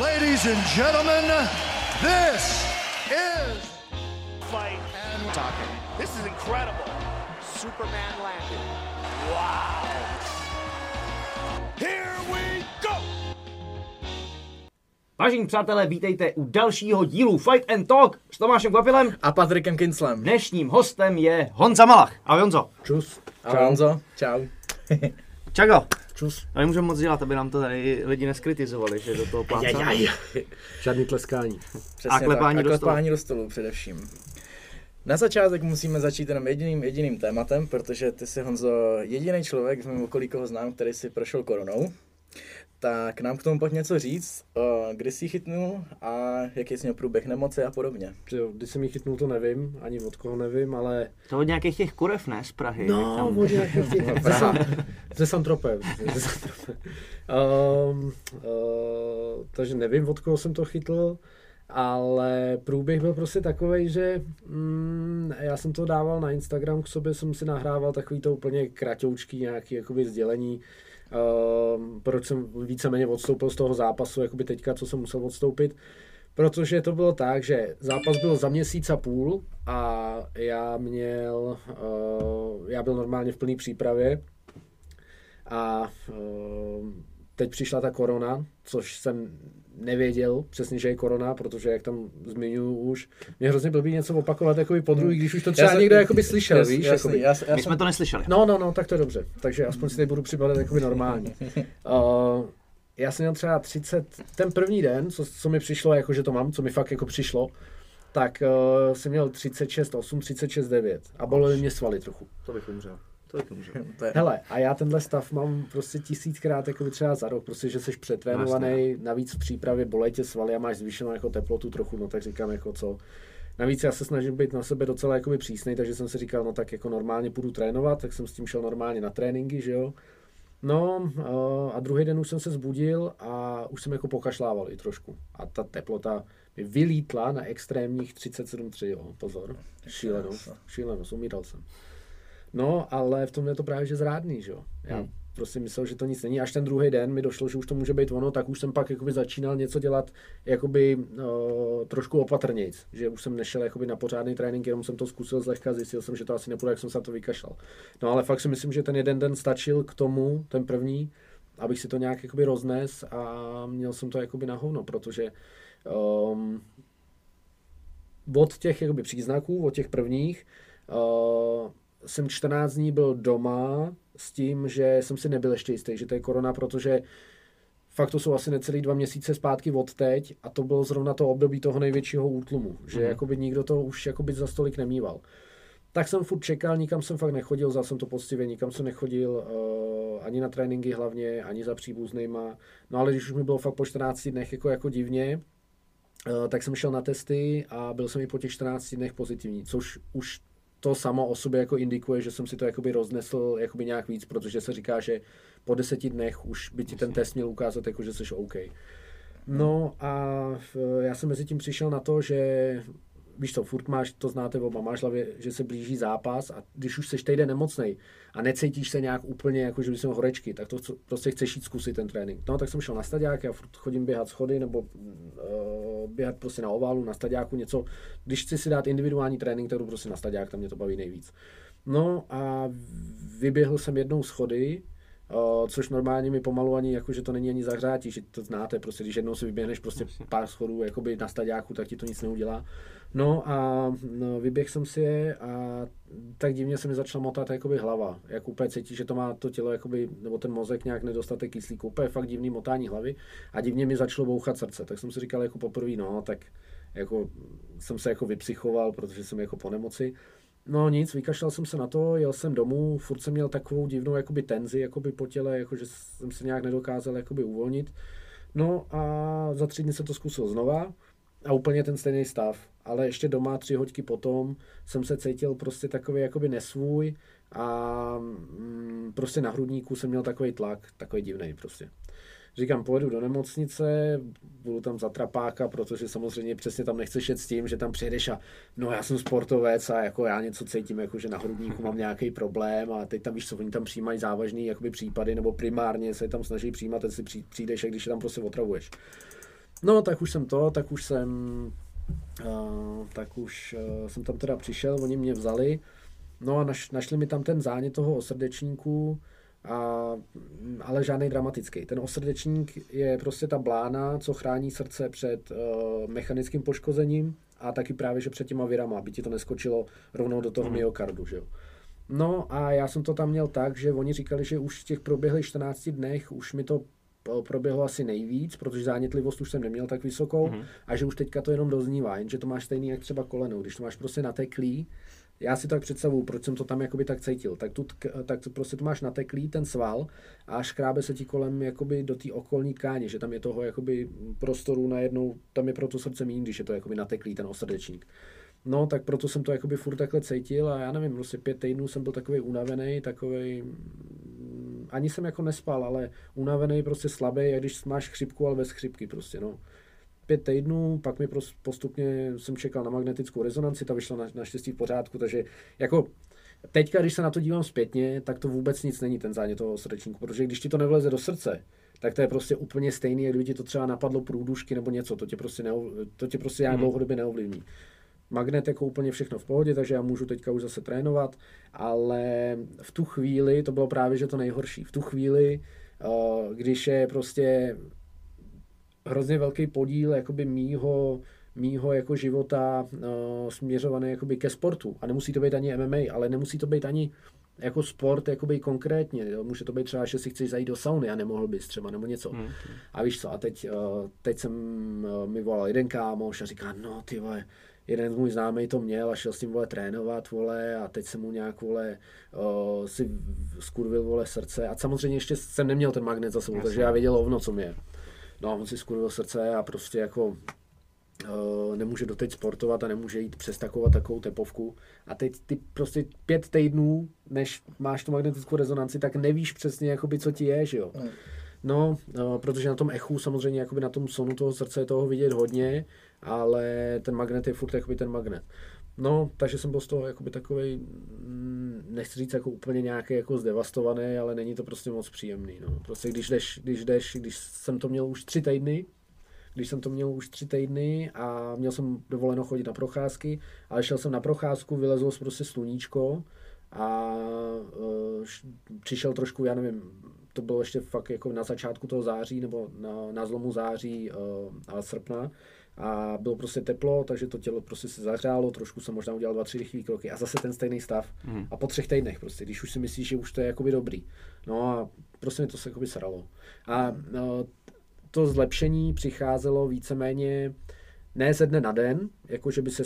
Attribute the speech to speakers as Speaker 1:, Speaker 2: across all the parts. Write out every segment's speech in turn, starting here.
Speaker 1: Ladies and gentlemen, this is
Speaker 2: fight and talking. This is incredible. Superman landed. Wow. Here we go.
Speaker 3: Vážení přátelé, vítejte u dalšího dílu Fight and Talk s Tomášem Kvapilem.
Speaker 4: A Patrikem Kinslem.
Speaker 3: Dnešním hostem je Honza Malach. Ahoj Honzo.
Speaker 5: Čus.
Speaker 4: Čau. Honzo. Čau.
Speaker 3: Čago.
Speaker 5: Čus.
Speaker 3: A nemůžeme moc dělat, aby nám to tady lidi neskritizovali, že do toho plácáme.
Speaker 5: Žádný tleskání.
Speaker 4: Přesně
Speaker 3: A klepání
Speaker 4: tak.
Speaker 3: do
Speaker 4: a
Speaker 3: stolu.
Speaker 4: klepání do stolu především. Na začátek musíme začít jenom jediným, jediným tématem, protože ty jsi Honzo jediný člověk v mém okolí, koho znám, který si prošel koronou. Tak nám k tomu pojď něco říct, o, kdy jsi ji chytnul a jaký jsi měl průběh nemoci a podobně.
Speaker 5: Když jsem ji chytnul, to nevím, ani od koho nevím, ale...
Speaker 3: To od nějakých těch kurev, ne? Z Prahy.
Speaker 5: No,
Speaker 3: tam-
Speaker 5: od nějakých těch... ze, San, ze Santropem. Ze Santropem. Um, uh, takže nevím, od koho jsem to chytl, ale průběh byl prostě takový, že mm, já jsem to dával na Instagram, k sobě jsem si nahrával takový to úplně kratoučký nějaký jakoby sdělení, um, proč jsem víceméně odstoupil z toho zápasu, jakoby teďka, co jsem musel odstoupit. Protože to bylo tak, že zápas byl za měsíc a půl a já měl, uh, já byl normálně v plné přípravě a uh, teď přišla ta korona, což jsem nevěděl přesně, že je korona, protože jak tam zmiňuji už, mě hrozně blbý něco opakovat jakoby po druhý, když už to třeba
Speaker 4: jsem-
Speaker 5: někdo jakoby slyšel,
Speaker 4: Jas-
Speaker 5: víš,
Speaker 4: jasný,
Speaker 5: jakoby.
Speaker 4: já, já
Speaker 3: My
Speaker 4: jsem,
Speaker 3: jsme to neslyšeli.
Speaker 5: No, no, no, tak to je dobře. Takže aspoň si tady budu připadat jakoby normálně. Uh, já jsem měl třeba 30, ten první den, co, co mi přišlo, jako že to mám, co mi fakt jako přišlo, tak uh, jsem měl 36, 8, 36, 9 a bolely mě svaly trochu. To bych umřel. To umřel.
Speaker 4: to je,
Speaker 5: Hele, a já tenhle stav mám prostě tisíckrát jako třeba za rok, prostě, že jsi přetrénovaný, navíc v přípravě bolej tě svaly a máš zvýšenou jako teplotu trochu, no tak říkám jako co. Navíc já se snažím být na sebe docela jakoby přísnej, takže jsem si říkal, no tak jako normálně půjdu trénovat, tak jsem s tím šel normálně na tréninky, že jo. No a druhý den už jsem se zbudil a už jsem jako pokašlával i trošku. A ta teplota mi vylítla na extrémních 37,3, jo, pozor. Šílenost, šílenost, umíral jsem. No, ale v tom je to právě že zrádný, že jo. Já
Speaker 3: Hmm.
Speaker 5: prostě myslel, že to nic není. Až ten druhý den mi došlo, že už to může být ono, tak už jsem pak jakoby začínal něco dělat jakoby uh, trošku opatrnějc. Že už jsem nešel jakoby na pořádný trénink, jenom jsem to zkusil zlehka, zjistil jsem, že to asi nepůjde, jak jsem se na to vykašlal. No ale fakt si myslím, že ten jeden den stačil k tomu, ten první, abych si to nějak jakoby roznes a měl jsem to jakoby na hovno, protože um, od těch jakoby příznaků, od těch prvních, uh, jsem 14 dní byl doma s tím, že jsem si nebyl ještě jistý, že to je korona, protože fakt to jsou asi necelý dva měsíce zpátky od teď a to bylo zrovna to období toho největšího útlumu, že
Speaker 3: Mhm.
Speaker 5: jakoby nikdo to už jakoby za stolik nemýval. Tak jsem furt čekal, nikam jsem fakt nechodil, vzal jsem to poctivě, nikam jsem nechodil uh, ani na tréninky hlavně, ani za příbuznýma. No ale když už mi bylo fakt po 14 dnech jako, jako divně, uh, tak jsem šel na testy a byl jsem i po těch 14 dnech pozitivní, což už to samo o sobě jako indikuje, že jsem si to jakoby roznesl jakoby nějak víc, protože se říká, že po deseti dnech už by ti ten test měl ukázat, jako, že jsi OK. No a já jsem mezi tím přišel na to, že víš co, furt máš, to znáte oba, máš hlavě, že se blíží zápas a když už seš týden nemocnej a necítíš se nějak úplně, jako že bys měl horečky, tak to prostě chceš jít zkusit ten trénink. No tak jsem šel na stadiák, já furt chodím běhat schody nebo uh, běhat prostě na oválu, na stadiáku něco. Když chci si dát individuální trénink, tak jdu prostě na stadiák, tam mě to baví nejvíc. No a vyběhl jsem jednou schody, Uh, což normálně mi pomalu ani, jako, že to není ani zahřátí, že to znáte, prostě, když jednou si vyběhneš prostě pár schodů jakoby na stadiáku, tak ti to nic neudělá. No a no, vyběh jsem si je a tak divně se mi začala motat jakoby hlava, jak úplně cítí, že to má to tělo, jakoby, nebo ten mozek nějak nedostatek kyslíku, úplně fakt divný motání hlavy a divně mi začalo bouchat srdce, tak jsem si říkal jako poprvé, no, tak jako jsem se jako vypsychoval, protože jsem jako po nemoci. No nic, vykašlal jsem se na to, jel jsem domů, furt jsem měl takovou divnou jakoby tenzi jakoby po těle, jako že jsem se nějak nedokázal jakoby uvolnit. No a za tři dny jsem to zkusil znova a úplně ten stejný stav. Ale ještě doma tři hoďky potom jsem se cítil prostě takový jakoby nesvůj a mm, prostě na hrudníku jsem měl takový tlak, takový divný prostě. Říkám, pojedu do nemocnice, budu tam za trapáka, protože samozřejmě přesně tam nechceš jet s tím, že tam přijedeš a no já jsem sportovec a jako já něco cítím, jako že na hrudníku mám nějaký problém a teď tam víš co, oni tam přijímají závažný jakoby případy nebo primárně se tam snaží přijímat, teď si při- přijdeš a když je tam prostě otravuješ. No, tak už jsem to, tak už jsem, tak už uh, jsem tam teda přišel, oni mě vzali, no a naš, našli mi tam ten zánět toho osrdečníku, a, ale žádný dramatický. Ten osrdečník je prostě ta blána, co chrání srdce před uh, mechanickým poškozením a taky právě, že před těma virama, aby ti to neskočilo rovnou do toho mm. myokardu, že jo. No a já jsem to tam měl tak, že oni říkali, že už v těch proběhlých 14 dnech už mi to proběhlo asi nejvíc, protože zánětlivost už jsem neměl tak vysokou mm-hmm. a že už teďka to jenom doznívá, jenže to máš stejný jak třeba koleno, když to máš prostě nateklý, já si tak představuju, proč jsem to tam jakoby tak cítil, tak, tu, tak to prostě to máš nateklý ten sval a škrábe se ti kolem jakoby do té okolní tkáně, že tam je toho jakoby prostoru najednou, tam je pro to srdce méně, když je to jakoby nateklý ten osrdečník. No, tak proto jsem to jakoby furt takhle cítil a já nevím, prostě pět týdnů jsem byl takový unavený, takový ani jsem jako nespal, ale unavený, prostě slabý, jak když máš chřipku, ale bez chřipky prostě, no. Pět týdnů, pak mi postupně jsem čekal na magnetickou rezonanci, ta vyšla na, naštěstí v pořádku, takže jako teďka, když se na to dívám zpětně, tak to vůbec nic není ten zánět toho srdečníku, protože když ti to nevleze do srdce, tak to je prostě úplně stejný, jak kdyby ti to třeba napadlo průdušky nebo něco, to tě prostě, neov, to tě prostě nějak mm. dlouhodobě neovlivní magnet jako úplně všechno v pohodě, takže já můžu teďka už zase trénovat, ale v tu chvíli, to bylo právě že to nejhorší, v tu chvíli, eh, když je prostě hrozně velký podíl jakoby mýho, mýho jako života uh, směřovaný jakoby ke sportu. A nemusí to být ani MMA, ale nemusí to být ani jako sport jakoby konkrétně. Jo? Může to být třeba, že si chceš zajít do sauny a nemohl bys třeba, nebo něco. Hmm. A víš co, a teď, uh, teď jsem mi volal jeden kámoš a říká, no ty vole, jeden z můj známý to měl a šel s tím vole trénovat, vole, a teď jsem mu nějak, vole, uh, si skurvil, vole, srdce. A samozřejmě ještě jsem neměl ten magnet za sebou, takže já věděl ovno, co mě. No a on si skurvil srdce a prostě jako uh, nemůže doteď sportovat a nemůže jít přestakovat takovou tepovku. A teď ty prostě pět týdnů, než máš tu magnetickou rezonanci, tak nevíš přesně, jakoby, co ti je, že jo. Mm. No, no, protože na tom echu samozřejmě jakoby na tom sonu toho srdce je toho vidět hodně, ale ten magnet je furt jakoby ten magnet. No, takže jsem byl z toho jakoby takový, mm, nechci říct jako úplně nějaký jako zdevastovaný, ale není to prostě moc příjemný. No. Prostě když jdeš, když jdeš, když jsem to měl už tři týdny, když jsem to měl už tři týdny a měl jsem dovoleno chodit na procházky, ale šel jsem na procházku, vylezlo prostě sluníčko a uh, přišel trošku, já nevím, to bylo ještě fakt jako na začátku toho září nebo na, na zlomu září uh, a srpna a bylo prostě teplo, takže to tělo prostě se zahřálo, trošku jsem možná udělal dva, tři rychlé kroky a zase ten stejný stav. Mm. A po třech týdnech prostě, když už si myslíš, že už to je jakoby dobrý. No a prostě mi to se jakoby sralo. A no, to zlepšení přicházelo víceméně ne ze dne na den, jako že by se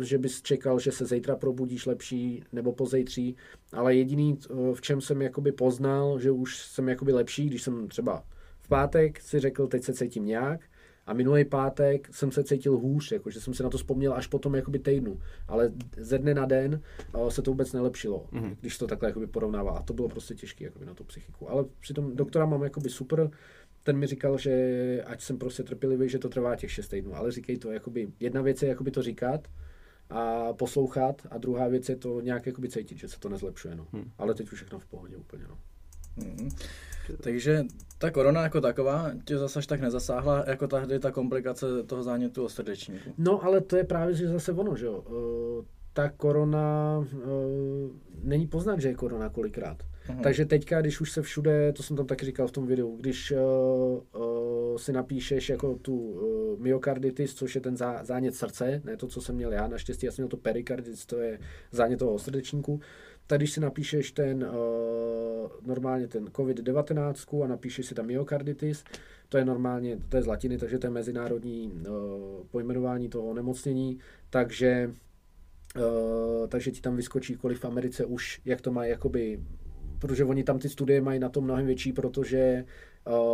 Speaker 5: že bys čekal, že se zítra probudíš lepší nebo pozejtří, ale jediný, v čem jsem jakoby poznal, že už jsem jakoby lepší, když jsem třeba v pátek si řekl, teď se cítím nějak, a minulý pátek jsem se cítil hůř, jako, že jsem si na to vzpomněl až potom jakoby týdnu. Ale ze dne na den uh, se to vůbec nelepšilo, mm-hmm. když to takhle jakoby porovnává. A to bylo prostě těžké jakoby, na tu psychiku. Ale přitom doktora mám jakoby super, ten mi říkal, že ať jsem prostě trpělivý, že to trvá těch 6 týdnů. Ale říkej to, jakoby, jedna věc je jakoby to říkat, a poslouchat a druhá věc je to nějak jakoby cítit, že se to nezlepšuje. No. Hmm. Ale teď už všechno v pohodě úplně. No.
Speaker 4: Hmm. Takže ta korona jako taková tě zase tak nezasáhla, jako tady ta komplikace toho zánětu o srdečníku.
Speaker 5: No ale to je právě že zase ono, že jo. Uh, ta korona, uh, není poznat, že je korona kolikrát. Uhum. Takže teďka, když už se všude, to jsem tam taky říkal v tom videu, když uh, uh, si napíšeš jako tu uh, myokarditis, což je ten zá, zánět srdce, ne to, co jsem měl já, naštěstí já jsem měl to perikarditis, to je zánět toho srdečníku, tak když si napíšeš ten uh, normálně ten COVID-19 a napíšeš si tam myokarditis, to je normálně, to je z latiny, takže to je mezinárodní uh, pojmenování toho onemocnění, takže Uh, takže ti tam vyskočí, kolik v Americe už, jak to má jakoby protože oni tam ty studie mají na to mnohem větší, protože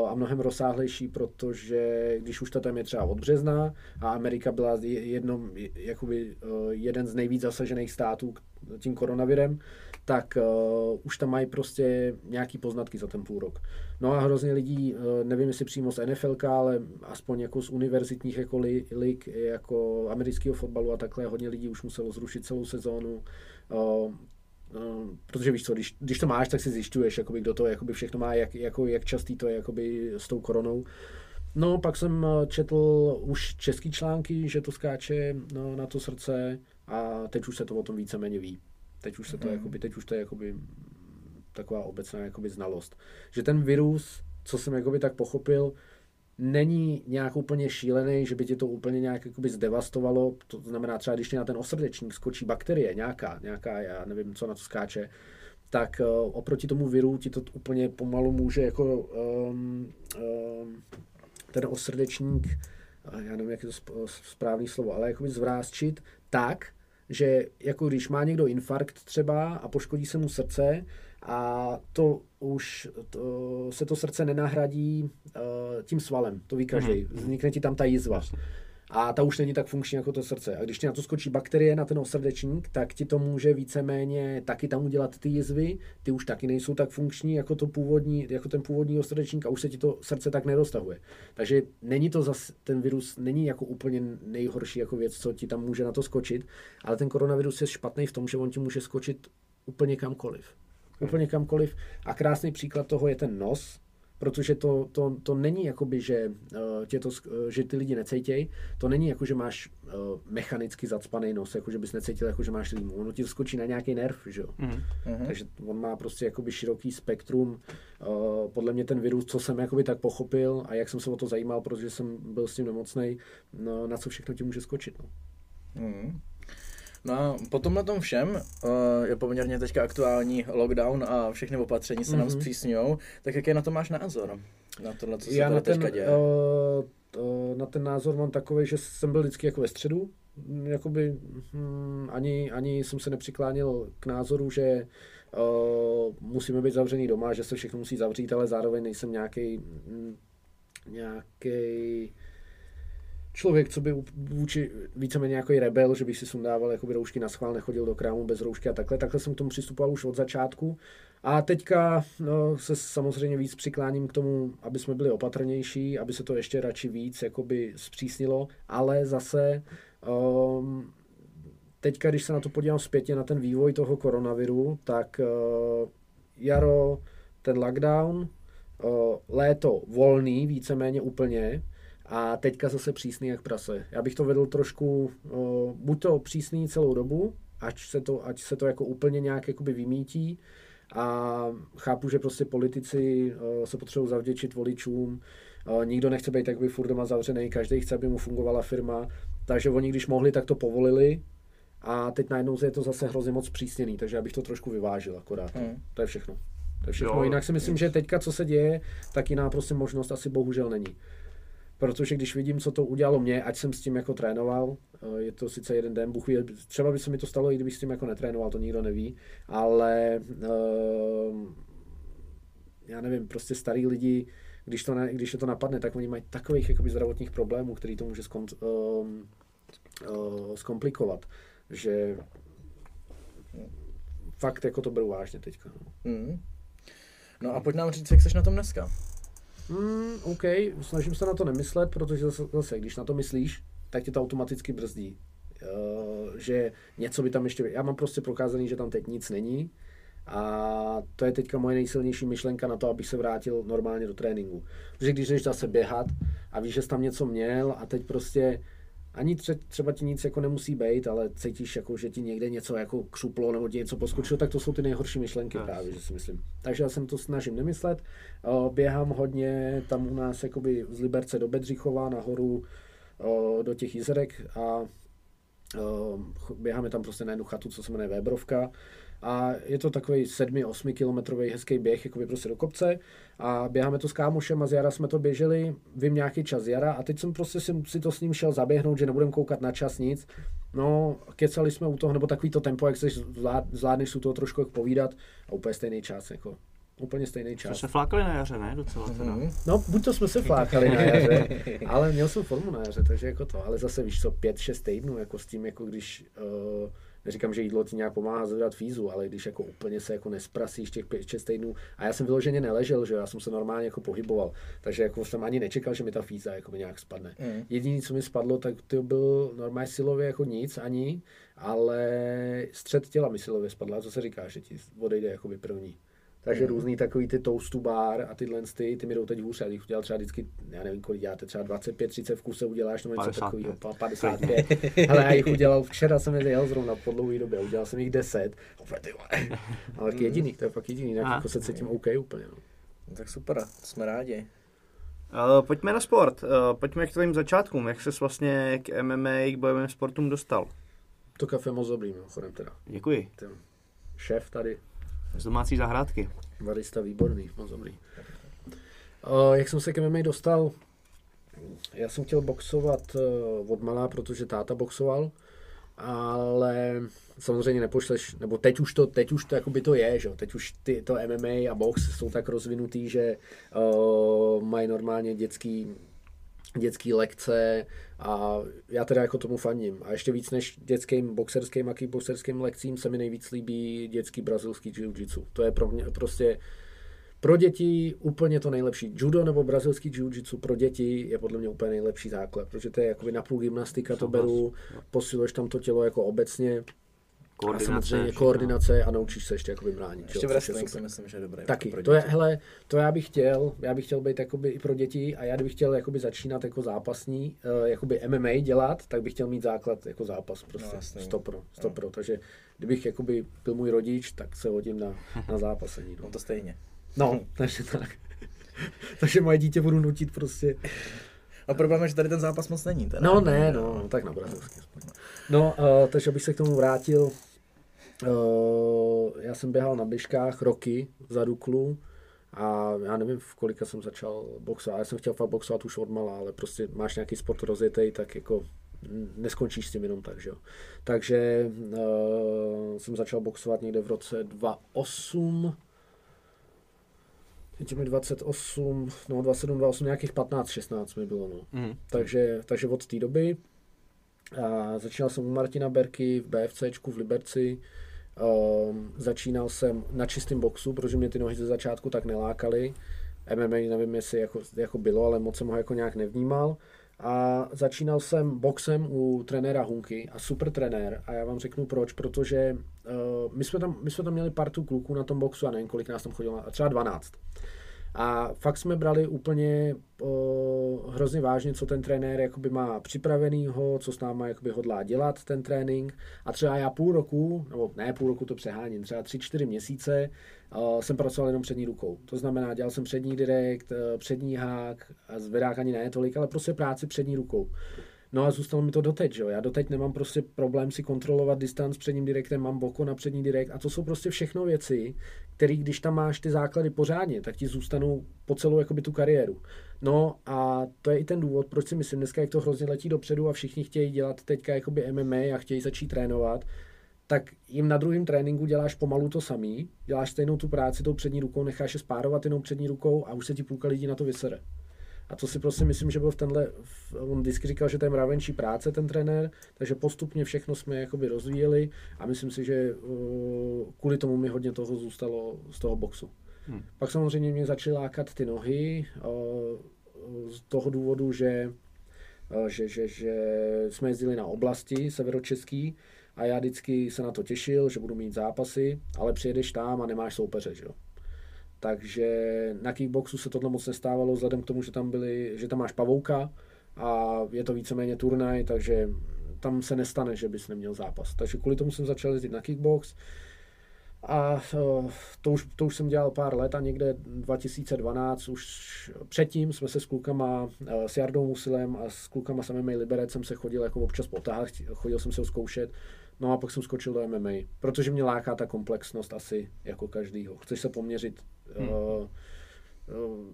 Speaker 5: a mnohem rozsáhlejší, protože když už to tam je třeba od března a Amerika byla jednom, jakoby, jeden z nejvíc zasažených států tím koronavirem, tak uh, už tam mají prostě nějaký poznatky za ten půl rok. No a hrozně lidí, uh, nevím jestli přímo z NFL, ale aspoň jako z univerzitních jako lig, jako amerického fotbalu a takhle, hodně lidí už muselo zrušit celou sezónu. Uh, protože víš co, když, když to máš, tak si zjišťuješ, jakoby, kdo to jakoby všechno má, jak, jako, jak častý to je jakoby, s tou koronou. No, pak jsem četl už český články, že to skáče no, na to srdce a teď už se to o tom víceméně ví. Teď už se to, mm. jakoby, teď už to je jakoby taková obecná jakoby znalost. Že ten virus, co jsem jakoby tak pochopil, není nějak úplně šílený, že by ti to úplně nějak jakoby zdevastovalo. To znamená třeba, když ti na ten osrdečník skočí bakterie, nějaká, nějaká, já nevím, co na to skáče, tak uh, oproti tomu viru ti to úplně pomalu může jako um, um, ten osrdečník, já nevím, jak je to správný slovo, ale jakoby zvrázčit tak, že jako když má někdo infarkt třeba a poškodí se mu srdce a to už to, se to srdce nenahradí uh, tím svalem, to ví každý. Mhm. Vznikne ti tam ta jizva a ta už není tak funkční jako to srdce. A když ti na to skočí bakterie, na ten osrdečník, tak ti to může víceméně taky tam udělat ty jizvy, ty už taky nejsou tak funkční jako, to původní, jako ten původní osrdečník a už se ti to srdce tak neroztahuje. Takže není to zas, ten virus není jako úplně nejhorší jako věc, co ti tam může na to skočit, ale ten koronavirus je špatný v tom, že on ti může skočit úplně kamkoliv. Úplně kamkoliv. A krásný příklad toho je ten nos, protože to, to, to není jakoby, že, uh, tě to, uh, že ty lidi necejtějí, to není jako, že máš uh, mechanicky zacpaný nos, jako že bys necítil, jako že máš rýmu. Ono ti skočí na nějaký nerv, že jo. Mm-hmm. Takže on má prostě jakoby široký spektrum. Uh, podle mě ten virus, co jsem jakoby tak pochopil a jak jsem se o to zajímal, protože jsem byl s tím nemocný, no, na co všechno ti může skočit. No. Mm.
Speaker 4: No a po tomhle tom všem uh, je poměrně teďka aktuální lockdown a všechny opatření se mm-hmm. nám mhm. zpřísňují, tak jaký na to máš názor? Na tohle, co se Já
Speaker 5: na
Speaker 4: ten, teďka děje?
Speaker 5: Uh, uh, na ten názor mám takový, že jsem byl vždycky jako ve středu, jakoby hm, ani, ani jsem se nepřiklánil k názoru, že uh, musíme být zavřený doma, že se všechno musí zavřít, ale zároveň nejsem nějaký hm, nějaký člověk, co by vůči víceméně jako rebel, že bych si sundával jakoby roušky na schvál, nechodil do krámu bez roušky a takhle. Takhle jsem k tomu přistupoval už od začátku. A teďka no, se samozřejmě víc přikláním k tomu, aby jsme byli opatrnější, aby se to ještě radši víc jakoby zpřísnilo, ale zase um, teďka, když se na to podívám zpětně na ten vývoj toho koronaviru, tak uh, jaro, ten lockdown, uh, léto volný, víceméně úplně, a teďka zase přísný jak prase. Já bych to vedl trošku, uh, buď to přísný celou dobu, ať se to, ať se to jako úplně nějak jakoby vymítí, a chápu, že prostě politici uh, se potřebují zavděčit voličům, uh, nikdo nechce být jakoby furt doma zavřený, každý chce, aby mu fungovala firma, takže oni, když mohli, tak to povolili, a teď najednou je to zase hrozně moc přísněný, takže já bych to trošku vyvážil akorát. Hmm. To je všechno. To je všechno. Jo, Jinak si myslím, že teďka, co se děje, tak jiná prostě možnost asi bohužel není protože když vidím, co to udělalo mě, ať jsem s tím jako trénoval, eh, je to sice jeden den, Bůh třeba by se mi to stalo, i kdybych s tím jako netrénoval, to nikdo neví, ale uh, já nevím, prostě starý lidi, když, to ne, když je to napadne, tak oni mají takových jakoby, zdravotních problémů, který to může skont, uh, uh, zkomplikovat, že fakt jako to beru vážně teďka. No. Mm.
Speaker 4: No a pojď nám říct, jak jsi na tom dneska.
Speaker 5: Hmm, OK, snažím se na to nemyslet, protože zase, zase když na to myslíš, tak tě to automaticky brzdí. Uh, že něco by tam ještě... Já mám prostě prokázaný, že tam teď nic není a to je teďka moje nejsilnější myšlenka na to, abych se vrátil normálně do tréninku. Protože když jdeš zase běhat a víš, že jsi tam něco měl a teď prostě ani třeba ti nic jako nemusí být, ale cítíš, jako, že ti někde něco jako křuplo nebo ti něco poskočilo, tak to jsou ty nejhorší myšlenky yes. právě, že si myslím. Takže já jsem to snažím nemyslet. Běhám hodně tam u nás jakoby z Liberce do Bedřichova nahoru do těch jizerek a běháme tam prostě na jednu chatu, co se jmenuje Vébrovka a je to takový 7-8 kilometrový hezký běh, jako by prostě do kopce a běháme to s kámošem a z jara jsme to běželi, vím nějaký čas jara a teď jsem prostě si, si to s ním šel zaběhnout, že nebudem koukat na čas nic. No, kecali jsme u toho, nebo takový to tempo, jak se zvlád, zvládneš u toho trošku jak povídat a úplně stejný čas, jako úplně stejný čas.
Speaker 6: Jsme se flákali na jaře, ne? Docela teda. Mm-hmm.
Speaker 5: No, buď to jsme se flákali na jaře, ale měl jsem formu na jaře, takže jako to, ale zase víš co, pět, šest týdnů, jako s tím, jako když uh, neříkám, že jídlo ti nějak pomáhá zvedat fízu, ale když jako úplně se jako nesprasíš těch 5-6 týdnů, a já jsem vyloženě neležel, že já jsem se normálně jako pohyboval, takže jako jsem ani nečekal, že mi ta fíza jako nějak spadne. Mm. Jediné, co mi spadlo, tak to byl normálně silově jako nic ani, ale střed těla mi silově spadla, co se říká, že ti odejde jako by první. Takže různý takový ty toastu bar a tyhle ty, ty mi jdou teď hůř. Já bych udělal třeba vždycky, já nevím, kolik děláte, třeba 25, 30 v kuse uděláš, nebo něco
Speaker 6: 55.
Speaker 5: takového, pa- 55. Ale já jich udělal, včera jsem je jel zrovna po dlouhé době, udělal jsem jich 10. Opět, ty vole. Ale taky jediný, to je fakt jediný, jinak jako se cítím OK úplně. No.
Speaker 4: No, tak super, jsme rádi.
Speaker 3: Uh, pojďme na sport. Uh, pojďme k tvým začátkům. Jak ses vlastně k MMA, k bojovým sportům dostal?
Speaker 5: To kafe moc dobrý, mimochodem teda.
Speaker 3: Děkuji.
Speaker 5: Ten šéf tady,
Speaker 3: Z domácí zahrádky.
Speaker 5: barista výborný, moc dobrý. Uh, jak jsem se k MMA dostal, já jsem chtěl boxovat uh, od malá, protože táta boxoval, ale samozřejmě nepošleš, nebo teď už to, teď už to jakoby to je, že? jo, teď už ty, to MMA a box jsou tak rozvinutý, že uh, mají normálně dětský dětský lekce a já teda jako tomu fandím. A ještě víc než dětským boxerským a kickboxerským lekcím se mi nejvíc líbí dětský brazilský jiu-jitsu. To je pro mě prostě pro děti úplně to nejlepší. Judo nebo brazilský jiu-jitsu pro děti je podle mě úplně nejlepší základ, protože to je jakoby napůl gymnastika, to beru, posiluješ tam to tělo jako obecně, a samozřejmě
Speaker 6: všechno.
Speaker 5: koordinace a naučíš se ještě jakoby bránit.
Speaker 4: Ještě
Speaker 5: jo,
Speaker 4: v wrestling si myslím, že je dobré.
Speaker 5: Taky,
Speaker 4: pro
Speaker 5: to je,
Speaker 4: děti.
Speaker 5: hele, to já bych chtěl, já bych chtěl být jakoby i pro děti a já kdybych chtěl jakoby začínat jako zápasní, uh, jakoby MMA dělat, tak bych chtěl mít základ jako zápas prostě,
Speaker 4: No,
Speaker 5: stopro, stopro, takže kdybych jakoby byl můj rodič, tak se hodím na, na zápasení, no.
Speaker 4: No to stejně.
Speaker 5: No, takže tak. takže moje dítě budu nutit prostě,
Speaker 4: A problém je, že tady ten zápas moc není. Teda.
Speaker 5: no ne, no, no tak na brazilský aspoň. No, uh, takže abych se k tomu vrátil, uh, já jsem běhal na běžkách roky za Duklu a já nevím, v kolika jsem začal boxovat. Já jsem chtěl fakt boxovat už od mala, ale prostě máš nějaký sport rozjetý, tak jako mm, neskončíš s tím jenom tak, že jo. Takže uh, jsem začal boxovat někde v roce 2008, Teď je mi 28, no 27, 28, nějakých 15, 16 mi bylo, no.
Speaker 6: Mhm.
Speaker 5: Takže, takže od té doby a začínal jsem u Martina Berky v BFCčku v Liberci. Um, začínal jsem na čistém boxu, protože mě ty nohy ze začátku tak nelákaly. MMA nevím, jestli jako, jako bylo, ale moc jsem ho jako nějak nevnímal. A začínal jsem boxem u trenéra Hunky a super trenér. A já vám řeknu proč, protože uh, my, jsme tam, my jsme tam měli partu kluků na tom boxu a nevím, kolik nás tam chodilo, třeba 12. A fakt jsme brali úplně o, hrozně vážně, co ten trenér jakoby má připravenýho, co s náma jakoby hodlá dělat ten trénink. A třeba já půl roku, nebo ne půl roku to přeháním, třeba tři, čtyři měsíce o, jsem pracoval jenom přední rukou. To znamená, dělal jsem přední direkt, přední hák zvedák ani ne tolik, ale prostě práci přední rukou. No a zůstalo mi to doteď, že jo. Já doteď nemám prostě problém si kontrolovat distanc předním direktem, mám boko na přední direkt a to jsou prostě všechno věci, které když tam máš ty základy pořádně, tak ti zůstanou po celou jakoby tu kariéru. No a to je i ten důvod, proč si myslím dneska, jak to hrozně letí dopředu a všichni chtějí dělat teďka jakoby MMA a chtějí začít trénovat, tak jim na druhém tréninku děláš pomalu to samý, děláš stejnou tu práci tou přední rukou, necháš je spárovat jenom přední rukou a už se ti půlka lidí na to vysere. A to si prostě myslím, že byl v tenhle, on vždycky říkal, že to je mravenčí práce, ten trenér, takže postupně všechno jsme jakoby rozvíjeli a myslím si, že uh, kvůli tomu mi hodně toho zůstalo z toho boxu. Hmm. Pak samozřejmě mě začaly lákat ty nohy uh, z toho důvodu, že, uh, že, že, že jsme jezdili na oblasti severočeský a já vždycky se na to těšil, že budu mít zápasy, ale přijedeš tam a nemáš soupeře, že jo. Takže na kickboxu se tohle moc nestávalo, vzhledem k tomu, že tam, byli, že tam máš pavouka a je to víceméně turnaj, takže tam se nestane, že bys neměl zápas. Takže kvůli tomu jsem začal jezdit na kickbox a eh, to už, to už jsem dělal pár let a někde 2012 už předtím jsme se s klukama, eh, s Jardou Musilem a s klukama s MMA Liberec jsem se chodil jako občas potáhat, chodil jsem se ho zkoušet, no a pak jsem skočil do MMA, protože mě láká ta komplexnost asi jako každýho. Chceš se poměřit hmm. uh, uh,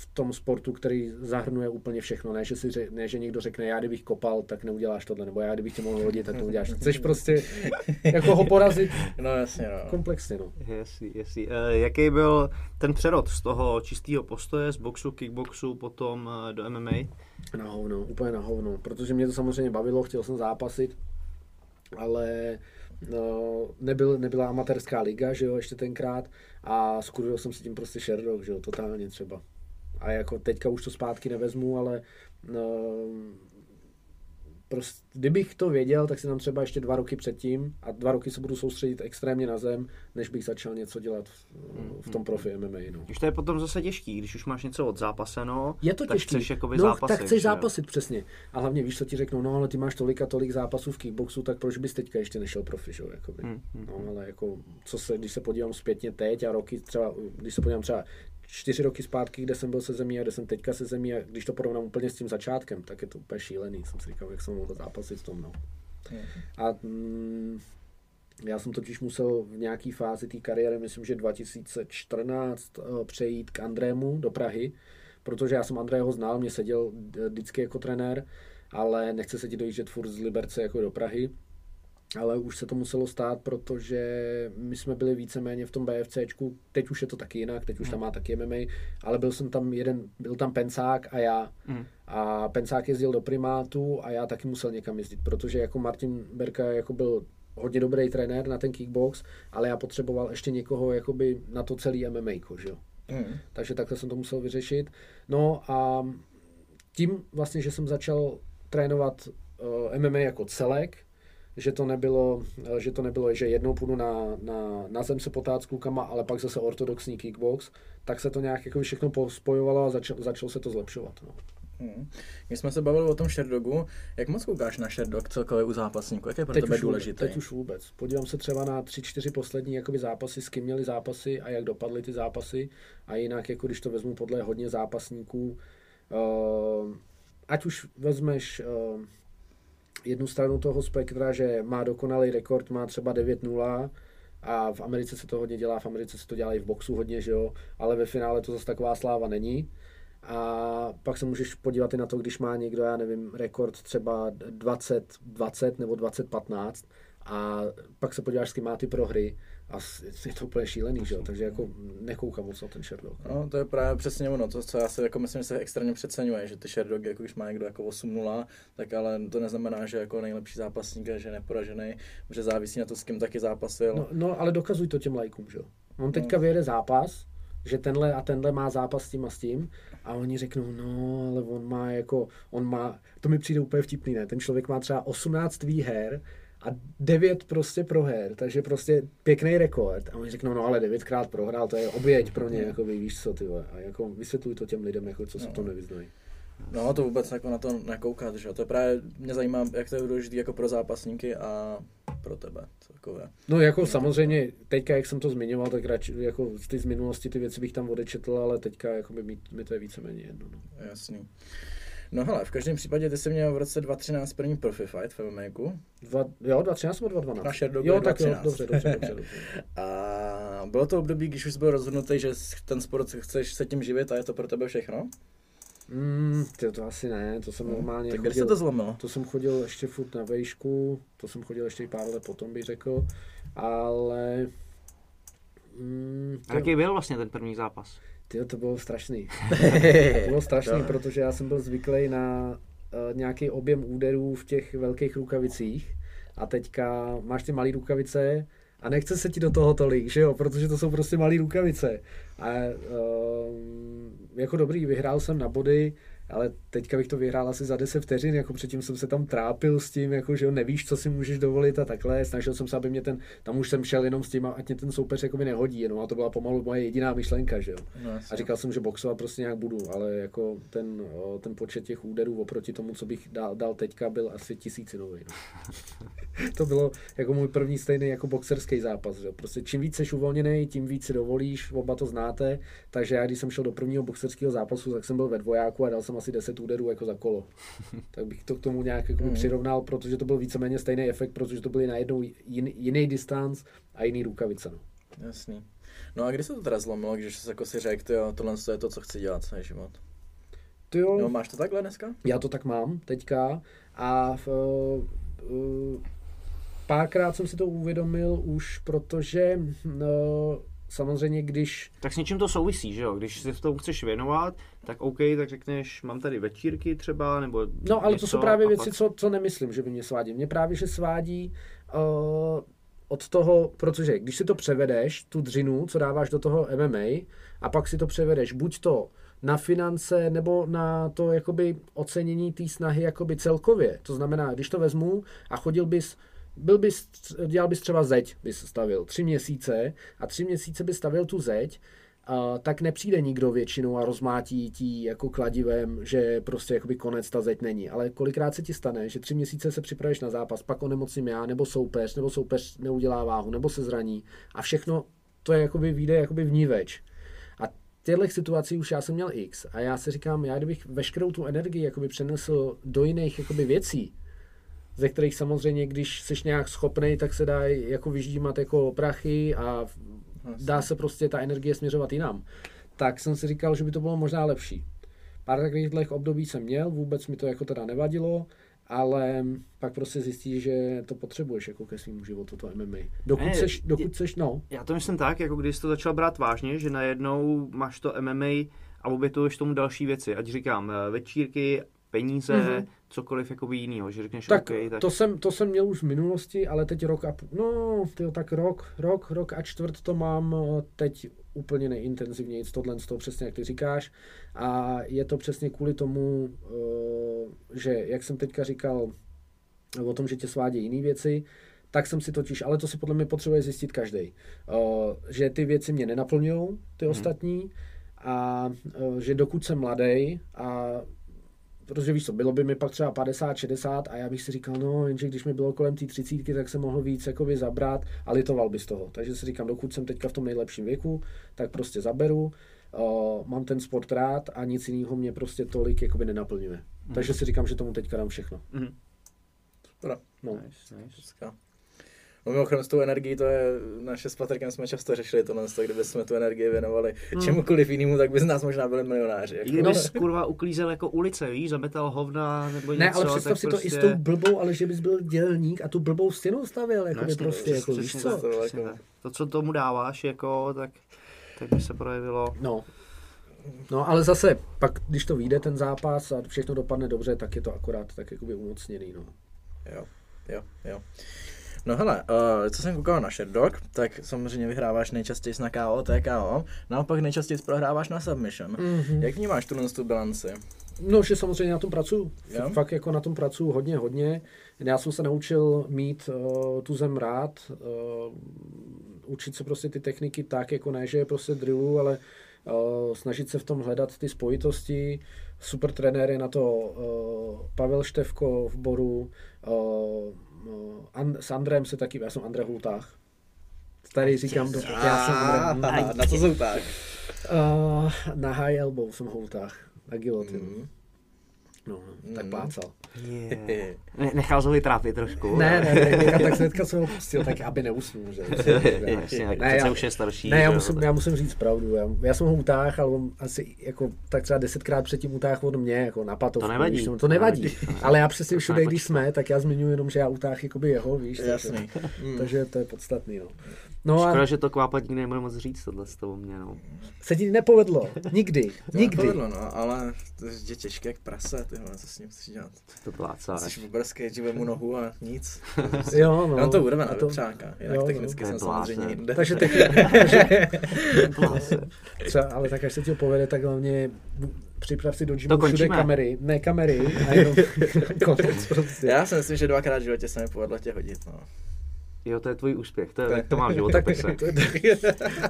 Speaker 5: v tom sportu, který zahrnuje úplně všechno. Ne, že, si, ře- ne, že někdo řekne, já kdybych kopal, tak neuděláš tohle, nebo já kdybych tě mohl hodit, tak to uděláš. Chceš prostě jako ho porazit
Speaker 4: No jasně, no.
Speaker 5: komplexně. No.
Speaker 3: Jasný, jasný. E, jaký byl ten přerod z toho čistého postoje, z boxu, kickboxu, potom do MMA?
Speaker 5: Na hovno, úplně na hovno, protože mě to samozřejmě bavilo, chtěl jsem zápasit, ale no, nebyl, nebyla amatérská liga, že jo, ještě tenkrát a skurvil jsem si tím prostě Sherlock, že jo, totálně třeba. A jako teďka už to zpátky nevezmu, ale no, Prostě, kdybych to věděl, tak si tam třeba ještě dva roky předtím a dva roky se budu soustředit extrémně na zem, než bych začal něco dělat v, v tom profi MMA. No.
Speaker 3: Už to je potom zase těžký, když už máš něco od zápaseno,
Speaker 5: Je to
Speaker 3: tak
Speaker 5: těžký.
Speaker 3: chceš jakoby
Speaker 5: no,
Speaker 3: zápasit.
Speaker 5: tak chceš
Speaker 3: že
Speaker 5: zápasit, přesně. A hlavně víš, co ti řeknou, no ale ty máš tolik a tolik zápasů v kickboxu, tak proč bys teďka ještě nešel profi, že? jakoby.
Speaker 3: Hmm,
Speaker 5: No, ale jako, co se, když se podívám zpětně teď a roky třeba, když se podívám třeba čtyři roky zpátky, kde jsem byl se zemí a kde jsem teďka se zemí a když to porovnám úplně s tím začátkem, tak je to úplně šílený. Jsem si říkal, jak jsem mohl zápasit v tom, no. A mm, já jsem totiž musel v nějaký fázi té kariéry, myslím, že 2014, eh, přejít k Andrému do Prahy, protože já jsem Andrého znal, mě seděl eh, vždycky jako trenér, ale nechce se ti dojíždět furt z Liberce jako do Prahy. Ale už se to muselo stát, protože my jsme byli víceméně v tom BFCčku, teď už je to taky jinak, teď už tam má taky MMA, ale byl jsem tam jeden, byl tam Pencák a já.
Speaker 3: Mm.
Speaker 5: A Pencák jezdil do primátu a já taky musel někam jezdit, protože jako Martin Berka jako byl hodně dobrý trenér na ten kickbox, ale já potřeboval ještě někoho jakoby na to celý MMA, že jo.
Speaker 4: Mm.
Speaker 5: Takže takhle jsem to musel vyřešit. No a tím vlastně, že jsem začal trénovat uh, MMA jako celek, že to nebylo, eh, že to nebylo, že jednou půjdu na, na, na zem se potát s klukama, ale pak zase ortodoxní kickbox, tak se to nějak jako všechno spojovalo a začal, začalo se to zlepšovat. No.
Speaker 4: Mm. My jsme se bavili o tom Sherdogu. Jak moc koukáš na Sherdog celkově u zápasníků? Jak je pro tebe
Speaker 5: už
Speaker 4: důležitý?
Speaker 5: Vůbec, teď už vůbec. Podívám se třeba na tři, čtyři poslední jakoby zápasy, s kým měli zápasy a jak dopadly ty zápasy. A jinak, jako když to vezmu podle hodně zápasníků, uh, ať už vezmeš uh, jednu stranu toho spektra, že má dokonalý rekord, má třeba 9-0, a v Americe se to hodně dělá, v Americe se to dělá i v boxu hodně, že jo, ale ve finále to zase taková sláva není. A pak se můžeš podívat i na to, když má někdo, já nevím, rekord třeba 20-20 nebo 20-15 a pak se podíváš, s kým má ty prohry a je to úplně šílený, že jo, takže jako nekoukám moc na ten Sherlock.
Speaker 4: No, to je právě přesně ono, to, co já si jako myslím, že se extrémně přeceňuje, že ty Sherdog, jako když má někdo jako 8-0, tak ale to neznamená, že jako nejlepší zápasník a že je neporažený, že závisí na to, s kým taky zápasil.
Speaker 5: No, no ale dokazuj to těm lajkům, že jo. On teďka vyjede zápas, že tenhle a tenhle má zápas s tím a s tím a oni řeknou, no, ale on má jako, on má, to mi přijde úplně vtipný, ne? Ten člověk má třeba 18 výher a 9 prostě proher, takže prostě pěkný rekord. A oni řeknou, no ale 9krát prohrál, to je oběť pro ně, jako víš co, ty. A jako vysvětluj to těm lidem, jako co se to nevyznají.
Speaker 4: No, to vůbec jako na to nekoukat, že. To je právě, mě zajímá, jak to je důležité jako pro zápasníky a pro tebe celkově.
Speaker 5: No jako samozřejmě, teďka jak jsem to zmiňoval, tak radši, jako ty z minulosti ty věci bych tam odečetl, ale teďka jako by mi, mi to je víceméně jedno. No.
Speaker 4: Jasný. No hele, v každém případě ty jsi měl v roce 2013 první profi fight v MMA.
Speaker 5: Dva, jo, 2.13 nebo 2.12?
Speaker 4: Na Sherdogu
Speaker 5: Jo,
Speaker 4: je
Speaker 5: tak jo,
Speaker 4: 2.13.
Speaker 5: dobře, dobře, dobře, dobře.
Speaker 4: A bylo to období, když už jsi byl rozhodnutý, že ten sport chceš se tím živit a je to pro tebe všechno?
Speaker 5: Mm, tyjo, to asi ne, to jsem normálně
Speaker 4: Tak
Speaker 5: chodil,
Speaker 4: se to zlomilo?
Speaker 5: to jsem chodil ještě furt na vejšku, to jsem chodil ještě i pár let potom, bych řekl, ale mm,
Speaker 3: A jaký byl vlastně ten první zápas?
Speaker 5: Tyjo, to bylo strašný. to bylo strašný, protože já jsem byl zvyklý na uh, nějaký objem úderů v těch velkých rukavicích a teďka máš ty malé rukavice a nechce se ti do toho tolik, že jo, protože to jsou prostě malé rukavice. A uh, jako dobrý, vyhrál jsem na body, ale teďka bych to vyhrál asi za 10 vteřin, jako předtím jsem se tam trápil s tím, jako že jo, nevíš, co si můžeš dovolit a takhle. Snažil jsem se, aby mě ten, tam už jsem šel jenom s tím, ať mě ten soupeř jako nehodí, jenom a to byla pomalu moje jediná myšlenka, že jo.
Speaker 4: No,
Speaker 5: A říkal jsem, že boxovat prostě nějak budu, ale jako ten, ten počet těch úderů oproti tomu, co bych dal, dal teďka, byl asi tisícinový. No. to bylo jako můj první stejný jako boxerský zápas. Že? Prostě čím víc jsi uvolněný, tím víc si dovolíš, oba to znáte. Takže já, když jsem šel do prvního boxerského zápasu, tak jsem byl ve dvojáku a dal jsem asi 10 úderů jako za kolo. tak bych to k tomu nějak jako mm. přirovnal, protože to byl víceméně stejný efekt, protože to byly najednou jin, jiný distanc a jiný rukavice. No.
Speaker 4: Jasný. No a kdy se to teda zlomilo, když jsi jako si řekl, jo, tohle je to, co chci dělat celý život?
Speaker 5: Ty jo,
Speaker 4: No, máš to takhle dneska?
Speaker 5: Já to tak mám teďka a v, uh, párkrát jsem si to uvědomil už, protože no, samozřejmě, když
Speaker 3: Tak s něčím to souvisí, že jo? Když se v tom chceš věnovat, tak OK, tak řekneš, mám tady večírky třeba, nebo
Speaker 5: No, ale
Speaker 3: něco,
Speaker 5: to jsou právě věci,
Speaker 3: pak-
Speaker 5: co, co nemyslím, že by mě svádí. Mě právě, že svádí uh, od toho, protože když si to převedeš, tu dřinu, co dáváš do toho MMA, a pak si to převedeš buď to na finance nebo na to jakoby ocenění té snahy jakoby celkově. To znamená, když to vezmu a chodil bys byl bys, dělal bys třeba zeď, bys stavil tři měsíce a tři měsíce bys stavil tu zeď, a tak nepřijde nikdo většinou a rozmátí ti jako kladivem, že prostě jakoby konec ta zeď není. Ale kolikrát se ti stane, že tři měsíce se připravíš na zápas, pak onemocním já, nebo soupeř, nebo soupeř neudělá váhu, nebo se zraní a všechno to je jakoby vyjde jakoby vníveč. A těchto situací už já jsem měl X a já si říkám, já kdybych veškerou tu energii jakoby přenesl do jiných jakoby věcí, ze kterých samozřejmě, když jsi nějak schopný, tak se dá jako vyždímat jako prachy a dá se prostě ta energie směřovat jinam. Tak jsem si říkal, že by to bylo možná lepší. Pár takových období jsem měl, vůbec mi to jako teda nevadilo, ale pak prostě zjistíš, že to potřebuješ jako ke svým životu, to MMA. Dokud
Speaker 3: Ne,
Speaker 5: seš, dokud
Speaker 3: je-
Speaker 5: seš, no,
Speaker 3: Já to myslím tak, jako když jsi to začal brát vážně, že najednou máš to MMA a obětuješ tomu další věci. Ať říkám, eh, večírky, peníze, mm-hmm. cokoliv jakoby jinýho, že řekneš
Speaker 5: Tak,
Speaker 3: OK, tak
Speaker 5: to, jsem, to jsem měl už v minulosti, ale teď rok a půl, no, tyjo, tak rok, rok, rok a čtvrt to mám eh, teď úplně nejintenzivněji, tohle z toho přesně, jak ty říkáš. A je to přesně kvůli tomu, eh, že, jak jsem teďka říkal o tom, že tě svádějí jiné věci, tak jsem si totiž, ale to si podle mě potřebuje zjistit každý, že ty věci mě nenaplňují, ty
Speaker 3: Hmm.
Speaker 5: ostatní, a eh, že dokud jsem mladý a protože víš co, bylo by mi pak třeba 50, 60 a já bych si říkal, no, jenže když mi bylo kolem té třicítky, tak jsem mohl víc jakoby zabrat a litoval by z toho. Takže si říkám, dokud jsem teďka v tom nejlepším věku, tak prostě zaberu, uh, mám ten sport rád a nic jiného mě prostě tolik jakoby nenaplňuje.
Speaker 3: Mhm.
Speaker 5: Takže si říkám, že tomu teďka dám všechno.
Speaker 4: Dobra.
Speaker 5: No.
Speaker 3: Nice, nice.
Speaker 4: No mimochodem s tou energií, to je, naše s Patrikem jsme často řešili tohle, to, kdyby jsme tu energii věnovali čemukoliv jinému, tak by z nás možná byli milionáři.
Speaker 3: I
Speaker 4: Jako.
Speaker 3: kdyby jsi kurva uklízel jako ulice, víš, zametal hovna nebo něco,
Speaker 5: Ne, ale představ si to
Speaker 3: prostě...
Speaker 5: i s tou blbou, ale že bys byl dělník a tu blbou stěnu stavil, jako
Speaker 3: No,
Speaker 5: prostě, jako víš co?
Speaker 3: tak,
Speaker 4: To jako-.
Speaker 3: To, co tomu dáváš, jako, tak, tak by se projevilo.
Speaker 5: No. No, ale zase, pak, když to vyjde ten zápas a všechno dopadne dobře, tak je to akorát tak jakoby umocněný, no.
Speaker 4: Jo, jo, jo. No hele, uh, co jsem koukal na Sherdog, tak samozřejmě vyhráváš nejčastěji na KO, TKO, naopak nejčastěji prohráváš na submission. Mm-hmm. Jak vnímáš tuhle tu bilanci?
Speaker 5: No, že samozřejmě na tom pracuju. F- Fakt jako na tom pracuju hodně, hodně. Já jsem se naučil mít uh, tu zem rád, uh, učit se prostě ty techniky tak, jako ne, že je prostě drillu, ale uh, snažit se v tom hledat ty spojitosti. Super trenér je na to uh, Pavel Števko v Boru, uh, uh, An- s Andrem se taky, já jsem Andrej Hultách. Tady říkám, do, já jsem Andrej,
Speaker 4: Ah, na co jsou tak?
Speaker 5: uh, na high elbow jsem Hultách, na gilotinu.
Speaker 4: Mhm.
Speaker 5: No, tak plácal.
Speaker 3: Yeah. Ne, nechal se vytrápit trošku.
Speaker 5: Ne, ne, ne, ne, tak hnedka jsem ho pustil, tak aby neusnul, že?
Speaker 3: Jasně, tak
Speaker 5: Ne,
Speaker 3: přece
Speaker 5: já-
Speaker 3: už je starší.
Speaker 5: Ne, já musím, já musím říct pravdu. Já, já jsem ho utáhl, ale on asi jako tak třeba desetkrát předtím utáhl od mě, jako na patovku.
Speaker 3: To nevadí.
Speaker 5: Víš, to,
Speaker 3: To
Speaker 5: to nevadí.
Speaker 3: nevadí.
Speaker 5: Ale já přesně všude,
Speaker 3: se
Speaker 5: když jsme, tak já zmiňuji jenom, že já utáhl jakoby jeho, víš. takže-
Speaker 4: Jasný. Mm.
Speaker 5: Takže to je podstatný, no. No
Speaker 3: Škoda,
Speaker 5: a
Speaker 3: že to kvápat nikdy nebude moc říct tohle z toho mě, no.
Speaker 5: se ti nepovedlo. Nikdy.
Speaker 4: To
Speaker 5: Nikdy.
Speaker 4: nepovedlo, no, ale to je těžké jak prase, ty vole, co s ním chceš dělat?
Speaker 3: To plácá.
Speaker 4: Jsi buberský, že mu nohu a nic.
Speaker 5: Jo, no.
Speaker 4: No, to urve na
Speaker 5: to-
Speaker 4: vepřáka, jinak
Speaker 5: jo, no.
Speaker 4: technicky
Speaker 3: To je
Speaker 4: jsem samozřejmě
Speaker 3: blázen.
Speaker 4: jinde.
Speaker 5: Takže teď, třeba, ale tak až se ti to povede, tak hlavně připrav si do
Speaker 3: To
Speaker 5: gymu všude
Speaker 3: končíme.
Speaker 5: kamery, ne kamery, a jenom konec prostě.
Speaker 4: Já si myslím, že dvakrát v životě se mi povedlo tě hodit, no.
Speaker 3: Jo, to je tvůj úspěch, to, je, to mám v životopise.
Speaker 5: to,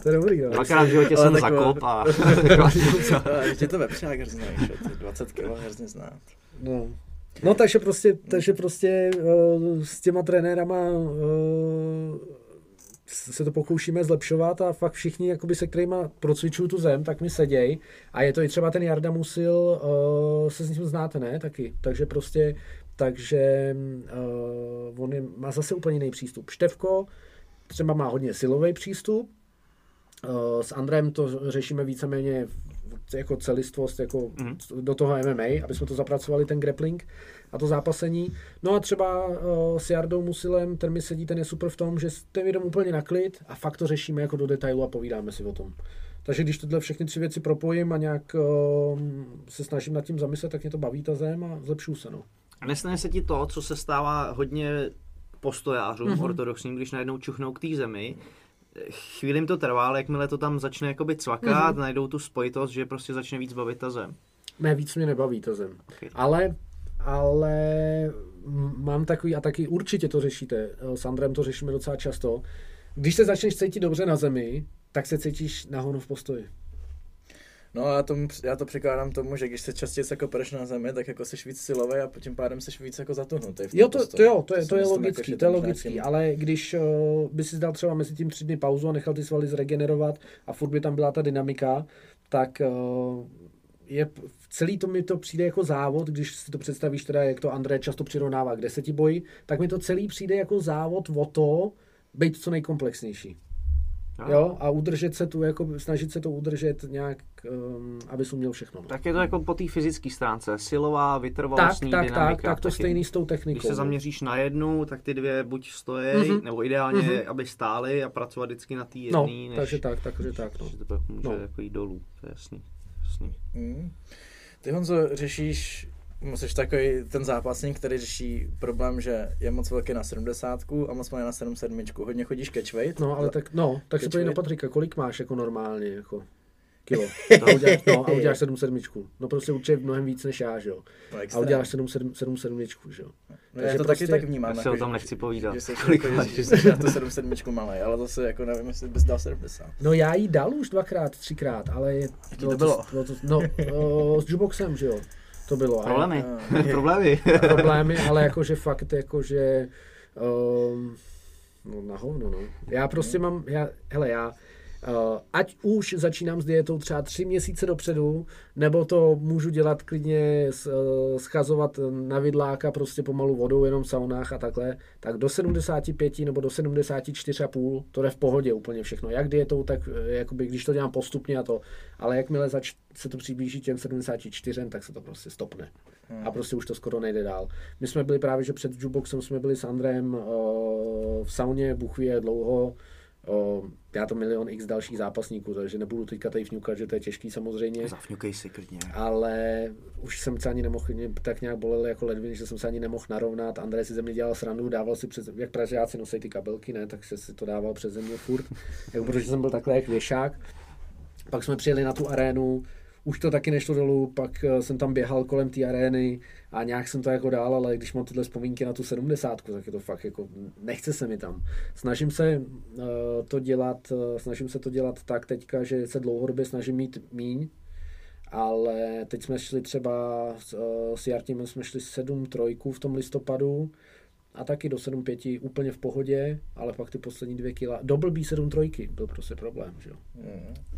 Speaker 5: to je dobrý, no.
Speaker 3: Dvakrát v životě jsem
Speaker 4: taková-
Speaker 3: zakop a...
Speaker 4: Ale Tě to vepřák hrozně, jo, ty 20 kg hrozně znát.
Speaker 5: No. No takže prostě, takže prostě uh, s těma trenérama uh, se to pokoušíme zlepšovat a fakt všichni, jakoby se kterýma procvičuju tu zem, tak mi seděj. A je to i třeba ten Jarda Musil, uh, se s ním znáte, ne? Taky. Takže prostě, takže uh, on je, má zase úplně jiný přístup. Števko třeba má hodně silový přístup, Uh, s Andrem to řešíme víceméně jako celistvost jako
Speaker 3: Mhm.
Speaker 5: do toho MMA, aby jsme to zapracovali, ten grappling a to zápasení. No a třeba uh, s Jardou Musilem, ten mi sedí, ten je super v tom, že ten jdem úplně na klid a fakt to řešíme jako do detailu a povídáme si o tom. Takže když tohle všechny tři věci propojím a nějak uh, se snažím nad tím zamyslet, tak mě to baví ta zem a zlepšuju se. No.
Speaker 3: A nestane se ti to, co se stává hodně postojářům
Speaker 5: Mhm.
Speaker 3: mm-hmm. ortodoxním, když najednou čuchnou k té zemi, chvíli jim to trvá, ale jakmile to tam začne jakoby cvakat,
Speaker 5: Mhm.
Speaker 3: najdou tu spojitost, že prostě začne víc bavit ta zem.
Speaker 5: Ne, víc mě nebaví to zem.
Speaker 3: Okay.
Speaker 5: Ale, ale mám takový, a taky určitě to řešíte, eh, s Andrem to řešíme docela často, když se začneš cítit dobře na zemi, tak se cítíš na honu v postoji.
Speaker 4: No a tomu, já to překládám tomu, že když se častěji jako pereš na zemi, tak jako jsi víc silový a tím pádem jsi víc jako zatuhnutý. v tom
Speaker 5: Jo, to, to jo, to je,
Speaker 4: si
Speaker 5: to je
Speaker 4: myslím,
Speaker 5: logický,
Speaker 4: jako,
Speaker 5: to je logický,
Speaker 4: tím-
Speaker 5: ale když uh, by si dal třeba mezi tím tři dny pauzu a nechal ty svaly zregenerovat a furt by tam byla ta dynamika, tak uh, je, celý to mi to přijde jako závod, když si to představíš teda, jak to André často přirovnává k deseti boji, tak mi to celý přijde jako závod o to, být co nejkomplexnější. Jo, a udržet se tu, jako snažit se to udržet nějak, um, aby jsi uměl všechno. No.
Speaker 3: Tak je to jako po té fyzické stránce. Silová,
Speaker 5: tak,
Speaker 3: vytrvalostní
Speaker 5: tak,
Speaker 3: dynamika.
Speaker 5: tak, tak to
Speaker 3: taky.
Speaker 5: stejný s tou technikou.
Speaker 3: Když se
Speaker 5: no.
Speaker 3: zaměříš na jednu, tak ty dvě buď stojí,
Speaker 5: Mhm.
Speaker 3: nebo ideálně,
Speaker 5: Mhm.
Speaker 3: aby stály a pracovat vždycky na té
Speaker 5: No,
Speaker 3: jedné, než,
Speaker 5: takže tak, takže tak, no.
Speaker 3: že to pak může
Speaker 5: No.
Speaker 3: jako jít dolů. To je jasný. jasný.
Speaker 4: Mm. Ty Honzo řešíš, jsi takový ten zápasník, který řeší problém, že je moc velký na 70 a moc malý na 77. Hodně chodíš catchweight.
Speaker 5: No, ale tak, no, tak se
Speaker 4: Catch
Speaker 5: na. Patrika, kolik máš jako normálně, jako kilo. A uděláš, no, a uděláš 7 sedmičku. No prostě určitě mnohem víc než já, že jo.
Speaker 4: No,
Speaker 5: A uděláš 7, 7, 7 sedmičku, že jo.
Speaker 4: No,
Speaker 5: takže
Speaker 4: já to
Speaker 5: prostě-
Speaker 4: taky tak vnímám.
Speaker 3: Já si o
Speaker 4: jako,
Speaker 3: tom
Speaker 4: že-
Speaker 3: nechci povídat.
Speaker 4: Že jsi,
Speaker 3: Kolik
Speaker 4: jako,
Speaker 3: máš?
Speaker 4: že, že jsi na to 77 malý, ale zase jako nevím, jestli bys dal 70.
Speaker 5: No já jí dal už dvakrát, třikrát, ale je,
Speaker 4: to bylo?
Speaker 5: bylo to, no, o, s juboxem, že jo. To bylo. A já-
Speaker 3: Problémy. Problémy.
Speaker 5: problémy, ale jakože fakt, jakože um, no na hovno, no. Já prostě mám, já, hele, já ať už začínám s dietou třeba tři měsíce dopředu, nebo to můžu dělat klidně, uh, schazovat na vidláka prostě pomalu vodou, jenom v saunách a takhle, tak do 75 nebo do 74,5 to jde v pohodě úplně všechno. Jak dietou, tak eh, jakoby, když to dělám postupně a to, ale jakmile zač- se to přiblíží těm 74, tak se to prostě stopne. A prostě už to skoro nejde dál. My jsme byli právě, že před jukeboxem jsme byli s Andrem uh, v sauně, Bůh jak dlouho, O, já to milion x dalších zápasníků, takže nebudu teďka tady vňukat, že to je těžký samozřejmě,
Speaker 3: Zafňukej si klidně.
Speaker 5: ale už jsem se ani nemohl, mě tak nějak bolel jako ledviny, že jsem se ani nemohl narovnat. Andrej si ze mě dělal srandu, dával si přes, jak Pražáci nosí ty kabelky, ne, tak se si to dával přes země furt, jako, protože jsem byl takhle jak věšák. Pak jsme přijeli na tu arénu, už to taky nešlo dolů, pak eh, jsem tam běhal kolem té arény a nějak jsem to jako dál, ale když mám tyhle vzpomínky na tu 70, tak je to fakt jako, nechce se mi tam. Snažím se uh, to dělat, uh, snažím se to dělat tak teďka, že se dlouhodobě snažím mít míň, ale teď jsme šli třeba s, uh, s Jartimem jsme šli 7 trojků v tom listopadu a taky do 7-5 úplně v pohodě, ale pak ty poslední dvě kila, do blbý 7 trojky, byl prostě problém, že jo.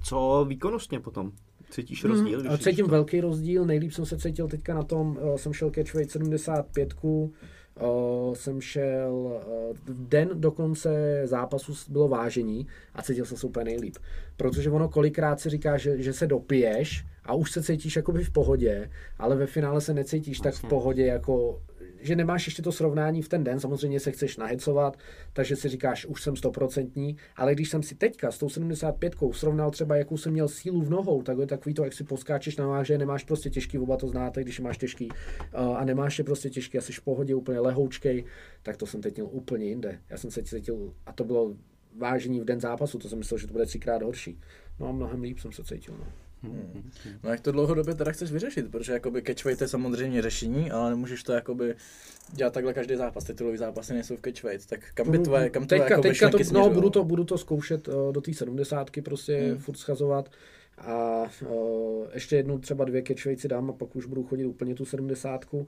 Speaker 3: Co výkonnostně potom? Cítíš rozdíl?
Speaker 5: Hmm,
Speaker 3: když
Speaker 5: cítím
Speaker 3: to-
Speaker 5: velký rozdíl, nejlíp jsem se cítil teďka na tom, uh, jsem šel catchweight 75, uh, jsem šel, uh, den do konce zápasu bylo vážení a cítil jsem se úplně nejlíp. Protože ono kolikrát si říká, že, že se dopiješ a už se cítíš jakoby v pohodě, ale ve finále se necítíš tak v pohodě jako že nemáš ještě to srovnání v ten den, samozřejmě se chceš nahecovat, takže si říkáš, už jsem stoprocentní, ale když jsem si teďka s tou 75 srovnal třeba, jakou jsem měl sílu v nohou, tak je takový to, jak si poskáčeš na nohách, že nemáš prostě těžký, oba to znáte, když máš těžký uh, a nemáš je prostě těžký a jsi v pohodě úplně lehoučkej, tak to jsem teď měl úplně jinde. Já jsem se cítil, a to bylo vážení v den zápasu, to jsem myslel, že to bude třikrát horší. No a mnohem líp jsem se cítil. No.
Speaker 4: No jak to dlouhodobě teda chceš vyřešit, protože jakoby catchweight je samozřejmě řešení, ale nemůžeš to jakoby dělat takhle každý zápas, titulový zápasy nejsou v catchweight, tak kam by tvoje, kam tvoje
Speaker 5: teďka,
Speaker 4: jako
Speaker 5: teďka to, no, budu to, budu to zkoušet uh, do té sedmdesátky prostě
Speaker 4: Hmm.
Speaker 5: hmm. furt schazovat. A uh, ještě jednu třeba dvě catchweighty dám a pak už budu chodit úplně tu sedmdesátku.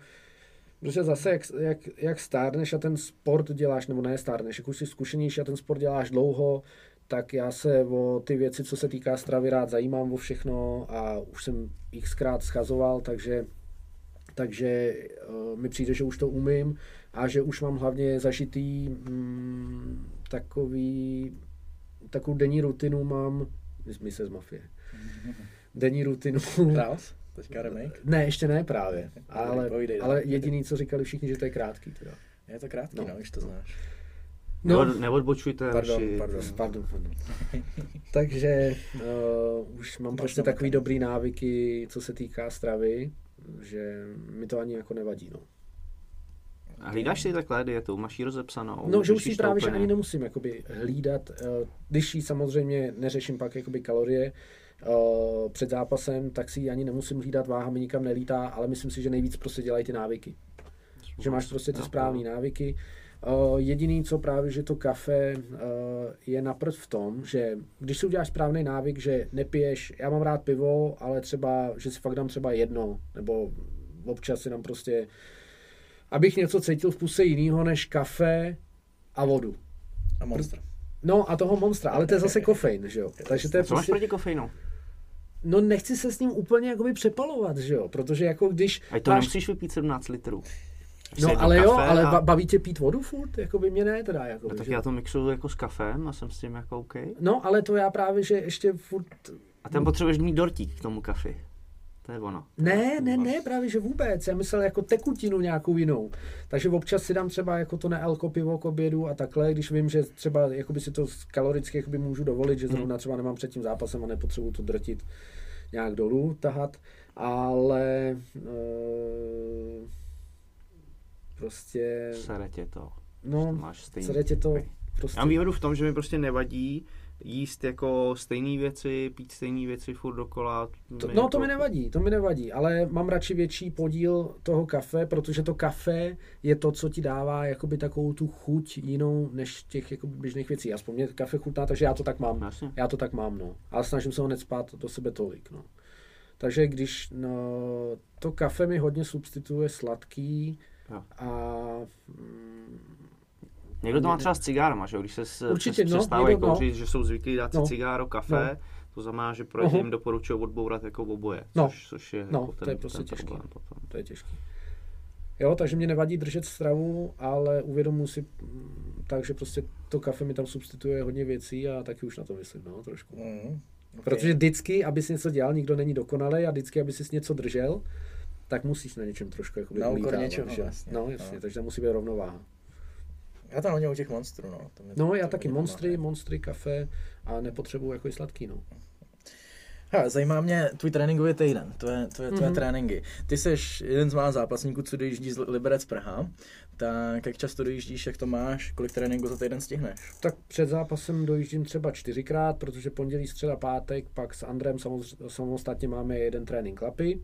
Speaker 5: Protože zase, jak, jak, jak stárneš a ten sport děláš, nebo ne stárneš, jak už jsi zkušenější a ten sport děláš dlouho, tak já se o ty věci, co se týká stravy, rád zajímám o všechno a už jsem xkrát schazoval, takže, takže uh, mi přijde, že už to umím a že už mám hlavně zažitý mm, takový, takovou denní rutinu mám, my se z mafie, denní rutinu,
Speaker 4: Kraus? Teďka remake?
Speaker 5: ne, ještě ne právě, ale, ale
Speaker 4: no.
Speaker 5: jediný, co říkali všichni, že to je krátký. Teda.
Speaker 4: Je to krátký, no,
Speaker 5: No.
Speaker 4: no když to znáš.
Speaker 5: No.
Speaker 3: Neod, neodbočujte,
Speaker 4: Pardon,
Speaker 3: hoši.
Speaker 4: pardon.
Speaker 5: Pardon, pardon. Takže uh, už mám prostě takový dobrý návyky, co se týká stravy, že mi to ani jako nevadí. No.
Speaker 3: A hlídáš si takhle dietu? Máš ji rozepsanou?
Speaker 5: No, že už si právě že ani nemusím jakoby hlídat, eh, když ji samozřejmě neřeším pak jakoby kalorie eh, před zápasem, tak si ji ani nemusím hlídat, váha mi nikam nelítá, ale myslím si, že nejvíc prostě dělají ty návyky. Že máš prostě ty
Speaker 3: No,
Speaker 5: správné návyky. Uh, jediný, co právě, že to kafe uh, je naprd v tom, že když si uděláš správný návyk, že nepiješ, já mám rád pivo, ale třeba, že si fakt dám třeba jedno, nebo občas si dám prostě, abych něco cítil v puse jinýho než kafe a vodu.
Speaker 4: A Monster.
Speaker 5: No a toho monstra, ale to je zase kofein, že jo. Takže to je
Speaker 3: Co máš
Speaker 5: prostě,
Speaker 3: proti kofeinu?
Speaker 5: no nechci se s ním úplně jakoby přepalovat, že jo, protože jako když
Speaker 3: A to
Speaker 5: máš-
Speaker 3: nemusíš vypít 17 litrů.
Speaker 5: No ale jo, ale
Speaker 3: a...
Speaker 5: ba- baví tě pít vodu furt? Jako by mě ne teda. Jako
Speaker 3: No, tak
Speaker 5: že?
Speaker 3: já to mixuju jako s kafem a jsem s tím jako OK.
Speaker 5: no ale to já právě, že ještě furt...
Speaker 3: A tam potřebuješ mít dortík k tomu kafi. To je ono.
Speaker 5: Ne, ne, ne, právě že vůbec. Já myslel jako tekutinu nějakou jinou. Takže občas si dám třeba jako to nealko pivo k obědu a takhle, když vím, že třeba jakoby si to kaloricky jakoby můžu dovolit, že zrovna třeba nemám před tím zápasem a nepotřebuju to drtit nějak dolů, tahat, ale uh, prostě,
Speaker 3: Sere tě to.
Speaker 5: no,
Speaker 3: Máš stejný.
Speaker 5: sere tě to
Speaker 3: Já
Speaker 5: prostě...
Speaker 3: mám výhodu v tom, že mi prostě nevadí jíst jako stejné věci, pít stejné věci furt dokola.
Speaker 5: To, no
Speaker 3: jako-
Speaker 5: to mi nevadí, to mi nevadí, ale mám radši větší podíl toho kafe, protože to kafe je to, co ti dává jakoby takovou tu chuť jinou než těch jakoby běžných věcí. Aspoň mě kafe chutná, takže já to tak mám.
Speaker 3: Jasně.
Speaker 5: Já to tak mám, no. Ale snažím se ho necpat do sebe tolik, no. Takže když no, to kafe mi hodně substituje sladký
Speaker 3: Jo.
Speaker 5: a mm,
Speaker 3: Někdo to má třeba s cigárama, že? Když se s,
Speaker 5: Určitě,
Speaker 3: přes,
Speaker 5: no,
Speaker 3: přestávají
Speaker 5: někdo, no.
Speaker 3: kouřit, že jsou zvyklí dát si
Speaker 5: No.
Speaker 3: cigáro, kafe,
Speaker 5: No.
Speaker 3: to znamená, že pro jim doporučuji odbourat jako oboje,
Speaker 5: No.
Speaker 3: což, což je
Speaker 5: No,
Speaker 3: jako
Speaker 5: to
Speaker 3: ten,
Speaker 5: je prostě
Speaker 3: ten
Speaker 5: těžký.
Speaker 3: problém potom.
Speaker 5: to je těžký. Jo, takže mě nevadí držet stravu, ale uvědomuji si, mm, takže prostě to kafe mi tam substituje hodně věcí a taky už na to myslím, no, trošku.
Speaker 4: Mm. Okay.
Speaker 5: Protože vždycky, aby si něco dělal, nikdo není dokonalý a vždycky, aby si něco držel, tak musíš na něčem trošku jako
Speaker 4: Na úkor
Speaker 5: ulítávat,
Speaker 4: něčeho,
Speaker 5: že?
Speaker 4: vlastně.
Speaker 5: No, jasně,
Speaker 4: No.
Speaker 5: takže tam musí být rovnováha.
Speaker 4: Já tam hodně u těch monstrů, no. To mi,
Speaker 5: No, já
Speaker 4: to
Speaker 5: taky monstry,
Speaker 4: pomáhá.
Speaker 5: monstry, kafe a nepotřebuju jako i sladký, no.
Speaker 4: Hele, zajímá mě tvůj tréninkový týden, tvoje, tvoje, tvoje
Speaker 5: Mhm.
Speaker 4: tréninky. Ty jsi jeden z mála zápasníků, co dojíždí z Liberec Praha. Tak jak často dojíždíš, jak to máš, kolik tréninků za týden stihneš?
Speaker 5: Tak před zápasem dojíždím třeba čtyřikrát, protože pondělí, středa, pátek, pak s Andrem samostatně máme jeden trénink klapy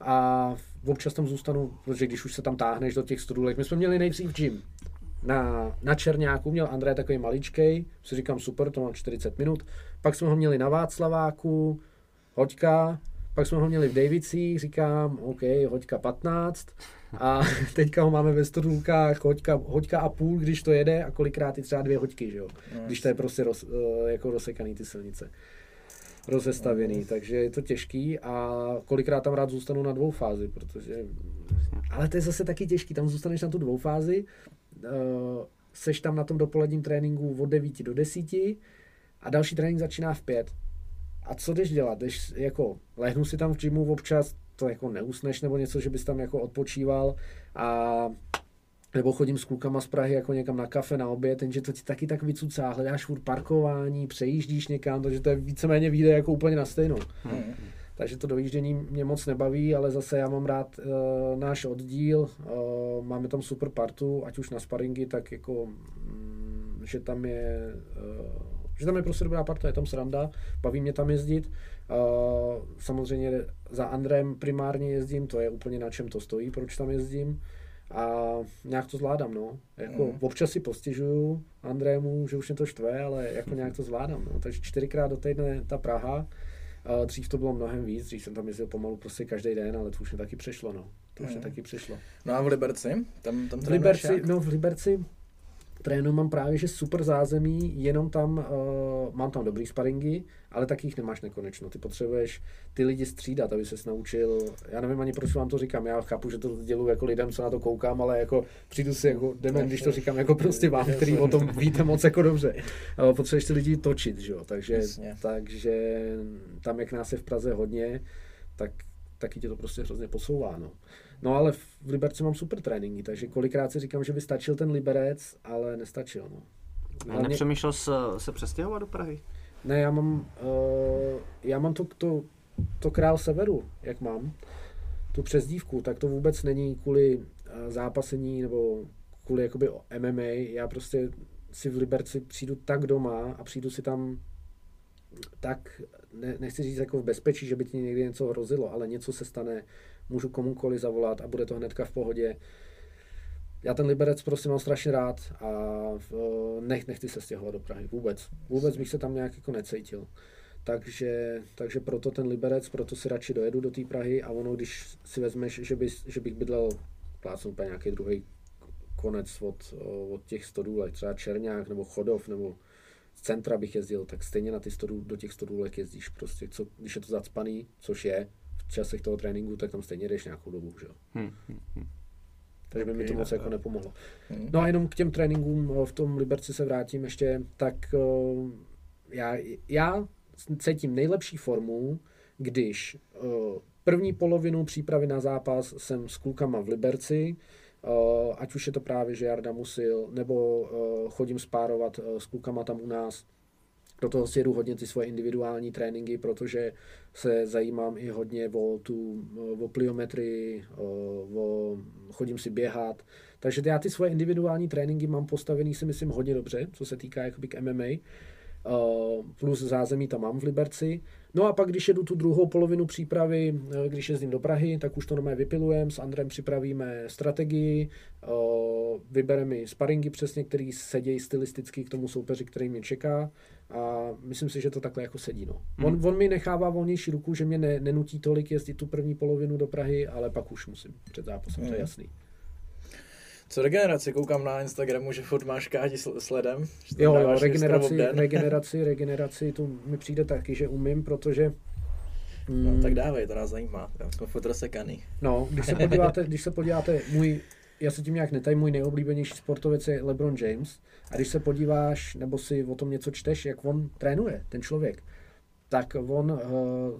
Speaker 5: a občas tam zůstanu, protože když už se tam táhneš do těch studulek, my jsme měli nejdřív gym. Na, na Černáku, měl André takový maličkej, si říkám super, to mám 40 minut, pak jsme ho měli na Václaváku, hoďka, pak jsme ho měli v Davicích, říkám, OK, hoďka 15 a teďka ho máme ve studulkách hoďka, hoďka a půl, když to jede a kolikrát i třeba dvě hoďky, že jo, když to je prostě roz, eh, jako rozsekaný ty silnice rozestavěný, takže je to těžký a kolikrát tam rád zůstanu na dvou fázi, protože ale to je zase taky těžký, tam zůstaneš na tu dvou fázi, uh, seš tam na tom dopoledním tréninku od 9 do 10 a další trénink začíná v 5. A co jdeš dělat? Jdeš jako, lehnu si tam v gymu občas, to jako neusneš nebo něco, že bys tam jako odpočíval a nebo chodím s klukama z Prahy jako někam na kafe, na oběd, jenže to ti taky tak vycucá, hledáš furt parkování, přejíždíš někam, takže to je víceméně vyjde jako úplně na stejnou.
Speaker 4: Hmm.
Speaker 5: Takže to dojíždění mě moc nebaví, ale zase já mám rád uh, náš oddíl, uh, máme tam super partu, ať už na sparingy, tak jako, mm, že tam je, uh, že tam je prostě dobrá parta, je tam sranda, baví mě tam jezdit. Samozřejmě za Andrem primárně jezdím, to je úplně na čem to stojí, proč tam jezdím. A nějak to zvládám, no. Jako,
Speaker 4: Mhm.
Speaker 5: Občas si postižuju Andrému, že už mě to štve, ale jako nějak to zvládám, no. Takže čtyřikrát do týdne ta Praha, dřív to bylo mnohem víc, dřív jsem tam jezdil pomalu prostě každý den, ale to už mě taky přešlo, no. To už mě
Speaker 4: Mhm.
Speaker 5: taky přešlo.
Speaker 4: No a v Liberci? Tam, tam
Speaker 5: V Liberci,
Speaker 4: jak?
Speaker 5: no v Liberci trénu mám právě, že super zázemí, jenom tam, uh, mám tam dobrý sparingy, ale taky jich nemáš nekonečno. Ty potřebuješ ty lidi střídat, aby ses naučil, já nevím ani proč vám to říkám, já chápu, že to děluji jako lidem, co na to koukám, ale jako přijdu si jako dement, když to říkám jako prostě vám, který o tom víte moc jako dobře. Ale potřebuješ ty lidi točit, že jo, takže,
Speaker 4: Jasně.
Speaker 5: takže tam, jak nás je v Praze hodně, tak taky tě to prostě hrozně posouvá, no. No ale v Liberci mám super tréninky, takže kolikrát si říkám, že by stačil ten Liberec, ale nestačil, no.
Speaker 3: A
Speaker 5: Hlavně-
Speaker 3: nepřemýšlel se, se přestěhovat do Prahy?
Speaker 5: Ne, já mám, uh, já mám to, to, to král severu, jak mám, tu přezdívku, tak to vůbec není kvůli uh, zápasení nebo kvůli jakoby MMA, já prostě si v Liberci přijdu tak doma a přijdu si tam tak, ne, nechci říct jako v bezpečí, že by ti někdy něco hrozilo, ale něco se stane, můžu komukoli zavolat a bude to hnedka v pohodě. Já ten Liberec prostě mám strašně rád a nech, nechci se stěhovat do Prahy, vůbec. Vůbec bych se tam nějak jako necítil. Takže, takže proto ten Liberec, proto si radši dojedu do té Prahy a ono, když si vezmeš, že, by, že bych bydlel, plácnu úplně nějaký druhý konec od, od těch stodůlek, třeba Černák nebo Chodov nebo z centra bych jezdil, tak stejně na ty stodů, do těch stodůlek jezdíš prostě, co, když je to zacpaný, což je v časech toho tréninku, tak tam stejně jdeš nějakou dobu, že jo. Hmm, hmm, hmm. Takže by okay, mi to moc jako nepomohlo. Hmm. No a jenom k těm tréninkům v tom Liberci se vrátím ještě, tak já, já cítím nejlepší formu, když první polovinu přípravy na zápas jsem s klukama v Liberci, Eh, ať už je to právě, že Jarda Musil, nebo eh, chodím spárovat eh, s klukama tam u nás. Do toho si jedu hodně ty svoje individuální tréninky, protože se zajímám i hodně o tu o pliometrii, o, chodím si běhat. Takže já ty svoje individuální tréninky mám postavený si myslím hodně dobře, co se týká jakoby k MMA. Plus zázemí tam mám v Liberci. No a pak, když jedu tu druhou polovinu přípravy, eh, když jezdím do Prahy, tak už to normálně vypilujeme, s Andrem připravíme strategii, eh, vybereme sparingy přesně, který sedějí stylisticky k tomu soupeři, který mě čeká a myslím si, že to takhle jako sedí. No. Hmm. On, on mi nechává volnější ruku, že mě ne, nenutí tolik jezdit tu první polovinu do Prahy, ale pak už musím před zápasem, hmm. to je hmm. jasný.
Speaker 4: Co regeneraci? Koukám na Instagramu, že furt máš kádi sledem.
Speaker 5: Jo, jo, regeneraci, regeneraci, regeneraci, to mi přijde taky, že umím, protože
Speaker 4: Mm, no, tak dávej, to nás zajímá. Jsme furt rozsekaný.
Speaker 5: No, když se podíváte, když se podíváte, můj, já se tím nějak netaj, můj nejoblíbenější sportovec je LeBron James. A když se podíváš, nebo si o tom něco čteš, jak on trénuje, ten člověk, tak on uh,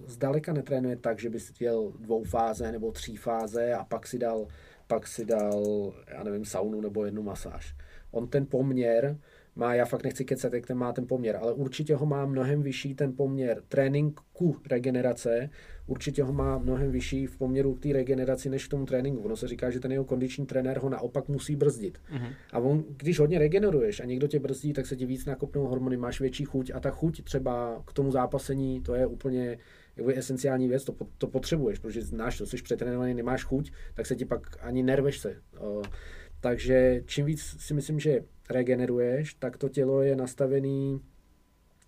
Speaker 5: zdaleka netrénuje tak, že by si dvou fáze nebo tří fáze a pak si dal pak si dal, já nevím, saunu nebo jednu masáž. On ten poměr má, já fakt nechci kecat, jak ten má ten poměr, ale určitě ho má mnohem vyšší ten poměr trénink ku regenerace, určitě ho má mnohem vyšší v poměru k té regeneraci než k tomu tréninku. Ono se říká, že ten jeho kondiční trenér ho naopak musí brzdit. Uh-huh. A on, když hodně regeneruješ a někdo tě brzdí, tak se ti víc nakopnou hormony, máš větší chuť a ta chuť třeba k tomu zápasení, to je úplně jako je esenciální věc, to, to potřebuješ, protože znáš to, jsi přetrénovaný, nemáš chuť, tak se ti pak ani nerveš se. Takže čím víc si myslím, že regeneruješ, tak to tělo je nastavený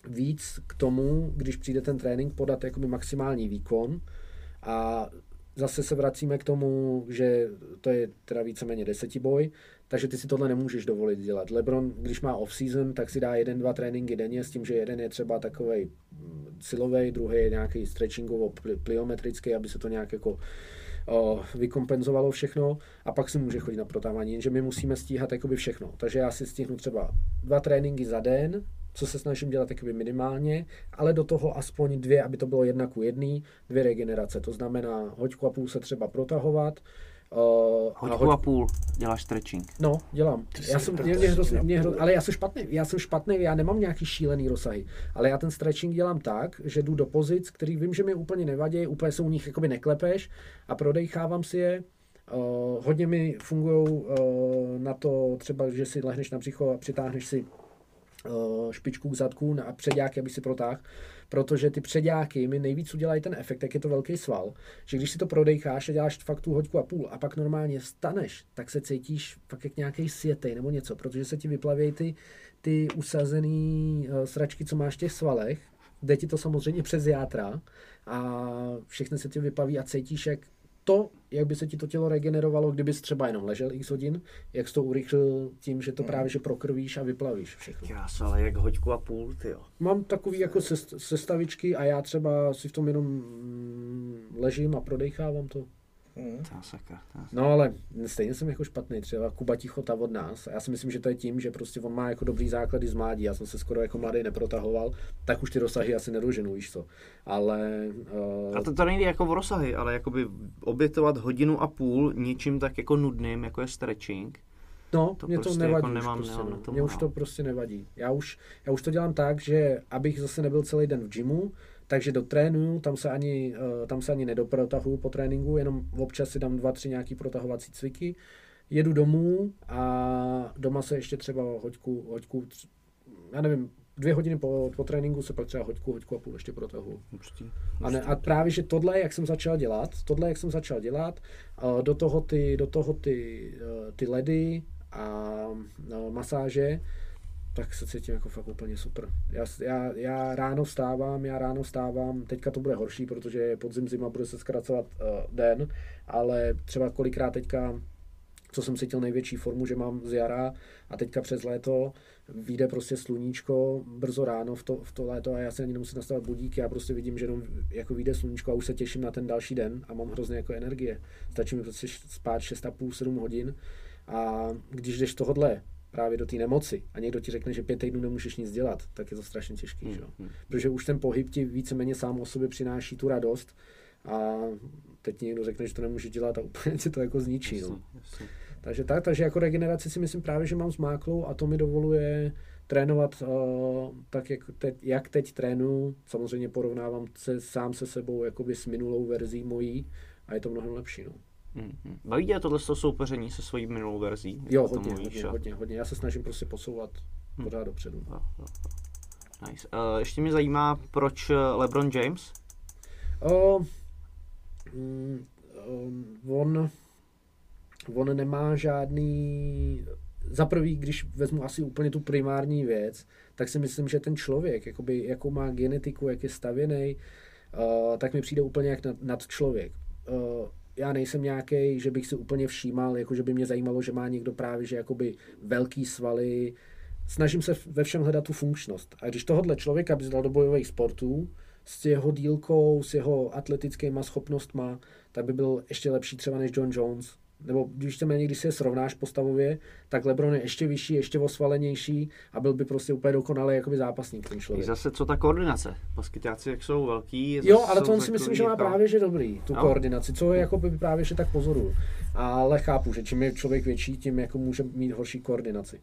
Speaker 5: víc k tomu, když přijde ten trénink, podat jakoby maximální výkon a zase se vracíme k tomu, že to je teda víceméně desetiboj, takže ty si tohle nemůžeš dovolit dělat. LeBron, když má off-season, tak si dá jeden, dva tréninky denně s tím, že jeden je třeba takový mm, silový, druhý je nějaký stretchingovo pliometrický, aby se to nějak jako o, vykompenzovalo všechno a pak si může chodit na protávání, jenže my musíme stíhat jakoby všechno. Takže já si stihnu třeba dva tréninky za den, co se snažím dělat jakoby minimálně, ale do toho aspoň dvě, aby to bylo jedna ku jedný, dvě regenerace. To znamená hoďku a půl se třeba protahovat,
Speaker 3: Uh, Hoďku a, hoď... a půl děláš stretching.
Speaker 5: No, dělám. Já jsem, mě, mě hrozně, mě hro... ale já jsem špatný, já jsem špatný, já nemám nějaký šílený rozsahy, ale já ten stretching dělám tak, že jdu do pozic, který vím, že mi úplně nevadí, úplně se u nich jakoby neklepeš a prodejchávám si je. Uh, hodně mi fungují uh, na to třeba, že si lehneš na břicho a přitáhneš si uh, špičku k zadku a předáky, aby si protáhl protože ty předáky mi nejvíc udělají ten efekt, jak je to velký sval, že když si to prodejcháš a děláš fakt tu hoďku a půl a pak normálně staneš, tak se cítíš fakt jak nějaký světej nebo něco, protože se ti vyplavějí ty, ty usazený uh, sračky, co máš v těch svalech, jde ti to samozřejmě přes játra a všechny se ti vyplaví a cítíš, jak to, jak by se ti to tělo regenerovalo, kdyby třeba jenom ležel x hodin, jak jsi to urychlil tím, že to hmm. právě že prokrvíš a vyplavíš všechno.
Speaker 3: Krása, ale jak hoďku a půl, ty jo.
Speaker 5: Mám takový jako sestavičky a já třeba si v tom jenom mm, ležím a prodechávám to.
Speaker 3: Mm. sakra,
Speaker 5: No ale stejně jsem jako špatný, třeba Kuba Tichota od nás. A já si myslím, že to je tím, že prostě on má jako dobrý základy z mládí. Já jsem se skoro jako mladý neprotahoval, tak už ty rozsahy asi nedoženu, víš co. Ale...
Speaker 3: Uh... A to, to nejde jako v rozsahy, ale jakoby obětovat hodinu a půl něčím tak jako nudným, jako je stretching.
Speaker 5: No, to mě prostě to nevadí. Jako nemám, prostě, nemám no. Mě už to prostě nevadí. Já už, já už to dělám tak, že abych zase nebyl celý den v gymu, takže do trénu, tam se ani, uh, tam se ani nedoprotahuju po tréninku, jenom občas si dám dva, tři nějaký protahovací cviky, jedu domů a doma se ještě třeba hoďku, hoďku já nevím, dvě hodiny po, po tréninku se pak třeba hoďku, hoďku a půl ještě protahu.
Speaker 3: Určitě.
Speaker 5: A, ne, a právě, že tohle, jak jsem začal dělat, tohle, jak jsem začal dělat, a do toho ty, do toho ty, eh, ty ledy a masáže, tak se cítím jako fakt úplně super. Já, já, já ráno vstávám, já ráno vstávám, teďka to bude horší, protože je podzim zima, bude se zkracovat uh, den, ale třeba kolikrát teďka co jsem cítil největší formu, že mám z jara a teďka přes léto vyjde prostě sluníčko brzo ráno v to, v to léto a já se ani nemusím nastavit budík, já prostě vidím, že jenom jako vyjde sluníčko a už se těším na ten další den a mám hrozně jako energie. Stačí mi prostě spát 6,5-7 hodin a když jdeš tohodle právě do té nemoci a někdo ti řekne, že pět týdnů nemůžeš nic dělat, tak je to strašně těžký, že? jo? Protože už ten pohyb ti víceméně sám o sobě přináší tu radost a teď někdo řekne, že to nemůže dělat a úplně si to jako zničí. No.
Speaker 3: Jasně, jasně.
Speaker 5: Takže tak, takže jako regeneraci si myslím právě, že mám zmáklou a to mi dovoluje trénovat uh, tak, jak teď, jak teď trénuju. Samozřejmě porovnávám se sám se sebou jakoby s minulou verzí mojí a je to mnohem lepší. No.
Speaker 3: Mhm. Baví tě tohle soupeření se svojí minulou verzí?
Speaker 5: Jo, hodně, hodně,
Speaker 3: a-
Speaker 5: hodně, hodně. Já se snažím prostě posouvat pořád dopředu.
Speaker 3: Jo, jo, jo. Nice. Uh, ještě mě zajímá, proč eh, LeBron James?
Speaker 5: O, mm, um, on, on nemá žádný... Za prvý, když vezmu asi úplně tu primární věc, tak si myslím, že ten člověk, jakoby, jakou má genetiku, jak je stavěný, uh, tak mi přijde úplně jak nad, nad člověk. Uh, já nejsem nějaký, že bych si úplně všímal, jako že by mě zajímalo, že má někdo právě, že jakoby velký svaly. Snažím se ve všem hledat tu funkčnost. A když tohohle člověka bys dal do bojových sportů, s jeho dílkou, s jeho atletickými schopnostma, tak by byl ještě lepší třeba než John Jones. Nebo když se když si je srovnáš postavově, tak LeBron je ještě vyšší, ještě osvalenější a byl by prostě úplně dokonalý jakoby zápasník ten
Speaker 3: I
Speaker 5: člověk.
Speaker 3: zase co ta koordinace? Baskytáci jak jsou velký.
Speaker 5: Jo, ale to on si myslím, že má
Speaker 3: takový
Speaker 5: právě že dobrý, tu
Speaker 3: Jo.
Speaker 5: koordinaci, co je jako by právě že tak pozoruju. Ale chápu, že čím je člověk větší, tím jako může mít horší koordinaci.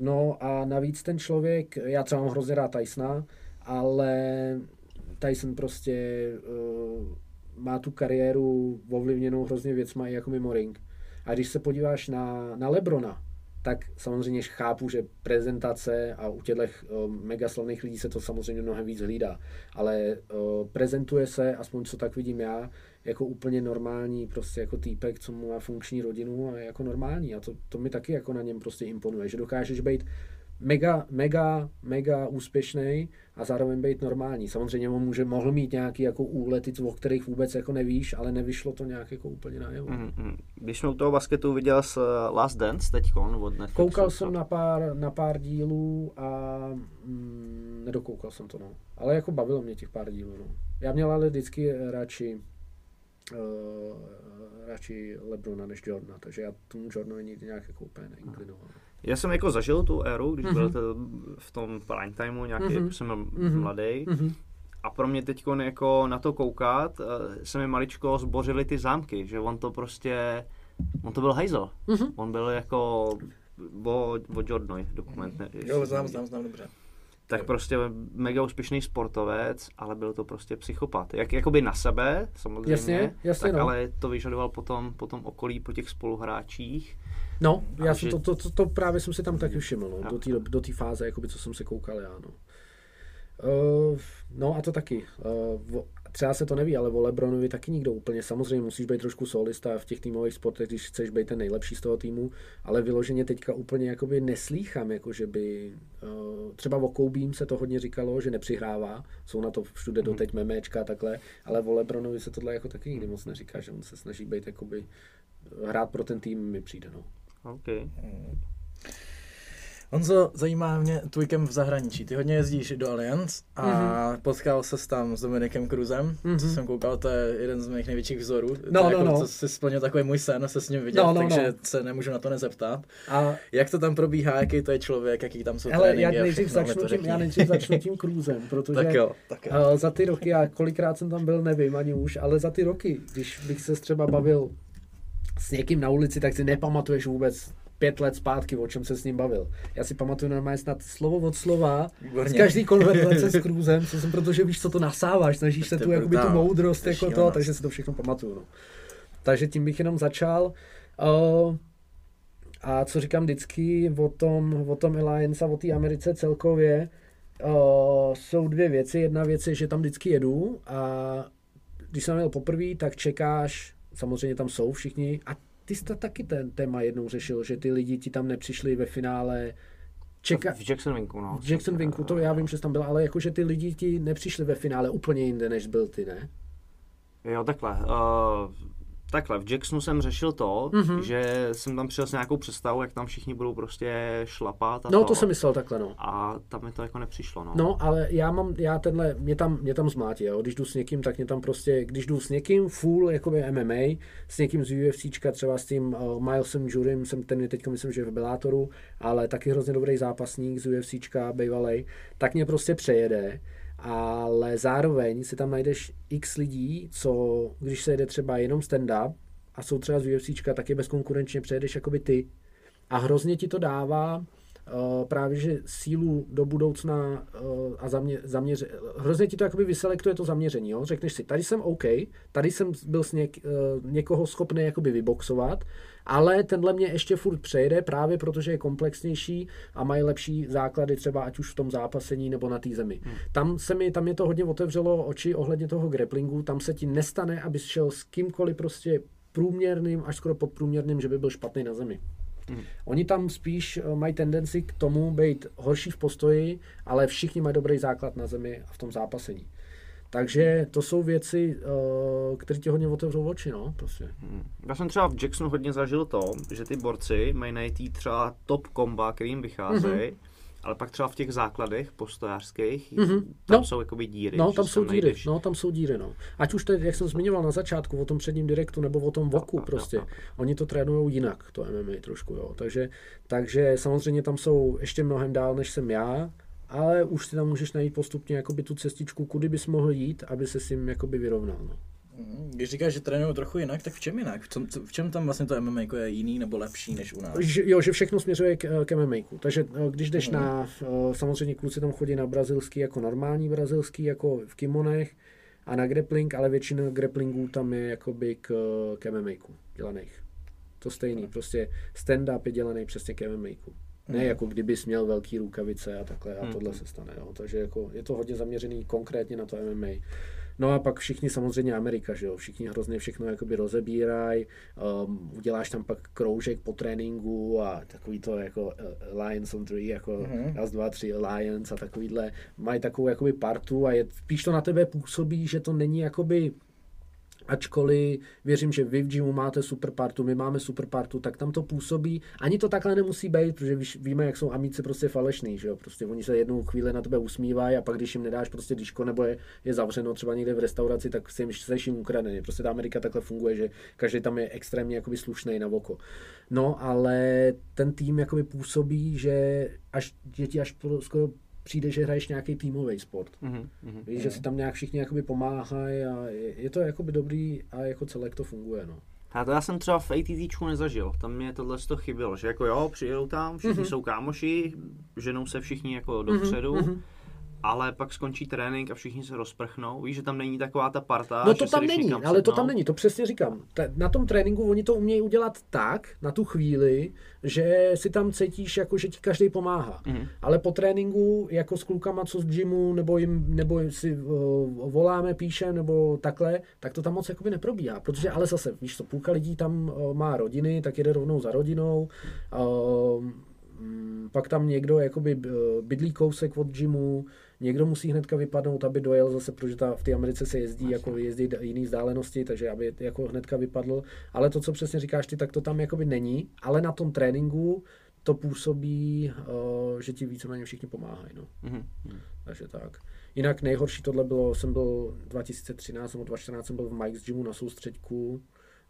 Speaker 5: No a navíc ten člověk, já třeba mám hrozně rád Tysona, ale Tyson prostě uh, má tu kariéru ovlivněnou hrozně věcma i jako mimo ring. A když se podíváš na, na Lebrona, tak samozřejmě chápu, že prezentace a u těchto uh, megaslavných lidí se to samozřejmě mnohem víc hlídá, ale uh, prezentuje se, aspoň co tak vidím já, jako úplně normální, prostě jako týpek, co má funkční rodinu a jako normální a to, to mi taky jako na něm prostě imponuje, že dokážeš být mega, mega, mega úspěšný a zároveň být normální. Samozřejmě on může, mohl mít nějaký jako úlety, o kterých vůbec jako nevíš, ale nevyšlo to nějak jako úplně najevo. Mm.
Speaker 3: Mhm. Když jsme u toho basketu viděl s eh, Last Dance teďkon od Netflixu.
Speaker 5: Koukal jsem na pár, na pár dílů a mm, nedokoukal jsem to, no. Ale jako bavilo mě těch pár dílů, no. Já měl ale vždycky radši uh, radši Lebrona než Jordana, takže já tomu Jordanovi nikdy nějak jako úplně neinklinoval.
Speaker 3: Já jsem jako zažil tu éru, když
Speaker 5: Mhm.
Speaker 3: byl to v tom prime timeu nějaký,
Speaker 5: Mhm.
Speaker 3: mm-hmm. jsem byl
Speaker 5: Mhm.
Speaker 3: mladý.
Speaker 5: Mhm.
Speaker 3: A pro mě teď jako na to koukat, eh, se mi maličko zbořily ty zámky, že on to prostě, on to byl hajzel.
Speaker 5: Mhm.
Speaker 3: On byl jako o, o Jordanovi dokument. Ne,
Speaker 4: Jo, znám, znám, znám dobře.
Speaker 3: Tak prostě mega úspěšný sportovec, ale byl to prostě psychopat. Jak, jakoby na sebe, samozřejmě,
Speaker 5: Jasně, jasně,
Speaker 3: tak
Speaker 5: no.
Speaker 3: ale to vyžadoval potom, potom okolí po těch spoluhráčích.
Speaker 5: No, já jsem
Speaker 3: že-
Speaker 5: to, to, to, to, právě jsem si tam taky všiml, no, do té do fáze, jakoby, co jsem se koukal já, no. Uh, no a to taky. Uh, třeba se to neví, ale o Lebronovi taky nikdo úplně. Samozřejmě musíš být trošku solista v těch týmových sportech, když chceš být ten nejlepší z toho týmu, ale vyloženě teďka úplně jakoby neslýchám, jako že by uh, třeba o Koubím se to hodně říkalo, že nepřihrává, jsou na to všude doteď memečka a takhle, ale o Lebronovi se tohle jako taky nikdy moc neříká, že on se snaží být jakoby hrát pro ten tým mi přijde, no.
Speaker 3: OK.
Speaker 4: Honzo, zajímá mě tvůj kemp v zahraničí. Ty hodně jezdíš do Allianz a
Speaker 5: Mhm.
Speaker 4: mm-hmm. potkal se tam s Dominikem Cruzem, mm-hmm. co jsem koukal, to je jeden z mých největších vzorů.
Speaker 5: No,
Speaker 4: to,
Speaker 5: no,
Speaker 4: jako,
Speaker 5: no.
Speaker 4: To si splnil takový můj sen se s ním vidět,
Speaker 5: No, no,
Speaker 4: takže
Speaker 5: no.
Speaker 4: se nemůžu na to nezeptat.
Speaker 5: A
Speaker 4: Jak to tam probíhá, jaký to je člověk, jaký tam jsou
Speaker 5: Hele,
Speaker 4: tréninky
Speaker 5: já nejdřív, začnu tím, já nejdřív začnu tím krůzem, protože
Speaker 4: Tak jo, tak jo.
Speaker 5: uh, za ty roky, já kolikrát jsem tam byl, nevím ani už, ale za ty roky, když bych se třeba bavil s někým na ulici, tak si nepamatuješ vůbec pět let zpátky, o čem se s ním bavil. Já si pamatuju normálně snad slovo od slova, z
Speaker 4: Výborně.
Speaker 5: každý konverzace s krůzem, co jsem, protože víš, co to nasáváš, snažíš se tu jakoby tu moudrost, jako to, takže si to všechno pamatuju. No. Takže tím bych jenom začal. Uh, a co říkám vždycky o tom, o tom Alliance a o té Americe celkově, o, jsou dvě věci. Jedna věc je, že tam vždycky jedu a když jsem měl poprvé, tak čekáš, samozřejmě tam jsou všichni a ty jsi to taky ten téma jednou řešil, že ty lidi ti tam nepřišli ve finále
Speaker 3: Čeka... V Jacksonvinku, no.
Speaker 5: V Jacksonvinku, to já vím, že jsi tam byl, ale jakože ty lidi ti nepřišli ve finále úplně jinde, než byl ty, ne?
Speaker 3: Jo, takhle. Uh, Takhle, v Jacksonu jsem řešil to, mm-hmm. že jsem tam přijel s nějakou představou, jak tam všichni budou prostě šlapat. A
Speaker 5: no,
Speaker 3: to,
Speaker 5: to jsem myslel takhle, no.
Speaker 3: A tam mi to jako nepřišlo, no.
Speaker 5: No, ale já mám, já tenhle, mě tam, mě tam zmátí, jo. Když jdu s někým, tak mě tam prostě, když jdu s někým full, jakoby MMA, s někým z UFCčka, třeba s tím uh, Milesem Jurym, jsem ten je teď myslím, že v Bellatoru, ale taky hrozně dobrý zápasník z UFCčka, bývalej, tak mě prostě přejede ale zároveň si tam najdeš x lidí, co když se jede třeba jenom stand-up a jsou třeba z UFCčka, tak je bezkonkurenčně přejedeš jakoby ty. A hrozně ti to dává uh, právě, že sílu do budoucna uh, a zamě, zaměře, hrozně ti to jakoby vyselektuje to zaměření, jo? řekneš si, tady jsem OK, tady jsem byl s něk, uh, někoho schopný jakoby vyboxovat, ale tenhle mě ještě furt přejede právě protože je komplexnější a mají lepší základy třeba ať už v tom zápasení nebo na té zemi. Hmm. Tam se mi, tam mě to hodně otevřelo oči ohledně toho grapplingu, tam se ti nestane, abys šel s kýmkoliv prostě průměrným až skoro podprůměrným, že by byl špatný na zemi. Hmm. Oni tam spíš eh, mají tendenci k tomu být horší v postoji, ale všichni mají dobrý základ na zemi a v tom zápasení. Takže to jsou věci, uh, které ti hodně otevřou oči, no, prostě. Hmm.
Speaker 3: Já jsem třeba v Jacksonu hodně zažil to, že ty borci mají najít třeba top komba, kterým vycházejí, mm-hmm. ale pak třeba v těch základech postojářských, mm-hmm. tam no. jsou jakoby díry.
Speaker 5: No, tam jsou díry, najdeš... no, tam jsou díry, no. Ať už teď, jak jsem zmiňoval na začátku, o tom předním direktu, nebo o tom voku, no, no, prostě. No, no. Oni to trénují jinak, to MMA trošku, jo. Takže, takže samozřejmě tam jsou ještě mnohem dál, než jsem já, ale už si tam můžeš najít postupně jakoby tu cestičku, kudy bys mohl jít, aby se s tím jakoby vyrovnal. No.
Speaker 4: Mhm. Když říkáš, že trénují trochu jinak, tak v čem jinak? V, tom, v čem tam vlastně to MMA je jiný nebo lepší než u nás?
Speaker 5: Že, jo, že všechno směřuje k, k MMA. Takže eh, když jdeš mm. na, eh, samozřejmě kluci tam chodí na brazilský jako normální brazilský, jako v kimonech a na grappling, ale většina grapplingů tam je jakoby k, k MMA dělaných. To stejný, prostě stand-up je dělaný přesně k MMA. Ne hmm. jako kdybys měl velký rukavice a takhle a hmm. tohle se stane. Jo. Takže jako je to hodně zaměřený konkrétně na to MMA. No a pak všichni samozřejmě Amerika, že jo, všichni hrozně všechno jakoby rozebírají, um, uděláš tam pak kroužek po tréninku a takový to jako uh, Lions on three, jako mm-hmm. raz, dva, tři Lions a takovýhle, mají takovou jakoby partu a je, spíš to na tebe působí, že to není jakoby ačkoliv věřím, že vy v gymu máte super partu, my máme super partu, tak tam to působí. Ani to takhle nemusí být, protože víme, jak jsou amíci prostě falešný, že jo? Prostě oni se jednou chvíli na tebe usmívají a pak když jim nedáš prostě diško nebo je, je zavřeno třeba někde v restauraci, tak se jim, se jim ukradený. Prostě ta Amerika takhle funguje, že každý tam je extrémně jakoby slušný na oko. No, ale ten tým jakoby působí, že až děti až skoro přijde, že hraješ nějaký týmový sport. Mm-hmm. Víš, že si tam nějak všichni jakoby pomáhají a je, je to jakoby dobrý a jako celek to funguje. No.
Speaker 3: A to já jsem třeba v ATTčku nezažil, tam mě tohle to chybělo, že jako jo, přijedou tam, všichni mm-hmm. jsou kámoši, ženou se všichni jako dopředu, mm-hmm ale pak skončí trénink a všichni se rozprchnou. Víš, že tam není taková ta parta.
Speaker 5: No to tam není, ale to tam není, to přesně říkám. Na tom tréninku oni to umějí udělat tak, na tu chvíli, že si tam cítíš, jako že ti každý pomáhá. Mm. Ale po tréninku, jako s klukama, co z gymu, nebo, jim, nebo si uh, voláme, píšem, nebo takhle, tak to tam moc jakoby neprobíhá. Protože ale zase, víš co, půlka lidí tam uh, má rodiny, tak jede rovnou za rodinou. Uh, pak tam někdo jakoby bydlí kousek od gymu, Někdo musí hnedka vypadnout, aby dojel zase, protože ta, v té Americe se jezdí, jako jezdí jiný vzdálenosti, takže aby jako hnedka vypadl. Ale to, co přesně říkáš ty, tak to tam jakoby není, ale na tom tréninku to působí, uh, že ti víceméně všichni pomáhají. No. Mm-hmm. Takže tak. Jinak nejhorší tohle bylo, jsem byl 2013 nebo 2014 jsem byl v Mike's Gymu na soustředku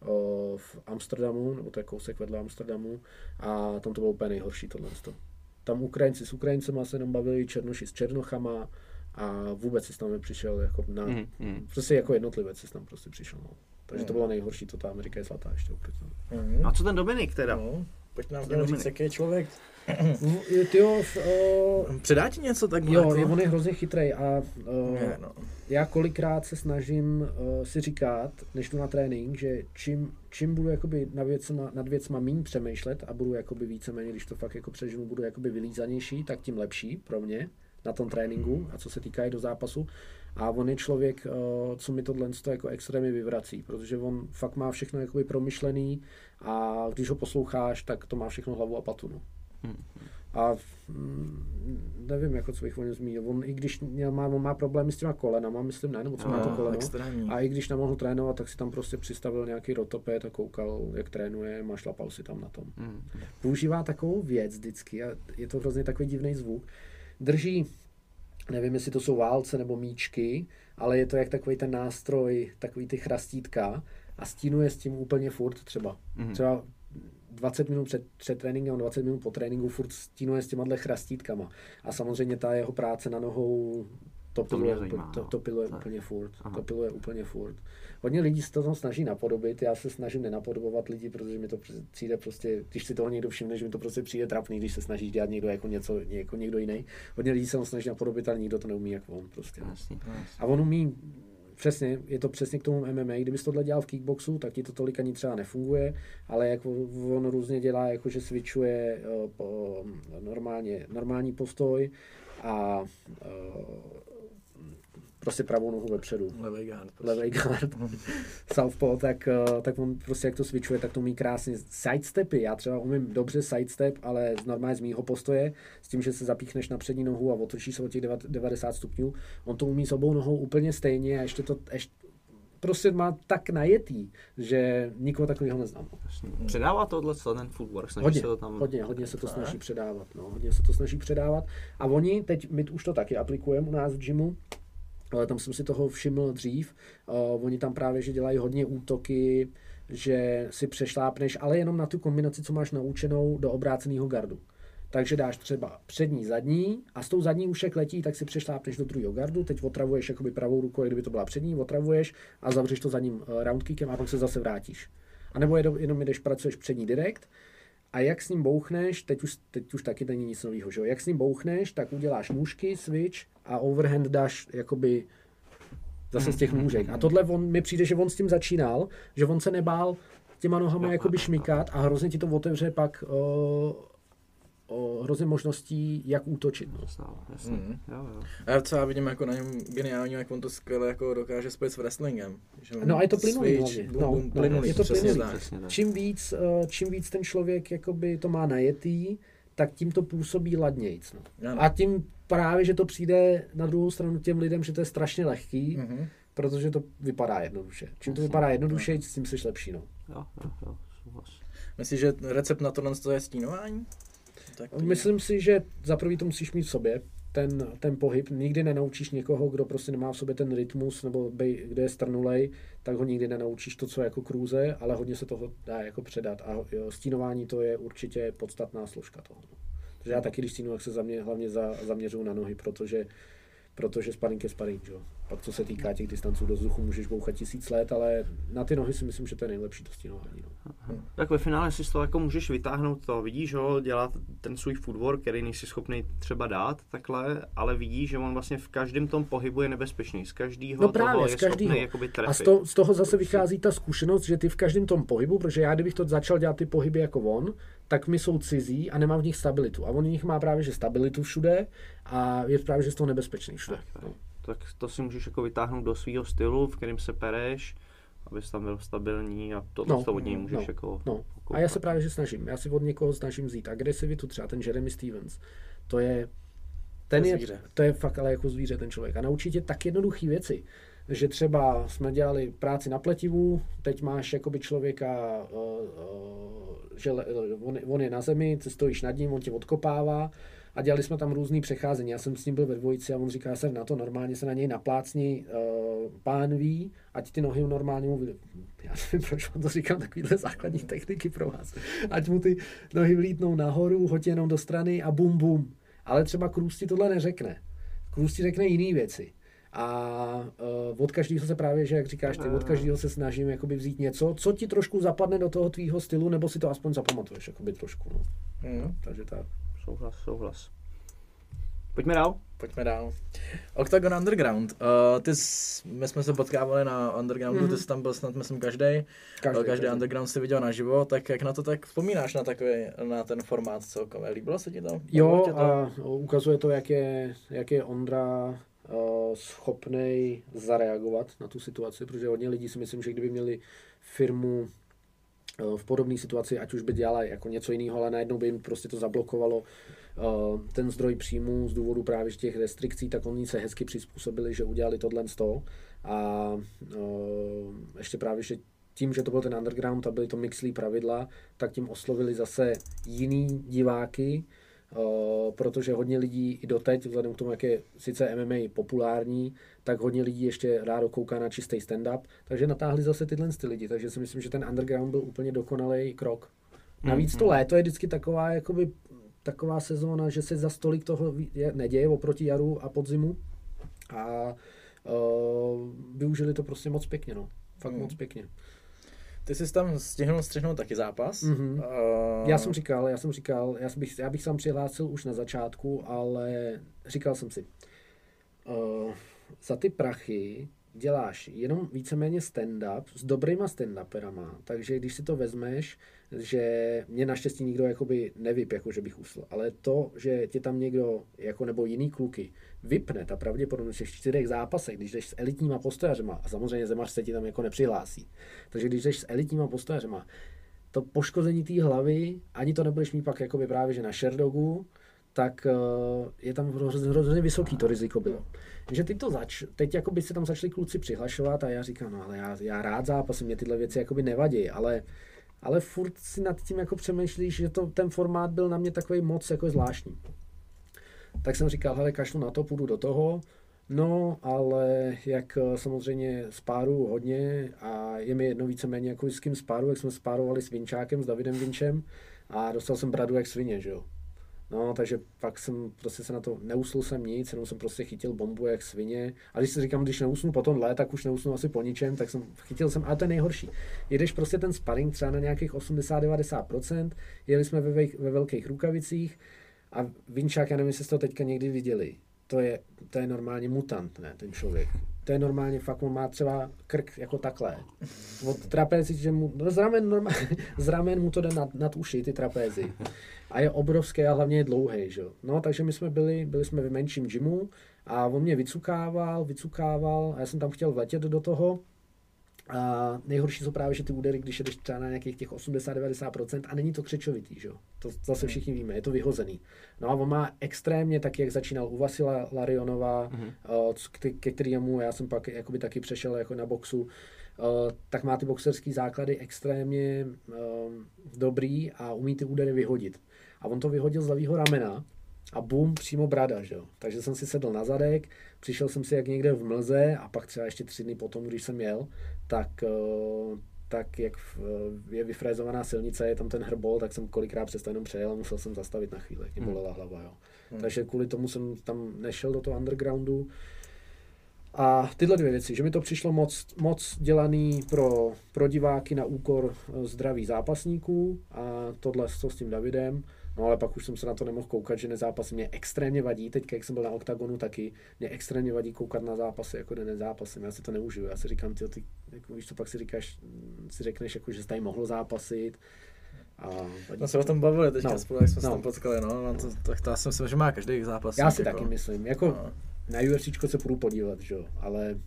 Speaker 5: uh, v Amsterdamu, nebo to je kousek vedle Amsterdamu a tam to bylo úplně nejhorší tohle tam Ukrajinci s Ukrajincema se jenom bavili, Černoši s Černochama a vůbec jsi tam nepřišel jako na, mm, mm. prostě jako jednotlivec jsi tam prostě přišel, no. Takže mm. to bylo nejhorší, to ta Amerika je zlatá ještě oproti
Speaker 3: mm. No a co ten Dominik teda? No.
Speaker 4: Pojď nám jenom říct, jaký je člověk.
Speaker 5: Ty jo, uh,
Speaker 4: Předá ti něco tak
Speaker 5: jo,
Speaker 4: jako?
Speaker 5: je, on je hrozně chytrej a uh,
Speaker 4: Je, no.
Speaker 5: já kolikrát se snažím uh, si říkat, než jdu na trénink, že čím, čím budu jakoby nad věcma, nad věcma méně přemýšlet a budu jakoby víceméně, když to fakt jako přeženu, budu jakoby vylízanější, tak tím lepší pro mě na tom tréninku a co se týká i do zápasu. A on je člověk, uh, co mi tohle to jako extrémně vyvrací, protože on fakt má všechno jakoby promyšlený a když ho posloucháš, tak to má všechno hlavu a patu. No. A mm, nevím, jako co bych o něm zmínil. On i když měl, má, on má problémy s těma kolenama, myslím, ne, nebo co má to
Speaker 4: No,
Speaker 5: koleno.
Speaker 4: extrémní.
Speaker 5: A i když nemohl trénovat, tak si tam prostě přistavil nějaký rotoped a koukal, jak trénuje a šlapal si tam na tom.
Speaker 3: Mm.
Speaker 5: Používá takovou věc vždycky a je to hrozně takový divný zvuk. Drží, nevím, jestli to jsou válce nebo míčky, ale je to jak takový ten nástroj, takový ty chrastítka a stínuje s tím úplně furt třeba.
Speaker 3: Mhm.
Speaker 5: Třeba 20 minut před, před tréninkem, 20 minut po tréninku furt stínuje s těma chrastítkama. A samozřejmě ta jeho práce na nohou to
Speaker 3: To mě
Speaker 5: piluje,
Speaker 3: zajímá,
Speaker 5: to,
Speaker 3: no.
Speaker 5: to piluje
Speaker 3: To
Speaker 5: úplně furt.
Speaker 3: Aha.
Speaker 5: To piluje úplně furt. Hodně lidí se to snaží napodobit, já se snažím nenapodobovat lidi, protože mi to při- přijde prostě, když si toho někdo všimne, že mi to prostě přijde trapný, když se snaží dělat někdo jako něco, jako někdo jiný. Hodně lidí se ho snaží napodobit, ale nikdo to neumí jak on prostě. A on umí, přesně, je to přesně k tomu MMA, kdybys tohle dělal v kickboxu, tak ti to tolik ani třeba nefunguje, ale jak on různě dělá, jako že switchuje eh, normálně, normální postoj a eh, prostě pravou nohu vepředu
Speaker 4: Levej guard. prostě.
Speaker 5: levej guard, southpaw, tak, eh, tak on prostě jak to switchuje, tak to umí krásně. Sidestepy, já třeba umím dobře sidestep, ale z normálně z mýho postoje, s tím, že se zapíchneš na přední nohu a otočíš se o těch devat- 90 stupňů, on to umí s obou nohou úplně stejně a ještě to ještě, prostě má tak najetý, že nikoho takového neznám.
Speaker 3: Předává tohle ten footwork, snaží
Speaker 5: Hodně,
Speaker 3: se to tam...
Speaker 5: hodně, hodně se to snaží předávat. No, hodně se to snaží předávat. A oni, teď my už to taky aplikujeme u nás v gymu, ale tam jsem si toho všiml dřív. Uh, oni tam právě, že dělají hodně útoky, že si přešlápneš, ale jenom na tu kombinaci, co máš naučenou do obráceného gardu. Takže dáš třeba přední, zadní a s tou zadní už jak letí, tak si přešlápneš do druhého gardu, teď otravuješ jakoby pravou rukou, jak kdyby to byla přední, otravuješ a zavřeš to zadním uh, roundkickem a pak se zase vrátíš. A nebo jenom, jenom jdeš, pracuješ přední direkt a jak s ním bouchneš, teď už, teď už taky není nic nového, že jo? Jak s ním bouchneš, tak uděláš nůžky, switch a overhand dáš jakoby zase z těch nůžek. A tohle on, mi přijde, že on s tím začínal, že on se nebál těma nohama jakoby šmikat a hrozně ti to otevře pak o, o hrozně možností, jak útočit. No.
Speaker 3: Jasný.
Speaker 4: Mhm.
Speaker 3: Jo, jo.
Speaker 4: A já třeba vidím jako na něm geniální, jak on to skvěle jako dokáže spojit s wrestlingem. Že
Speaker 5: No a je to plynulý
Speaker 4: switch,
Speaker 5: No,
Speaker 4: bum,
Speaker 5: no,
Speaker 4: plynulý,
Speaker 5: je to
Speaker 4: přesně
Speaker 5: plynulý.
Speaker 3: Přesně tak.
Speaker 5: Čím víc, eh, čím víc ten člověk jakoby to má najetý, tak tím to působí ladnějc. No.
Speaker 4: Ano.
Speaker 5: A tím právě, že to přijde na druhou stranu těm lidem, že to je strašně lehký,
Speaker 4: Mhm.
Speaker 5: protože to vypadá jednoduše. Čím to
Speaker 3: Jasně.
Speaker 5: vypadá jednoduše, tím jsi lepší. No.
Speaker 3: Jo, jo, jo, souhlas.
Speaker 4: Myslíš, že recept na tohle je stínování? Tak to
Speaker 5: Myslím si, že za prvý to musíš mít v sobě, ten, ten pohyb. Nikdy nenaučíš někoho, kdo prostě nemá v sobě ten rytmus, nebo bej, kde je strnulej, tak ho nikdy nenaučíš to, co je jako krůze, ale hodně se toho dá jako předat. A jo, stínování to je určitě podstatná složka toho. No. Takže já taky, když stínu, tak se za mě, hlavně za, zaměřuju na nohy, protože protože sparring je sparring, jo. Pak co se týká těch distanců do vzduchu, můžeš bouchat tisíc let, ale na ty nohy si myslím, že to je nejlepší to stínování. No.
Speaker 3: Tak ve finále si z toho jako můžeš vytáhnout to, vidíš ho, dělat ten svůj footwork, který nejsi schopný třeba dát takhle, ale vidíš, že on vlastně v každém tom pohybu je nebezpečný, z každého
Speaker 5: No právě,
Speaker 3: toho
Speaker 5: z
Speaker 3: je
Speaker 5: každého.
Speaker 3: schopný jakoby trefit.
Speaker 5: A z, to, z toho zase vychází ta zkušenost, že ty v každém tom pohybu, protože já kdybych to začal dělat ty pohyby jako on, tak mi jsou cizí a nemám v nich stabilitu. A on v nich má právě že stabilitu všude a je právě že z toho nebezpečný všude.
Speaker 3: Tak, tak.
Speaker 5: No.
Speaker 3: tak to si můžeš jako vytáhnout do svého stylu, v kterém se pereš, abys tam byl stabilní a to,
Speaker 5: No,
Speaker 3: no, to od něj můžeš
Speaker 5: no,
Speaker 3: jako
Speaker 5: No. A já se právě že snažím. Já si od někoho snažím vzít agresivitu, třeba ten Jeremy Stevens. To je, ten
Speaker 4: To je
Speaker 5: je,
Speaker 4: zvíře.
Speaker 5: to je fakt ale jako zvíře ten člověk. A naučí tě tak jednoduché věci, že třeba jsme dělali práci na pletivu, teď máš jakoby člověka, uh, uh, že on, on, je na zemi, ty stojíš nad ním, on tě odkopává a dělali jsme tam různý přecházení. Já jsem s ním byl ve dvojici a on říká, se na to normálně se na něj naplácni uh, pánví, ať ty nohy normálně mu já nevím, proč vám to říkám, takovýhle základní techniky pro vás. Ať mu ty nohy vlítnou nahoru, hoď jenom do strany a bum bum. Ale třeba Krůz ti tohle neřekne. Krůz ti řekne jiné věci. A uh, od každého se právě, že jak říkáš ty, od každého se snažím jakoby vzít něco, co ti trošku zapadne do toho tvýho stylu, nebo si to aspoň zapamatuješ, jakoby trošku. No.
Speaker 4: Hmm.
Speaker 5: Takže tak.
Speaker 3: Souhlas, souhlas. Pojďme dál.
Speaker 4: Pojďme dál. Octagon Underground. Uh, ty jsi, my jsme se potkávali na Undergroundu, mm-hmm. ty jsi tam byl snad, myslím, každý.
Speaker 5: Každý,
Speaker 4: Každý, každý. Underground si viděl naživo, tak jak na to tak vzpomínáš na takový, na ten formát celkově? Líbilo se ti to?
Speaker 5: Jo,
Speaker 4: to?
Speaker 5: a ukazuje to, jak je, jak je Ondra schopný zareagovat na tu situaci, protože hodně lidí si myslím, že kdyby měli firmu uh, v podobné situaci, ať už by dělala jako něco jiného, ale najednou by jim prostě to zablokovalo uh, ten zdroj příjmu z důvodu právě těch restrikcí, tak oni se hezky přizpůsobili, že udělali tohle z toho. A ještě právě, že tím, že to byl ten underground a byly to mixlý pravidla, tak tím oslovili zase jiný diváky, protože hodně lidí i doteď, vzhledem k tomu, jak je sice MMA populární, tak hodně lidí ještě rádo kouká na čistý stand-up, takže natáhli zase tyhle ty lidi, takže si myslím, že ten underground byl úplně dokonalý krok. Navíc to léto je vždycky taková, jakoby, taková sezóna, že se za stolik toho je- neděje oproti jaru a podzimu a uh, využili to prostě moc pěkně, no. Fakt
Speaker 4: Hmm.
Speaker 5: moc pěkně.
Speaker 4: Ty jsi tam stihnul střihnout taky zápas.
Speaker 5: Mhm.
Speaker 4: Uh,
Speaker 5: Já jsem říkal, já jsem říkal, já bych, já bych se tam přihlásil už na začátku, ale říkal jsem si, uh, za ty prachy děláš jenom víceméně stand-up s dobrýma stand-uperama, takže když si to vezmeš, že mě naštěstí nikdo jakoby nevyp, jako že bych usl, ale to, že tě tam někdo, jako nebo jiný kluky, vypne, ta pravděpodobnost těch čtyřech zápasech, když jdeš s elitníma postojařema, a samozřejmě Zemař se ti tam jako nepřihlásí, takže když jdeš s elitníma postojařema, to poškození té hlavy, ani to nebudeš mít pak jakoby právě že na Sherdogu, tak uh, je tam hrozně, hrozně vysoký to riziko bylo. Že teď to zač, teď jakoby se tam začali kluci přihlašovat a já říkám, no ale já, já rád zápasím, mě tyhle věci jakoby nevadí, ale, ale furt si nad tím jako přemýšlíš, že to, ten formát byl na mě takový moc jako zvláštní. Tak jsem říkal, hele, kašlu na to, půjdu do toho, No, ale jak eh, samozřejmě spáru hodně a je mi jedno víceméně jako s kým spáru, jak jsme spárovali s Vinčákem, s Davidem Vinčem a dostal jsem bradu jak svině, že jo. No, takže pak jsem prostě se na to, neusnul jsem nic, jenom jsem prostě chytil bombu jak svině. A když si říkám, když neusnu po tomhle, tak už neusnu asi po ničem, tak jsem chytil jsem, a to je nejhorší. Jedeš prostě ten sparring třeba na nějakých 80-90%, jeli jsme ve, ve velkých rukavicích a Vinčák, já nevím, jestli jste to teďka někdy viděli, to je, to je normálně mutant, ne, ten člověk. To je normálně, fakt on má třeba krk jako takhle. Od trapézy, že mu, no z ramen, normálně, z ramen mu to jde nad, nad uši, ty trapézy. A je obrovský a hlavně je dlouhý, že jo. No, takže my jsme byli, byli jsme v menším gymu a on mě vycukával, vycukával a já jsem tam chtěl vletět do toho. A nejhorší jsou právě, že ty údery, když jdeš třeba na nějakých těch 80-90% a není to křečovitý, že jo. To zase všichni víme, je to vyhozený. No a on má extrémně, tak jak začínal u Vasila Larionova, mm-hmm. ke kterému já jsem pak jakoby taky přešel jako na boxu, tak má ty boxerské základy extrémně dobrý a umí ty údery vyhodit. A on to vyhodil z levého ramena a bum, přímo brada, že jo. Takže jsem si sedl na zadek, přišel jsem si jak někde v mlze a pak třeba ještě tři dny potom, když jsem jel, tak, uh, tak jak je vyfrézovaná silnice, je tam ten hrbol, tak jsem kolikrát přesto jenom přejel a musel jsem zastavit na chvíli, jak mě bolela hlava, jo. Takže kvůli tomu jsem tam nešel do toho undergroundu. A tyhle dvě věci, že mi to přišlo moc, moc dělaný pro, pro diváky na úkor eh, zdraví zápasníků a tohle to s tím Davidem. No ale pak už jsem se na to nemohl koukat, že nezápasy mě extrémně vadí. Teď, jak jsem byl na OKTAGONu taky, mě extrémně vadí koukat na zápasy, jako den nezápasím. Já si to neužiju. Já si říkám, ty, ty jako, víš co, pak si říkáš, si řekneš, jako, že jsi tady mohl zápasit. A
Speaker 4: No se o tom bavili teďka
Speaker 5: No.
Speaker 4: spolu, jak jsme se
Speaker 5: No.
Speaker 4: tam potkali, no, no to, tak to já si myslím, že má každý zápas.
Speaker 5: Já si
Speaker 4: jako,
Speaker 5: taky myslím. Jako
Speaker 4: No.
Speaker 5: na UFCčko se půjdu podívat, že jo, ale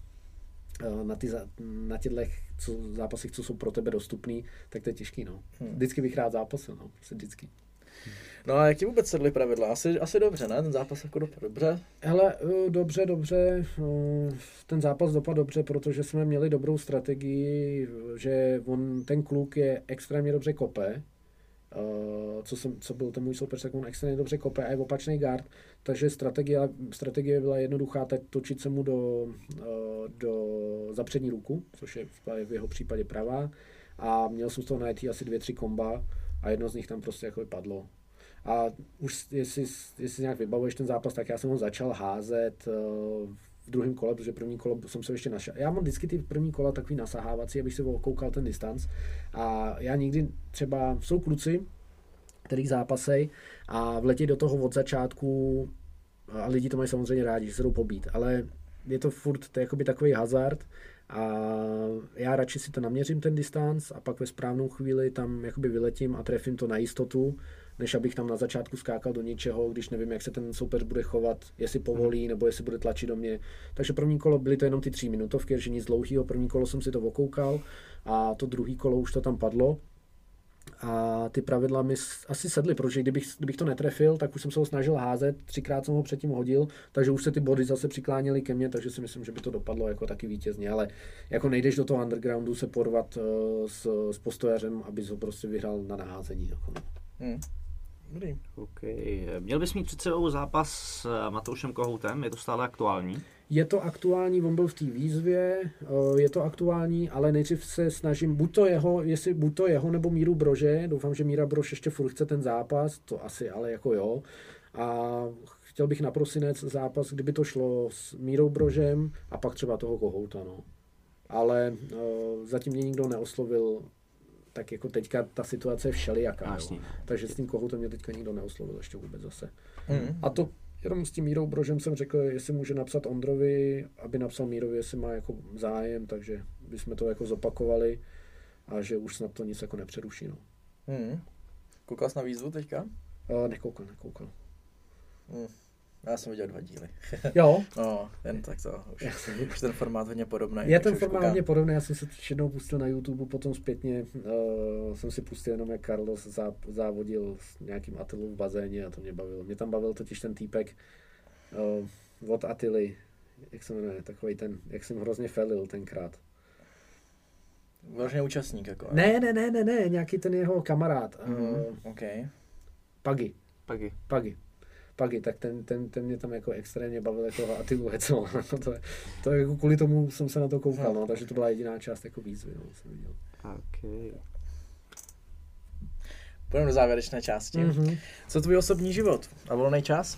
Speaker 5: eh, na, ty, na těchto co, zápasech, co jsou pro tebe dostupný, tak to je těžký, no.
Speaker 4: Hmm.
Speaker 5: Vždycky bych rád zápasil, no, prostě vždycky.
Speaker 4: No a jak ti vůbec sedly pravidla? Asi, asi dobře, ne? Ten zápas jako dopadl dobře.
Speaker 5: Hele, eh, dobře, dobře, eh, ten zápas dopadl dobře, protože jsme měli dobrou strategii, že on, ten kluk je extrémně dobře kope, Uh, co, jsem, co byl ten můj soupeř, tak on extrémně dobře kope a je opačný guard, takže strategie, strategie byla jednoduchá, tak točit se mu do, do za přední ruku, což je v jeho případě pravá a měl jsem z toho najít asi dvě, tři komba a jedno z nich tam prostě jako padlo. A už jestli, jestli nějak vybavuješ ten zápas, tak já jsem ho začal házet uh, v druhém kole, protože první kolo jsem se ještě našel. Já mám vždycky ty první kola takový nasahávací, abych si koukal ten distanc. A já nikdy třeba, jsou kluci, který zápasej a vletět do toho od začátku a lidi to mají samozřejmě rádi, že se jdou pobít, ale je to furt to je takový hazard a já radši si to naměřím ten distanc a pak ve správnou chvíli tam jakoby vyletím a trefím to na jistotu, než abych tam na začátku skákal do ničeho, když nevím, jak se ten soupeř bude chovat, jestli povolí nebo jestli bude tlačit do mě. Takže první kolo byly to jenom ty tři minutovky, že nic dlouhého. První kolo jsem si to okoukal a to druhý kolo už to tam padlo a ty pravidla mi asi sedly, protože kdybych, kdybych to netrefil, tak už jsem se ho snažil házet, třikrát jsem ho předtím hodil, takže už se ty body zase přikláněly ke mně, takže si myslím, že by to dopadlo jako taky vítězně, ale jako nejdeš do toho undergroundu se porvat uh, s, s postojařem, aby ho prostě vyhrál na naházení. Jako. No. Hmm.
Speaker 3: Dobrý. Okay. Měl bys mít před sebou zápas s eh, Matoušem Kohoutem, je to stále aktuální?
Speaker 5: Je to aktuální, on byl v té výzvě, eh, je to aktuální, ale nejdřív se snažím, buď to jeho, jestli buď to jeho nebo Míru Brože, doufám, že Míra Brož ještě furt chce ten zápas, to asi ale jako jo. A chtěl bych na prosinec zápas, kdyby to šlo s Mírou Brožem a pak třeba toho Kohouta, no. Ale uh, zatím mě nikdo neoslovil tak jako teďka ta situace je všelijaká. Jo. Takže s tím kohoutem mě teďka nikdo neoslovil ještě vůbec zase. Mm. A to jenom s tím Mírou Brožem jsem řekl, jestli může napsat Ondrovi, aby napsal Mírovi, jestli má jako zájem, takže bychom to jako zopakovali a že už snad to nic jako nepřeruší. No.
Speaker 4: Mm. Koukal jsi na výzvu teďka?
Speaker 5: Uh, nekoukal, nekoukal.
Speaker 4: Mm. Já jsem viděl dva díly.
Speaker 5: Jo?
Speaker 4: no, jen tak to. Už, už ten formát hodně podobný.
Speaker 5: Je ten formát hodně podobný, já jsem se jednou pustil na YouTube, potom zpětně uh, jsem si pustil jenom, jak Carlos zá, závodil s nějakým Atilou v bazéně a to mě bavilo. Mě tam bavil totiž ten týpek uh, od Atily, jak se jmenuje, takový ten, jak jsem hrozně felil tenkrát.
Speaker 4: Vlastně účastník jako.
Speaker 5: Ne, ne, ne, ne, ne, nějaký ten jeho kamarád.
Speaker 4: Mm, uh, okay.
Speaker 5: Pagi.
Speaker 3: Pagi.
Speaker 5: Pagi. Pagi, tak ten, ten, ten mě tam jako extrémně bavil jako a ty Hecel. to, to jako kvůli tomu jsem se na to koukal, no, takže to byla jediná část jako výzvy, no, jsem viděl.
Speaker 3: Okay.
Speaker 4: Půjdeme do závěrečné části. Mm-hmm. Co tvůj osobní život a volný čas?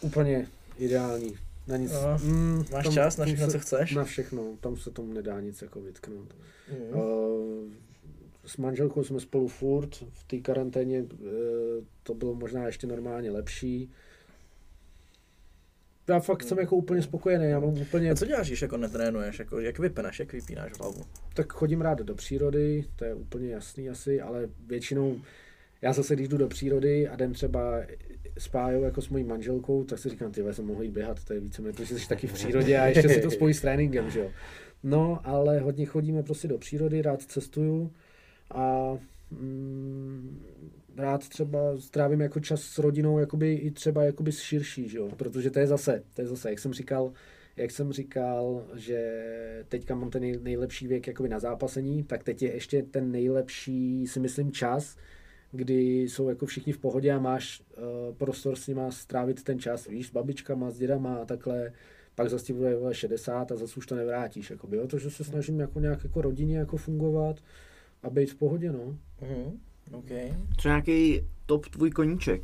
Speaker 5: Úplně ideální. Na nic.
Speaker 4: No, mm, máš tam, čas na všechno, se, co chceš?
Speaker 5: Na všechno, tam se tomu nedá nic jako vytknout. Mm. Uh, s manželkou jsme spolu furt, v té karanténě eh, to bylo možná ještě normálně lepší. Já fakt jsem jako úplně spokojený, já mám úplně...
Speaker 4: A co děláš, když jako netrénuješ, jako, jak vypneš, jak vypínáš hlavu?
Speaker 5: Tak chodím rád do přírody, to je úplně jasný asi, ale většinou já zase, když jdu do přírody a jdem třeba spájou jako s mojí manželkou, tak si říkám, ty jsem mohl jít běhat, to je více protože jsi taky v přírodě a ještě si to spojí s tréninkem, že jo. No, ale hodně chodíme prostě do přírody, rád cestuju, a mm, rád třeba strávím jako čas s rodinou jakoby i třeba jakoby širší, že jo? protože to je zase, to je zase, jak jsem říkal, jak jsem říkal, že teďka mám ten nejlepší věk jakoby na zápasení, tak teď je ještě ten nejlepší, si myslím, čas, kdy jsou jako všichni v pohodě a máš uh, prostor s nima strávit ten čas, víš, s babičkama, s dědama a takhle, pak zase ti bude 60 a zase už to nevrátíš, jakoby, jo? takže se snažím jako nějak jako rodině jako fungovat, a být v pohodě, no.
Speaker 4: Mm, okay.
Speaker 3: Co nějaký top tvůj koníček?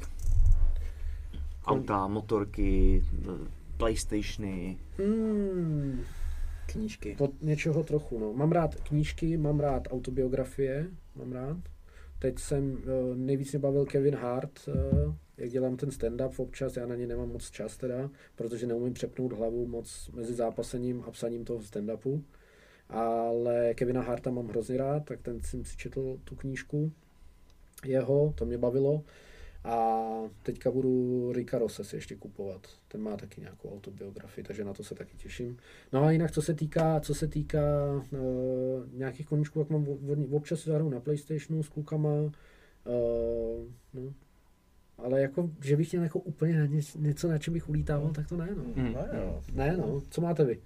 Speaker 3: Auta, motorky, Playstationy.
Speaker 5: Mm.
Speaker 4: Knížky.
Speaker 5: Pod něčeho trochu, no. Mám rád knížky, mám rád autobiografie, mám rád. Teď jsem, eh, nejvíc mě bavil Kevin Hart, eh, jak dělám ten stand-up občas, já na ně nemám moc čas teda, protože neumím přepnout hlavu moc mezi zápasením a psaním toho stand-upu ale Kevina Harta mám hrozně rád, tak ten jsem si četl tu knížku jeho, to mě bavilo. A teďka budu Rika Rose si ještě kupovat. Ten má taky nějakou autobiografii, takže na to se taky těším. No a jinak, co se týká, co se týká uh, nějakých koníčků, jak mám občas si zahraju na Playstationu s klukama. Uh, no. Ale jako, že bych měl jako úplně na něco, něco, na čem bych ulítával, tak to ne, no. Mm. Ne, no. Co máte vy?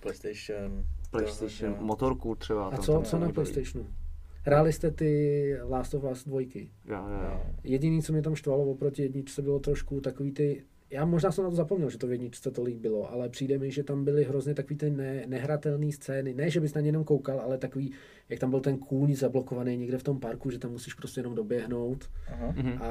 Speaker 4: PlayStation,
Speaker 3: PlayStation, to, motorku třeba.
Speaker 5: A co, co na PlayStationu? Hráli jste ty Last of Us dvojky?
Speaker 3: Jo, jo.
Speaker 5: Jediný, co mě tam štvalo oproti jedničce, bylo trošku takový ty já možná jsem na to zapomněl, že to v jedničce tolik bylo, ale přijde mi, že tam byly hrozně takový ty ne, nehratelné scény. Ne, že bys na ně jenom koukal, ale takový, jak tam byl ten kůň zablokovaný někde v tom parku, že tam musíš prostě jenom doběhnout
Speaker 4: Aha.
Speaker 5: a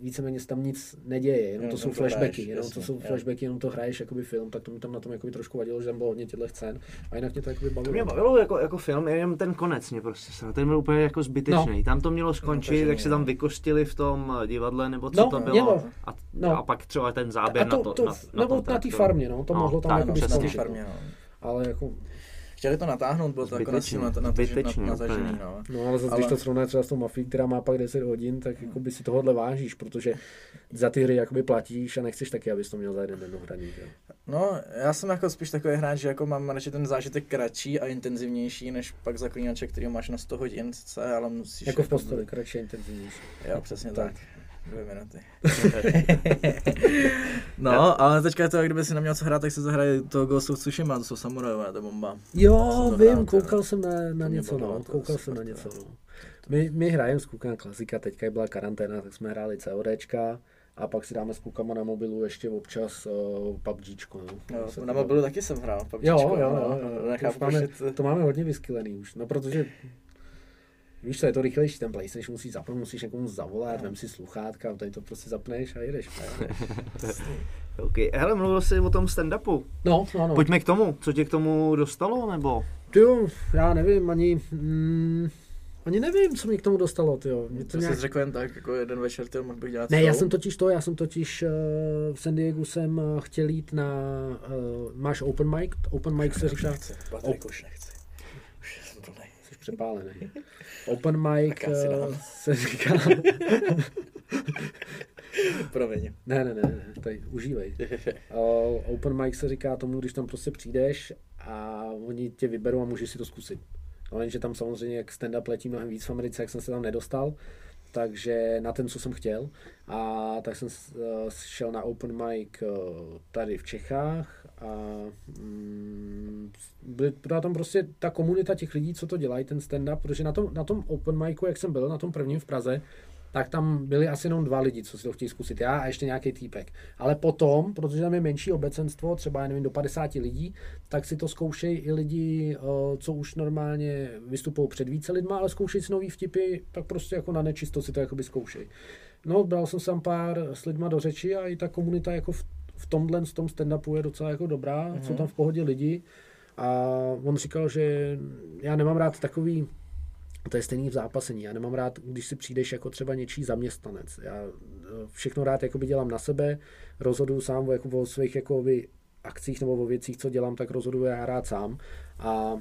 Speaker 5: víceméně se tam nic neděje, jenom
Speaker 4: Jenom
Speaker 5: to jsou
Speaker 4: to
Speaker 5: flashbacky,
Speaker 4: hraješ,
Speaker 5: jenom to jsou
Speaker 4: jo.
Speaker 5: flashbacky, jenom to hraješ jakoby film, tak to mi tam na tom jakoby trošku vadilo, že tam bylo hodně těchto scén a jinak mě to jakoby
Speaker 3: To mě
Speaker 5: bavilo.
Speaker 3: bavilo jako, jako film, jenom ten konec mě prostě sral. Ten byl úplně jako zbytečný.
Speaker 5: No.
Speaker 3: Tam to mělo skončit,
Speaker 4: takže
Speaker 3: jak se tam
Speaker 4: no.
Speaker 3: vykostili v tom eh, divadle, nebo co
Speaker 5: No,
Speaker 3: to bylo.
Speaker 5: mělo.
Speaker 3: A,
Speaker 5: No.
Speaker 3: a pak třeba ten
Speaker 5: A
Speaker 3: záběr
Speaker 5: to,
Speaker 3: na to.
Speaker 5: to
Speaker 3: na, na,
Speaker 5: nebo na té farmě, no, to
Speaker 3: No,
Speaker 5: mohlo tam
Speaker 3: tak,
Speaker 5: jakoby skončit,
Speaker 4: farmě,
Speaker 5: no.
Speaker 4: no.
Speaker 5: Ale jako,
Speaker 4: Chtěli to natáhnout, bylo to jako na,
Speaker 3: Zbytečně,
Speaker 4: na, na, na,
Speaker 3: zbytečně
Speaker 4: na, na
Speaker 3: úplně.
Speaker 4: zažený, no.
Speaker 5: No ale zase,
Speaker 4: Ale-
Speaker 5: když to srovnáš třeba s tou mafií, která má pak 10 hodin, tak jako by si tohohle vážíš, protože za ty hry jakoby platíš a nechceš taky, abys to měl za jeden den jo.
Speaker 4: No, já jsem jako spíš takový hráč, že jako mám radši ten zážitek kratší a intenzivnější, než pak zaklínače, který máš na 100 hodin, ale musíš...
Speaker 5: Jako v posteli, kratší a intenzivnější.
Speaker 4: Jo, přesně
Speaker 5: Tak.
Speaker 4: tak. Dvě minuty. no, ale teďka je to, jak kdyby si neměl co hrát, tak si zahraje to Ghost of Tsushima, to jsou samurajové, to je bomba.
Speaker 5: Jo,
Speaker 4: to
Speaker 5: vím,
Speaker 4: hrál,
Speaker 5: koukal jsem na, na
Speaker 4: To
Speaker 5: něco, no,
Speaker 4: to
Speaker 5: koukal jsem na něco, no. My, my hrajeme s klukama klasika, teďka byla karanténa, tak jsme hráli CODčka a pak si dáme s klukama na mobilu ještě občas uh, PUBGčko, no.
Speaker 4: Jo, na
Speaker 5: to-
Speaker 4: mobilu taky jsem hrál, PUBGčko,
Speaker 5: Jo, jo,
Speaker 4: no,
Speaker 5: jo, jo, to,
Speaker 4: nechápu,
Speaker 5: už máme,
Speaker 4: je to-
Speaker 5: to máme hodně vyskylený už, no protože Víš co, je to rychlejší, ten PlayStation musíš zapnout, musíš někomu zavolat, vem si sluchátka, tady to prostě zapneš a jedeš.
Speaker 3: Okay. Hele, mluvil jsi o tom stand-upu.
Speaker 5: No, no, no.
Speaker 3: Pojďme k tomu. Co tě k tomu dostalo, nebo?
Speaker 5: Ty jo, já nevím, ani, mm, ani nevím, co mě k tomu dostalo, ty jo. Mě
Speaker 4: To
Speaker 5: to nějak...
Speaker 4: jsi řekl jen tak, jako jeden večer, ty mohl bych dělat
Speaker 5: Ne, já jsem totiž to, já jsem totiž uh, v San Diego jsem uh, chtěl jít na, uh, máš open mic, open mic se říká,
Speaker 4: Patrik už nechci. Už jsem plnej.
Speaker 5: jsi přepálený. Open mic uh, se říká,
Speaker 4: Promiň.
Speaker 5: ne, ne, ne, ne, tady užívej. Uh, open mic se říká tomu, když tam prostě přijdeš a oni tě vyberou a můžeš si to zkusit. No jenže tam samozřejmě, jak stand-up letí mnohem víc v Americe, jak jsem se tam nedostal, takže na ten, co jsem chtěl. A tak jsem eh, šel na open mic eh, tady v Čechách a mm, byla tam prostě ta komunita těch lidí, co to dělají, ten stand-up, protože na tom, na tom open micu, jak jsem byl, na tom prvním v Praze, tak tam byli asi jenom dva lidi, co si to chtějí zkusit, já a ještě nějaký týpek. Ale potom, protože tam je menší obecenstvo, třeba nevím, do 50 lidí, tak si to zkoušejí i lidi, eh, co už normálně vystupují před více lidma, ale zkoušejí si nový vtipy, tak prostě jako na nečisto si to jakoby zkoušejí. No, bral jsem tam pár s lidma do řeči a i ta komunita jako v, v tomhle, v tom stand-upu je docela jako dobrá, mm-hmm. jsou tam v pohodě lidi. A on říkal, že já nemám rád takový, to je stejný v zápasení. Já nemám rád, když si přijdeš jako třeba něčí zaměstnanec. Já eh, všechno rád jakoby dělám na sebe, rozhoduju sám o, jako o svých jakoby, akcích nebo o věcích, co dělám, tak rozhoduju já rád sám. A uh,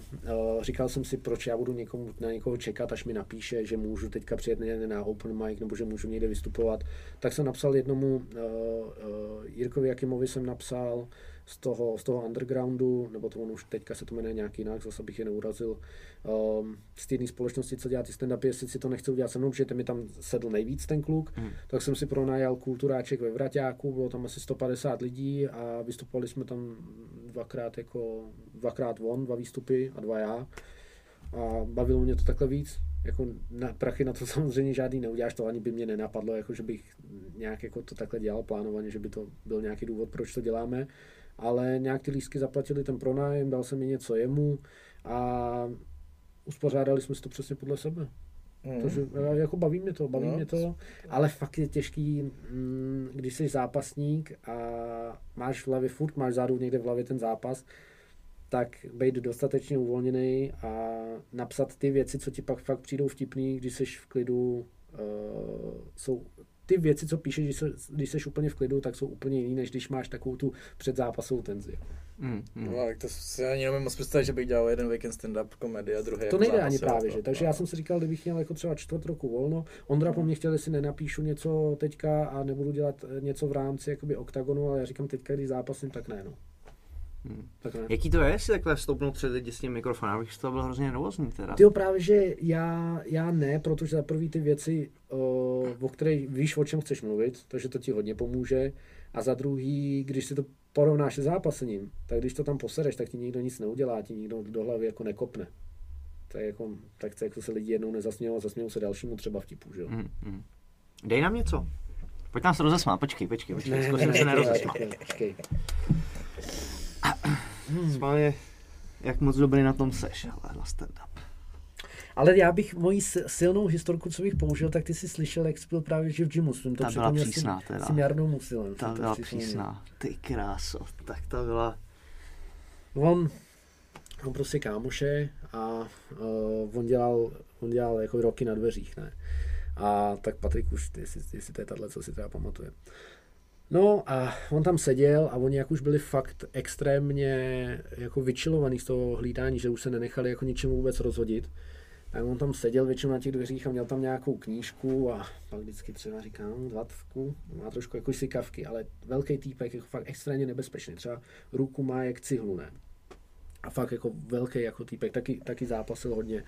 Speaker 5: říkal jsem si, proč já budu někomu, na někoho čekat, až mi napíše, že můžu teďka přijet někde na open mic nebo že můžu někde vystupovat. Tak jsem napsal jednomu uh, uh, Jirkovi Jakimovi jsem napsal z toho, z toho undergroundu, nebo to on už teďka se to jmenuje nějak jinak, zase bych je neurazil, um, z té jedné společnosti, co dělá ty stand-upy, jestli si to nechce udělat se mnou, protože mi tam sedl nejvíc ten kluk, mm. tak jsem si pronajal kulturáček ve Vraťáku, bylo tam asi 150 lidí a vystupovali jsme tam dvakrát jako, dvakrát on, dva výstupy a dva já a bavilo mě to takhle víc. Jako na prachy na to samozřejmě žádný neuděláš, to ani by mě nenapadlo, jako že bych nějak jako to takhle dělal plánovaně, že by to byl nějaký důvod, proč to děláme, ale nějak ty lístky zaplatili ten pronájem, dal jsem mi něco jemu a uspořádali jsme si to přesně podle sebe.
Speaker 4: Mm.
Speaker 5: Takže eh, jako baví mě to, baví
Speaker 4: No,
Speaker 5: mě to, ale fakt je těžký, mm, když jsi zápasník a máš v hlavě, furt máš zádu někde v hlavě ten zápas, tak být dostatečně uvolněný a napsat ty věci, co ti pak fakt přijdou vtipný, když jsi v klidu, uh, jsou ty věci, co píšeš, když, se, když jsi úplně v klidu, tak jsou úplně jiný, než když máš takovou tu předzápasovou tenzi.
Speaker 3: Mm, mm.
Speaker 4: No, tak to si ani nemůžu moc představit, že bych dělal jeden weekend stand-up komedii a druhý
Speaker 5: To
Speaker 4: jako
Speaker 5: nejde ani právě,
Speaker 4: to-
Speaker 5: že? Takže
Speaker 4: no.
Speaker 5: já jsem si říkal, kdybych měl jako třeba čtvrt roku volno, Ondra po mně chtěl, jestli nenapíšu něco teďka a nebudu dělat eh, něco v rámci jakoby oktagonu, ale já říkám teďka, když zápasím, tak ne, no.
Speaker 3: Hmm.
Speaker 5: Tak ne.
Speaker 3: Jaký to je si takhle stoupnout před lidi s tím mikrofonem? Já bych z toho byl hrozně nervózní teda.
Speaker 5: Ty právě, že já, já ne, protože za prvý ty věci, o, o kterých víš, o čem chceš mluvit, takže to ti hodně pomůže. A za druhý, když si to porovnáš se zápasením, tak když to tam posereš, tak ti nikdo nic neudělá, ti nikdo do hlavy jako nekopne. To je jako, tak to jako se lidi jednou nezasmějou a zasmějou se dalšímu třeba vtipu, že jo.
Speaker 3: Mm, mm. Dej nám něco. Pojď nám se rozesmát, počkej, počkej, počkej, zkusím se
Speaker 5: počkej,
Speaker 3: nerozesmát.
Speaker 5: počkej, počkej.
Speaker 3: Schválně, jak moc dobrý na tom seš, ale na stand-up.
Speaker 5: Ale já bych moji silnou historku, co bych použil, tak ty jsi slyšel, jak jsi byl právě že v gymu. Jsem to
Speaker 3: Ta byla přísná teda.
Speaker 5: S Jarnou Musilem.
Speaker 3: Ta byla přísná. Ty kráso, tak to byla...
Speaker 5: On, on prostě kámoše a uh, on dělal, on dělal jako roky na dveřích, ne? A tak Patrik už, jestli, jestli to je tahle, co si teda pamatuje. No a on tam seděl a oni jak už byli fakt extrémně jako vyčilovaný z toho hlídání, že už se nenechali jako ničemu vůbec rozhodit. Tak on tam seděl většinou na těch dveřích a měl tam nějakou knížku a pak vždycky třeba říká, no, dvacku, má trošku jako kavky, ale velký týpek, jako fakt extrémně nebezpečný. Třeba ruku má jak cihlu, ne? A fakt jako velký jako týpek, taky, taky zápasil hodně.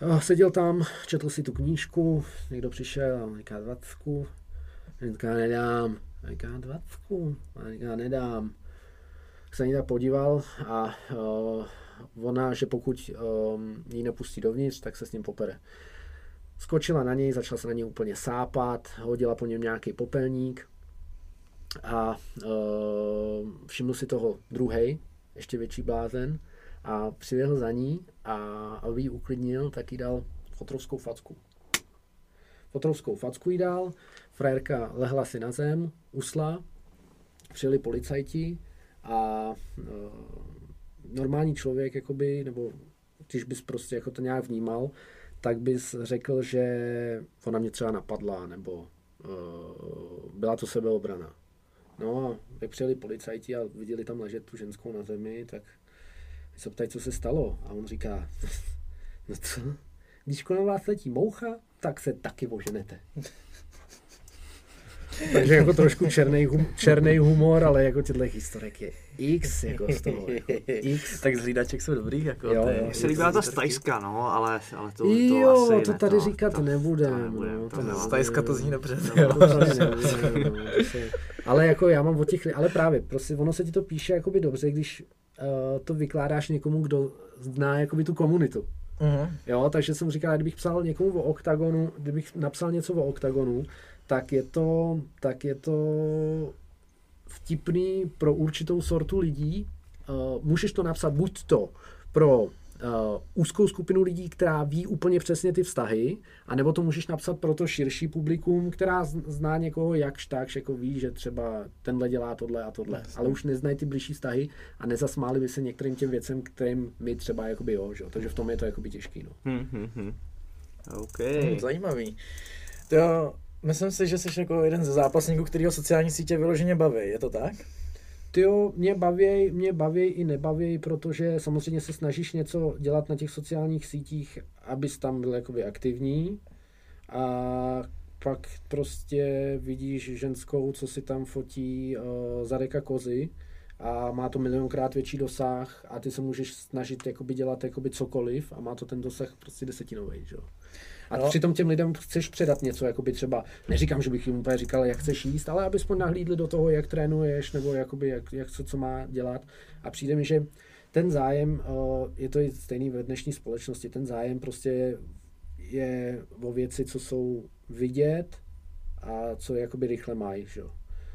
Speaker 5: A seděl tam, četl si tu knížku, někdo přišel a říká dvacku, říká nedám, říká dvacku, a říká nedám. Tak se tak podíval a uh, ona, že pokud um, ji nepustí dovnitř, tak se s ním popere. Skočila na něj, začala se na něj úplně sápat, hodila po něm nějaký popelník a uh, všiml si toho druhý, ještě větší blázen a přiběhl za ní a aby ji uklidnil, tak jí dal fotrovskou facku. Fotrovskou facku jí dal, frajerka lehla si na zem, usla, přijeli policajti a uh, normální člověk, jakoby, nebo když bys prostě jako to nějak vnímal, tak bys řekl, že ona mě třeba napadla, nebo uh, byla to sebeobrana. No a jak přijeli policajti a viděli tam ležet tu ženskou na zemi, tak se ptají, co se stalo. A on říká, no co? Když kolem vás letí moucha, tak se taky oženete. Takže jako trošku černý, hum, černý humor, ale jako těchto historek je X, jako z toho, jako X.
Speaker 4: tak z hlídaček jsou dobrý, jako
Speaker 3: jo,
Speaker 4: ty.
Speaker 3: Mně se líbila ta stajska, no, ale, ale to, to
Speaker 5: jo,
Speaker 3: asi
Speaker 5: to
Speaker 3: ne,
Speaker 5: tady
Speaker 3: to,
Speaker 5: říkat
Speaker 3: to,
Speaker 5: nebudem.
Speaker 3: To nebudem,
Speaker 5: no,
Speaker 3: to
Speaker 5: to
Speaker 3: nevadí.
Speaker 4: Stajska to zní dobře.
Speaker 5: No, to nebudem, no, ale jako já mám od těch, ale právě, prostě ono se ti to píše jakoby dobře, když uh, to vykládáš někomu, kdo zná jakoby tu komunitu.
Speaker 4: Mhm.
Speaker 5: Jo, takže jsem říkal, kdybych psal někomu o oktagonu, kdybych napsal něco o oktagonu, tak je to, tak je to vtipný pro určitou sortu lidí. Uh, můžeš to napsat buď to pro uh, úzkou skupinu lidí, která ví úplně přesně ty vztahy, anebo to můžeš napsat pro to širší publikum, která zná někoho jakž takž, jako ví, že třeba tenhle dělá tohle a tohle, ale už neznají ty blížší vztahy a nezasmáli by se některým těm věcem, kterým my třeba jakoby jo, že? jo. takže v tom je to jakoby těžký. No.
Speaker 3: Hm, hm, hm. OK.
Speaker 4: Hmm, zajímavý. To myslím si, že jsi jako jeden ze zápasníků, kterýho sociální sítě vyloženě baví, je to tak?
Speaker 5: Ty jo, mě baví, mě baví i nebaví, protože samozřejmě se snažíš něco dělat na těch sociálních sítích, abys tam byl jakoby aktivní a pak prostě vidíš ženskou, co si tam fotí uh, zadeka kozy a má to milionkrát větší dosah a ty se můžeš snažit jakoby dělat jakoby cokoliv a má to ten dosah prostě desetinový, že jo. A
Speaker 4: No.
Speaker 5: přitom těm lidem chceš předat něco, jakoby třeba, neříkám, že bych jim úplně říkal, jak chceš jíst, ale aby aspoň nahlídli do toho, jak trénuješ, nebo jakoby jak, jak co, co má dělat. A přijde mi, že ten zájem, je to i stejný ve dnešní společnosti, ten zájem prostě je o věci, co jsou vidět a co jakoby rychle mají, že? jo.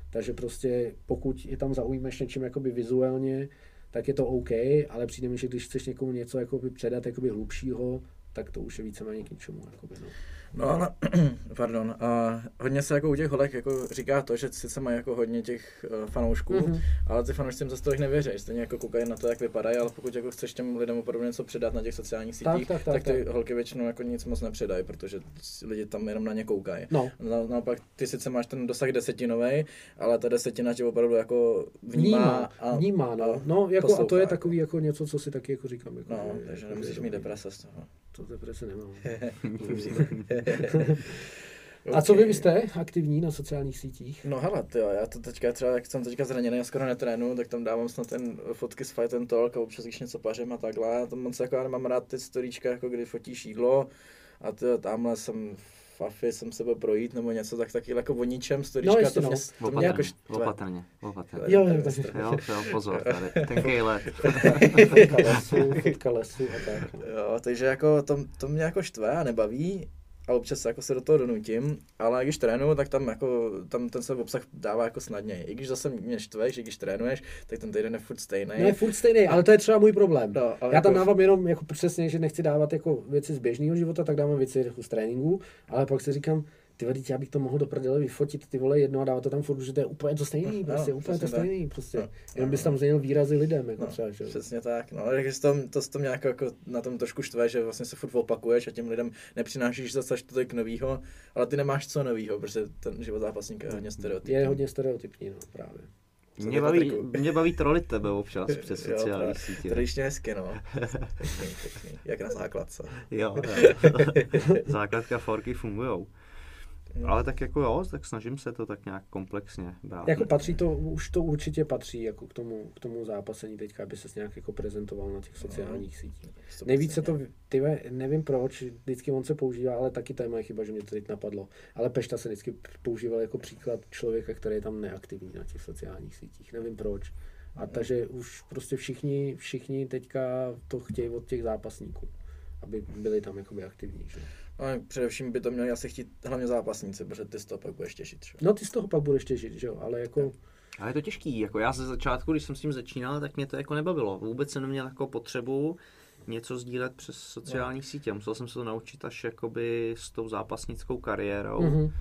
Speaker 5: Takže prostě pokud je tam zaujmeš něčím jakoby vizuálně, tak je to OK, ale přijde mi, že když chceš někomu něco jakoby předat jakoby hlubšího, tak to už je víceméně k ničemu. Jakoby, no.
Speaker 4: No ale, pardon, a hodně se jako u těch holek jako říká to, že sice mají jako hodně těch uh, fanoušků,
Speaker 5: Mhm.
Speaker 4: mm-hmm. ale ty fanoušci jim zase tolik nevěří, stejně jako koukají na to, jak vypadají, ale pokud jako chceš těm lidem opravdu něco předat na těch sociálních sítích,
Speaker 5: tak, tak,
Speaker 4: tak ty
Speaker 5: tak.
Speaker 4: holky většinou jako nic moc nepředají, protože lidi tam jenom na ně koukají.
Speaker 5: no.
Speaker 4: Na, naopak ty sice máš ten dosah desetinový, ale ta desetina tě opravdu jako vnímá.
Speaker 5: Vnímá,
Speaker 4: a,
Speaker 5: vnímá, no.
Speaker 4: a
Speaker 5: no jako, a to je takový jako něco, co si taky jako říkám. Jako,
Speaker 4: No,
Speaker 5: že-
Speaker 4: takže
Speaker 5: jako
Speaker 4: nemusíš mít deprese z toho.
Speaker 5: To deprese nemám.
Speaker 4: Ok.
Speaker 5: A co vy, jste aktivní na sociálních sítích?
Speaker 4: No hele, jo, já to teďka třeba, jak jsem teďka zraněný a skoro netrénu, tak tam dávám snad ten fotky z Fight and Talk a občas když něco pařím a takhle. A tam moc jako já nemám rád ty storíčka, jako kdy fotíš jídlo a ty jo, tamhle jsem v Afi jsem se byl projít nebo něco, tak taky jako o ničem storíčka,
Speaker 5: No, jistě,
Speaker 4: to mě,
Speaker 5: no.
Speaker 4: to mě jako
Speaker 3: Opatrně,
Speaker 4: štve.
Speaker 3: opatrně, opatrně.
Speaker 5: Jo, jo.
Speaker 3: Jo, jo, pozor, tady, tenkej let.
Speaker 5: Fotka lesu, fotka lesu a tak.
Speaker 4: Jo, takže jako to, to mě jako štve a nebaví, a občas jako se do toho donutím, ale když trénuju, tak tam jako, tam ten se obsah dává jako snadněji. I když zase mě štveš, i když trénuješ, tak ten týden je furt stejný.
Speaker 5: No je furt stejný, ale to je třeba můj problém.
Speaker 4: No, ale
Speaker 5: Já tam
Speaker 4: jako-
Speaker 5: dávám jenom jako přesně, že nechci dávat jako věci z běžného života, tak dávám věci z tréninku, ale pak si říkám, ty vole, já bych to mohl do prdele vyfotit ty vole jedno a dávat to tam furt, že to je úplně to stejný,
Speaker 4: No,
Speaker 5: prostě
Speaker 4: no,
Speaker 5: úplně to
Speaker 4: přesně tak.
Speaker 5: stejný, prostě.
Speaker 4: No,
Speaker 5: Jenom
Speaker 4: no,
Speaker 5: bys tam změnil výrazy lidem, jako
Speaker 4: No,
Speaker 5: třeba, že?
Speaker 4: přesně tak, no, ale takže to, to, to mě jako, jako na tom trošku štve, že vlastně se furt opakuješ a těm lidem nepřinášíš zase tolik novýho, ale ty nemáš co novýho, protože ten život zápasníka je hodně stereotypní.
Speaker 5: Je hodně stereotypní, no, právě.
Speaker 3: Mě baví, mě baví trolit tebe občas přes sociální
Speaker 4: to-
Speaker 3: sítě.
Speaker 4: Tradičně hezky, no. Pěkný, pěkný. Jak na základce.
Speaker 3: Jo, jo. Základka forky fungujou. Ale tak jako jo, tak snažím se to tak nějak komplexně brát.
Speaker 5: Jako patří to, už to určitě patří jako k tomu, k tomu zápasení teďka, aby se nějak jako prezentoval na těch sociálních sítích. Nejvíce to, ty ve- nevím proč, vždycky on se používá, ale taky to je moje chyba, že mě to teď napadlo. Ale Pešta se vždycky používal jako příklad člověka, který je tam neaktivní na těch sociálních sítích. Nevím proč. A takže už prostě všichni, všichni teďka to chtějí od těch zápasníků, aby byli tam jakoby aktivní. Že?
Speaker 4: Ale především by to měli asi chtít hlavně zápasníci, protože ty z toho pak budeš těšit. Že?
Speaker 5: No ty z toho pak budeš těžit, že jo, ale jako...
Speaker 3: Ale je to těžký, jako já ze začátku, když jsem s tím začínal, tak mě to jako nebavilo. Vůbec jsem neměl jako potřebu něco sdílet přes sociální sítě. Musel jsem se to naučit až jakoby s tou zápasnickou kariérou.
Speaker 5: Mhm.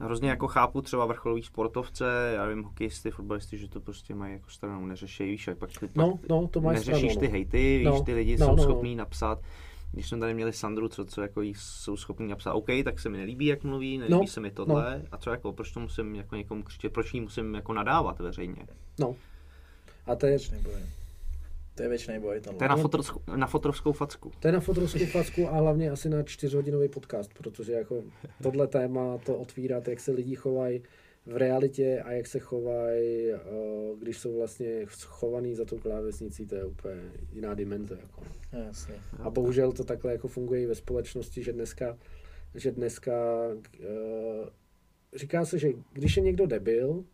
Speaker 3: Hrozně jako chápu třeba vrcholový sportovce, já vím, hokejisty, fotbalisty, že to prostě mají jako stranou, neřeší, víš, jak pak, ty,
Speaker 5: No,
Speaker 3: pak
Speaker 5: no, to máš
Speaker 3: neřešíš
Speaker 5: stranu,
Speaker 3: ty
Speaker 5: no.
Speaker 3: hejty, víš,
Speaker 5: No,
Speaker 3: ty lidi
Speaker 5: no,
Speaker 3: jsou
Speaker 5: no, no.
Speaker 3: schopní napsat, když jsme tady měli Sandru, co, co jako jí jsou schopní napsat, OK, tak se mi nelíbí, jak mluví, nelíbí
Speaker 5: No,
Speaker 3: se mi tohle, a co jako, proč to musím jako někomu křičet, proč jí musím jako nadávat veřejně.
Speaker 5: No. A to je,
Speaker 4: Věčný boj. To je věčný boj. Tenhle.
Speaker 3: To je na, fotrovskou, na fotrovskou facku.
Speaker 5: To je na fotrovskou facku a hlavně asi na čtyřhodinový podcast, protože jako tohle téma to otvírat, jak se lidi chovají v realitě a jak se chovají, eh, když jsou vlastně schovaný za tou klávesnicí, to je úplně jiná dimenze. Jako.
Speaker 4: Jasně.
Speaker 5: A bohužel to takhle jako funguje i ve společnosti, že dneska, že dneska uh, říká se, že když je někdo debil, uh,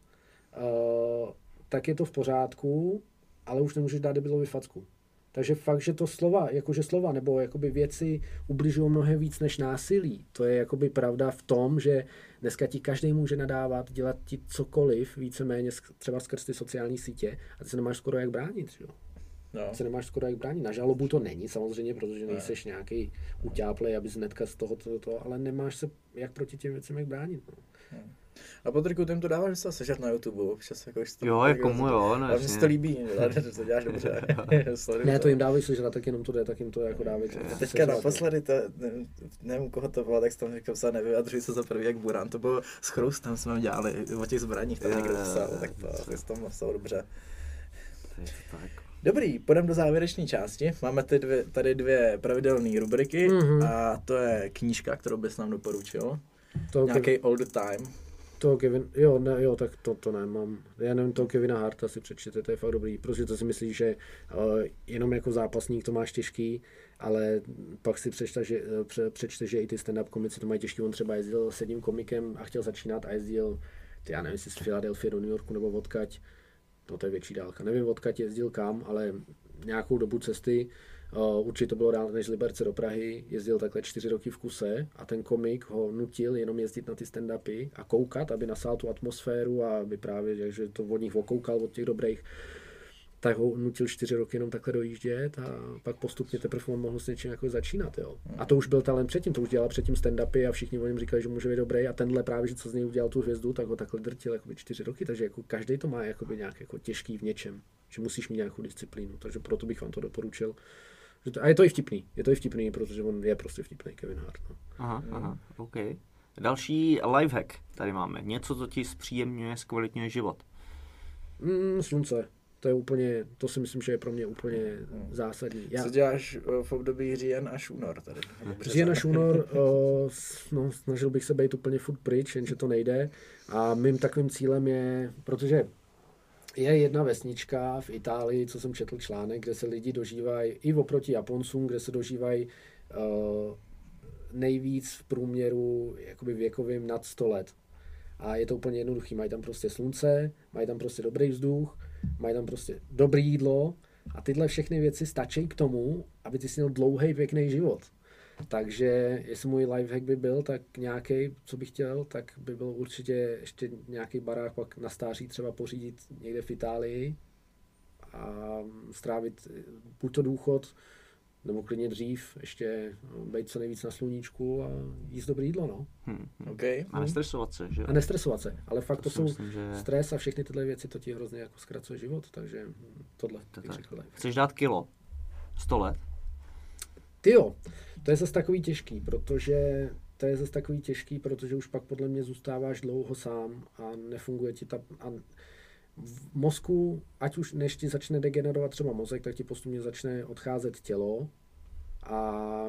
Speaker 5: tak je to v pořádku, ale už nemůžeš dát debilovi facku. Takže fakt, že to slova, jakože slova nebo jakoby věci ubližují mnohem víc než násilí. To je jakoby pravda v tom, že dneska ti každý může nadávat, dělat ti cokoliv, víceméně třeba skrz ty sociální sítě a ty se nemáš skoro jak bránit. že Jo?
Speaker 4: No.
Speaker 5: se nemáš skoro jak bránit. Na žalobu to není samozřejmě, protože nejseš nějaký utáplej, abys hnedka z toho, to, to, ale nemáš se jak proti těm věcem jak bránit. No.
Speaker 4: A Patriku, ty jim to dáváš docela sežrat na YouTube, občas jako, to,
Speaker 3: Jo, jako mu jo, no
Speaker 4: Ale mně se to líbí, že to děláš dobře. Sleduju
Speaker 5: Ne, to jim dávají sežrat, tak jenom to jde, tak jim to jako dávají.
Speaker 4: Teďka
Speaker 5: sežrat, no.
Speaker 4: naposledy, to, ne, nevím, koho to bylo, tak jsem tam říkal, psal, nevyjadřuj se za prvý jak Buran, to bylo s Chroustem jsme dělali, o těch zbraních, tam někdo psal, tak to, to tam napsal dobře.
Speaker 3: Tak.
Speaker 4: Dobrý, půjdeme do závěrečné části. Máme ty dvě, tady dvě pravidelné rubriky
Speaker 5: Mhm.
Speaker 4: a to je knížka, kterou bys nám doporučil.
Speaker 5: To,
Speaker 4: Nějaký the time.
Speaker 5: To Kevin, jo, ne, jo, tak to, to nemám. Já nevím, to Kevina Harta si přečtěte, to je fakt dobrý, protože to si myslíš, že uh, jenom jako zápasník to máš těžký, ale pak si přečte, že, eh, pře, přečte, že i ty stand-up komici to mají těžký. On třeba jezdil s jedním komikem a chtěl začínat a jezdil, ty, já nevím, jestli z Filadelfie do New Yorku nebo odkaď, no to je větší dálka, nevím odkaď jezdil kam, ale nějakou dobu cesty, určitě to bylo dál než z Liberce do Prahy, jezdil takhle čtyři roky v kuse a ten komik ho nutil jenom jezdit na ty stand-upy a koukat, aby nasál tu atmosféru a aby právě, že- že to od nich okoukal, od těch dobrých, tak ho nutil čtyři roky jenom takhle dojíždět a pak postupně teprve on mohl s něčím jako začínat. Jo. A to už byl talent předtím, to už dělal předtím stand-upy a všichni o něm říkali, že může být dobrý a tenhle právě, že co z něj udělal tu hvězdu, tak ho takhle drtil jakoby čtyři roky, takže jako každý to má jakoby nějak jako těžký v něčem, že musíš mít nějakou disciplínu, takže proto bych vám to doporučil. Že to, a je to i vtipný, je to i vtipný, protože on je prostě vtipný, Kevin Hart. No.
Speaker 3: Aha, aha, OK. Další lifehack tady máme. Něco, co ti zpříjemňuje, zkvalitňuje život.
Speaker 5: Mm, slunce, to je úplně, to si myslím, že je pro mě úplně zásadní. Já,
Speaker 4: Co děláš eh, v období říjen až únor tady?
Speaker 5: Říjen až únor, o, s- no, snažil bych se být úplně furt pryč, jenže to nejde. A mým takovým cílem je, protože je jedna vesnička v Itálii, co jsem četl článek, kde se lidi dožívají, i oproti Japoncům, kde se dožívají uh, nejvíc v průměru jakoby věkovým nad 100 let. A je to úplně jednoduchý. Mají tam prostě slunce, mají tam prostě dobrý vzduch, mají tam prostě dobrý jídlo a tyhle všechny věci stačí k tomu, aby ty si měl dlouhý, pěkný život. Takže jestli můj lifehack by byl, tak nějaký, co bych chtěl, tak by byl určitě ještě nějaký barák pak na stáří třeba pořídit někde v Itálii a strávit buď to důchod, nebo klidně dřív, ještě být co nejvíc na sluníčku a jíst dobrý jídlo, no.
Speaker 3: Hm, hm.
Speaker 4: Okay.
Speaker 3: A nestresovat se, že jo?
Speaker 5: A nestresovat se, ale fakt to,
Speaker 3: si
Speaker 5: jsou
Speaker 3: myslím, že-
Speaker 5: stres a všechny tyhle věci, to ti hrozně jako zkracuje život, takže tohle
Speaker 3: To
Speaker 5: bych
Speaker 3: tak. Chceš dát kilo? 100 let?
Speaker 5: Ty jo, to je zase takový těžký, protože to je zase takový těžký, protože už pak podle mě zůstáváš dlouho sám a nefunguje ti ta... A v mozku, ať už než ti začne degenerovat třeba mozek, tak ti postupně začne odcházet tělo. A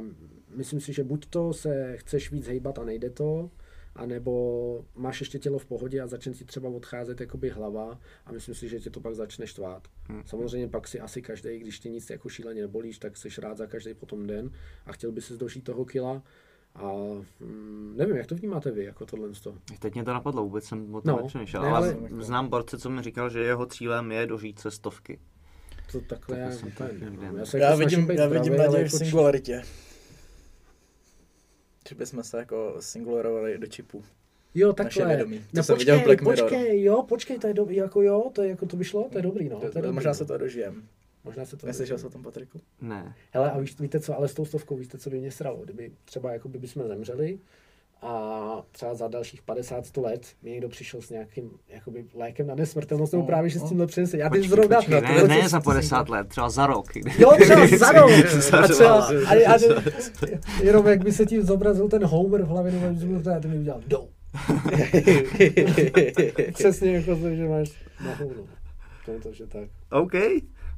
Speaker 5: myslím si, že buď to se chceš víc hejbat a nejde to, anebo máš ještě tělo v pohodě a začne ti třeba odcházet jakoby hlava a myslím si, že tě to pak začne štvát.
Speaker 3: Hmm.
Speaker 5: Samozřejmě pak si asi každý, když tě nic jako šíleně nebolíš, tak jsi rád za každý potom den a chtěl by si dožít toho kila. A mm, nevím, jak to vnímáte vy, jako tohle. to.
Speaker 3: Teď mě to napadlo, vůbec jsem o tom
Speaker 5: No,
Speaker 3: nepřemýšlel.
Speaker 5: ne,
Speaker 3: ale,
Speaker 5: ale-
Speaker 3: znám borce, co mi říkal, že jeho cílem je dožít se stovky.
Speaker 5: To takhle já,
Speaker 3: jsem
Speaker 5: nevím.
Speaker 3: někde-
Speaker 5: já, se
Speaker 4: Já
Speaker 5: jako
Speaker 4: vidím, já vidím naději v
Speaker 5: jako
Speaker 4: singularitě. Že bychom se jako singularovali do čipu.
Speaker 5: Jo,
Speaker 4: Naše
Speaker 5: takhle.
Speaker 4: vědomí. To
Speaker 5: No
Speaker 4: jsem viděl v
Speaker 5: počkej,
Speaker 4: Black Mirror.
Speaker 5: počkej, jo, počkej, to je dobrý, jako jo, to je jako to by šlo, to je dobrý, no. To je dobrý,
Speaker 4: Možná
Speaker 5: no.
Speaker 4: se to dožijem.
Speaker 5: Možná se to
Speaker 4: Neslyšel jsi o tom, Patriku?
Speaker 3: Ne.
Speaker 5: Hele, a víš, víte co, ale s tou stovkou, víte, co by mě sralo? Kdyby třeba jako by jsme zemřeli a třeba za dalších 50-100 let mi někdo přišel s nějakým jakoby, lékem na nesmrtelnost, nebo
Speaker 4: No,
Speaker 5: právě, že s
Speaker 4: no.
Speaker 5: tímhle přinese. Já teď
Speaker 3: Počkej,
Speaker 5: zrovna...
Speaker 3: počkej,
Speaker 5: to-
Speaker 3: ne,
Speaker 5: to-
Speaker 3: ne
Speaker 5: to-
Speaker 3: za
Speaker 5: to-
Speaker 3: 50 let, třeba za rok.
Speaker 5: Jo, třeba za rok. A třeba,
Speaker 4: Za-
Speaker 5: a, a, jenom jak by se ti zobrazil ten Homer v hlavě, nebo byl ty mi udělal do. Přesně jako to, že máš na hovno. To je to, že tak.
Speaker 3: OK.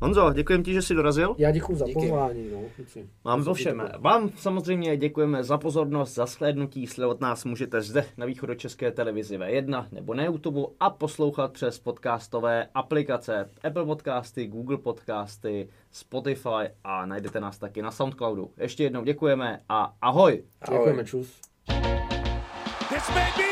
Speaker 3: Honzo, děkujem ti, že jsi dorazil.
Speaker 5: Já děkuji za
Speaker 4: Díky.
Speaker 5: pozvání, no, kluci.
Speaker 3: Vám
Speaker 5: To
Speaker 3: všem. Vám samozřejmě děkujeme za pozornost, za shlédnutí. Sledovat nás můžete zde na východočeské televizi V1 nebo na YouTube a poslouchat přes podcastové aplikace Apple Podcasty, Google Podcasty, Spotify a najdete nás taky na Soundcloudu. Ještě jednou děkujeme a ahoj!
Speaker 5: Děkujeme, čus.
Speaker 2: This may be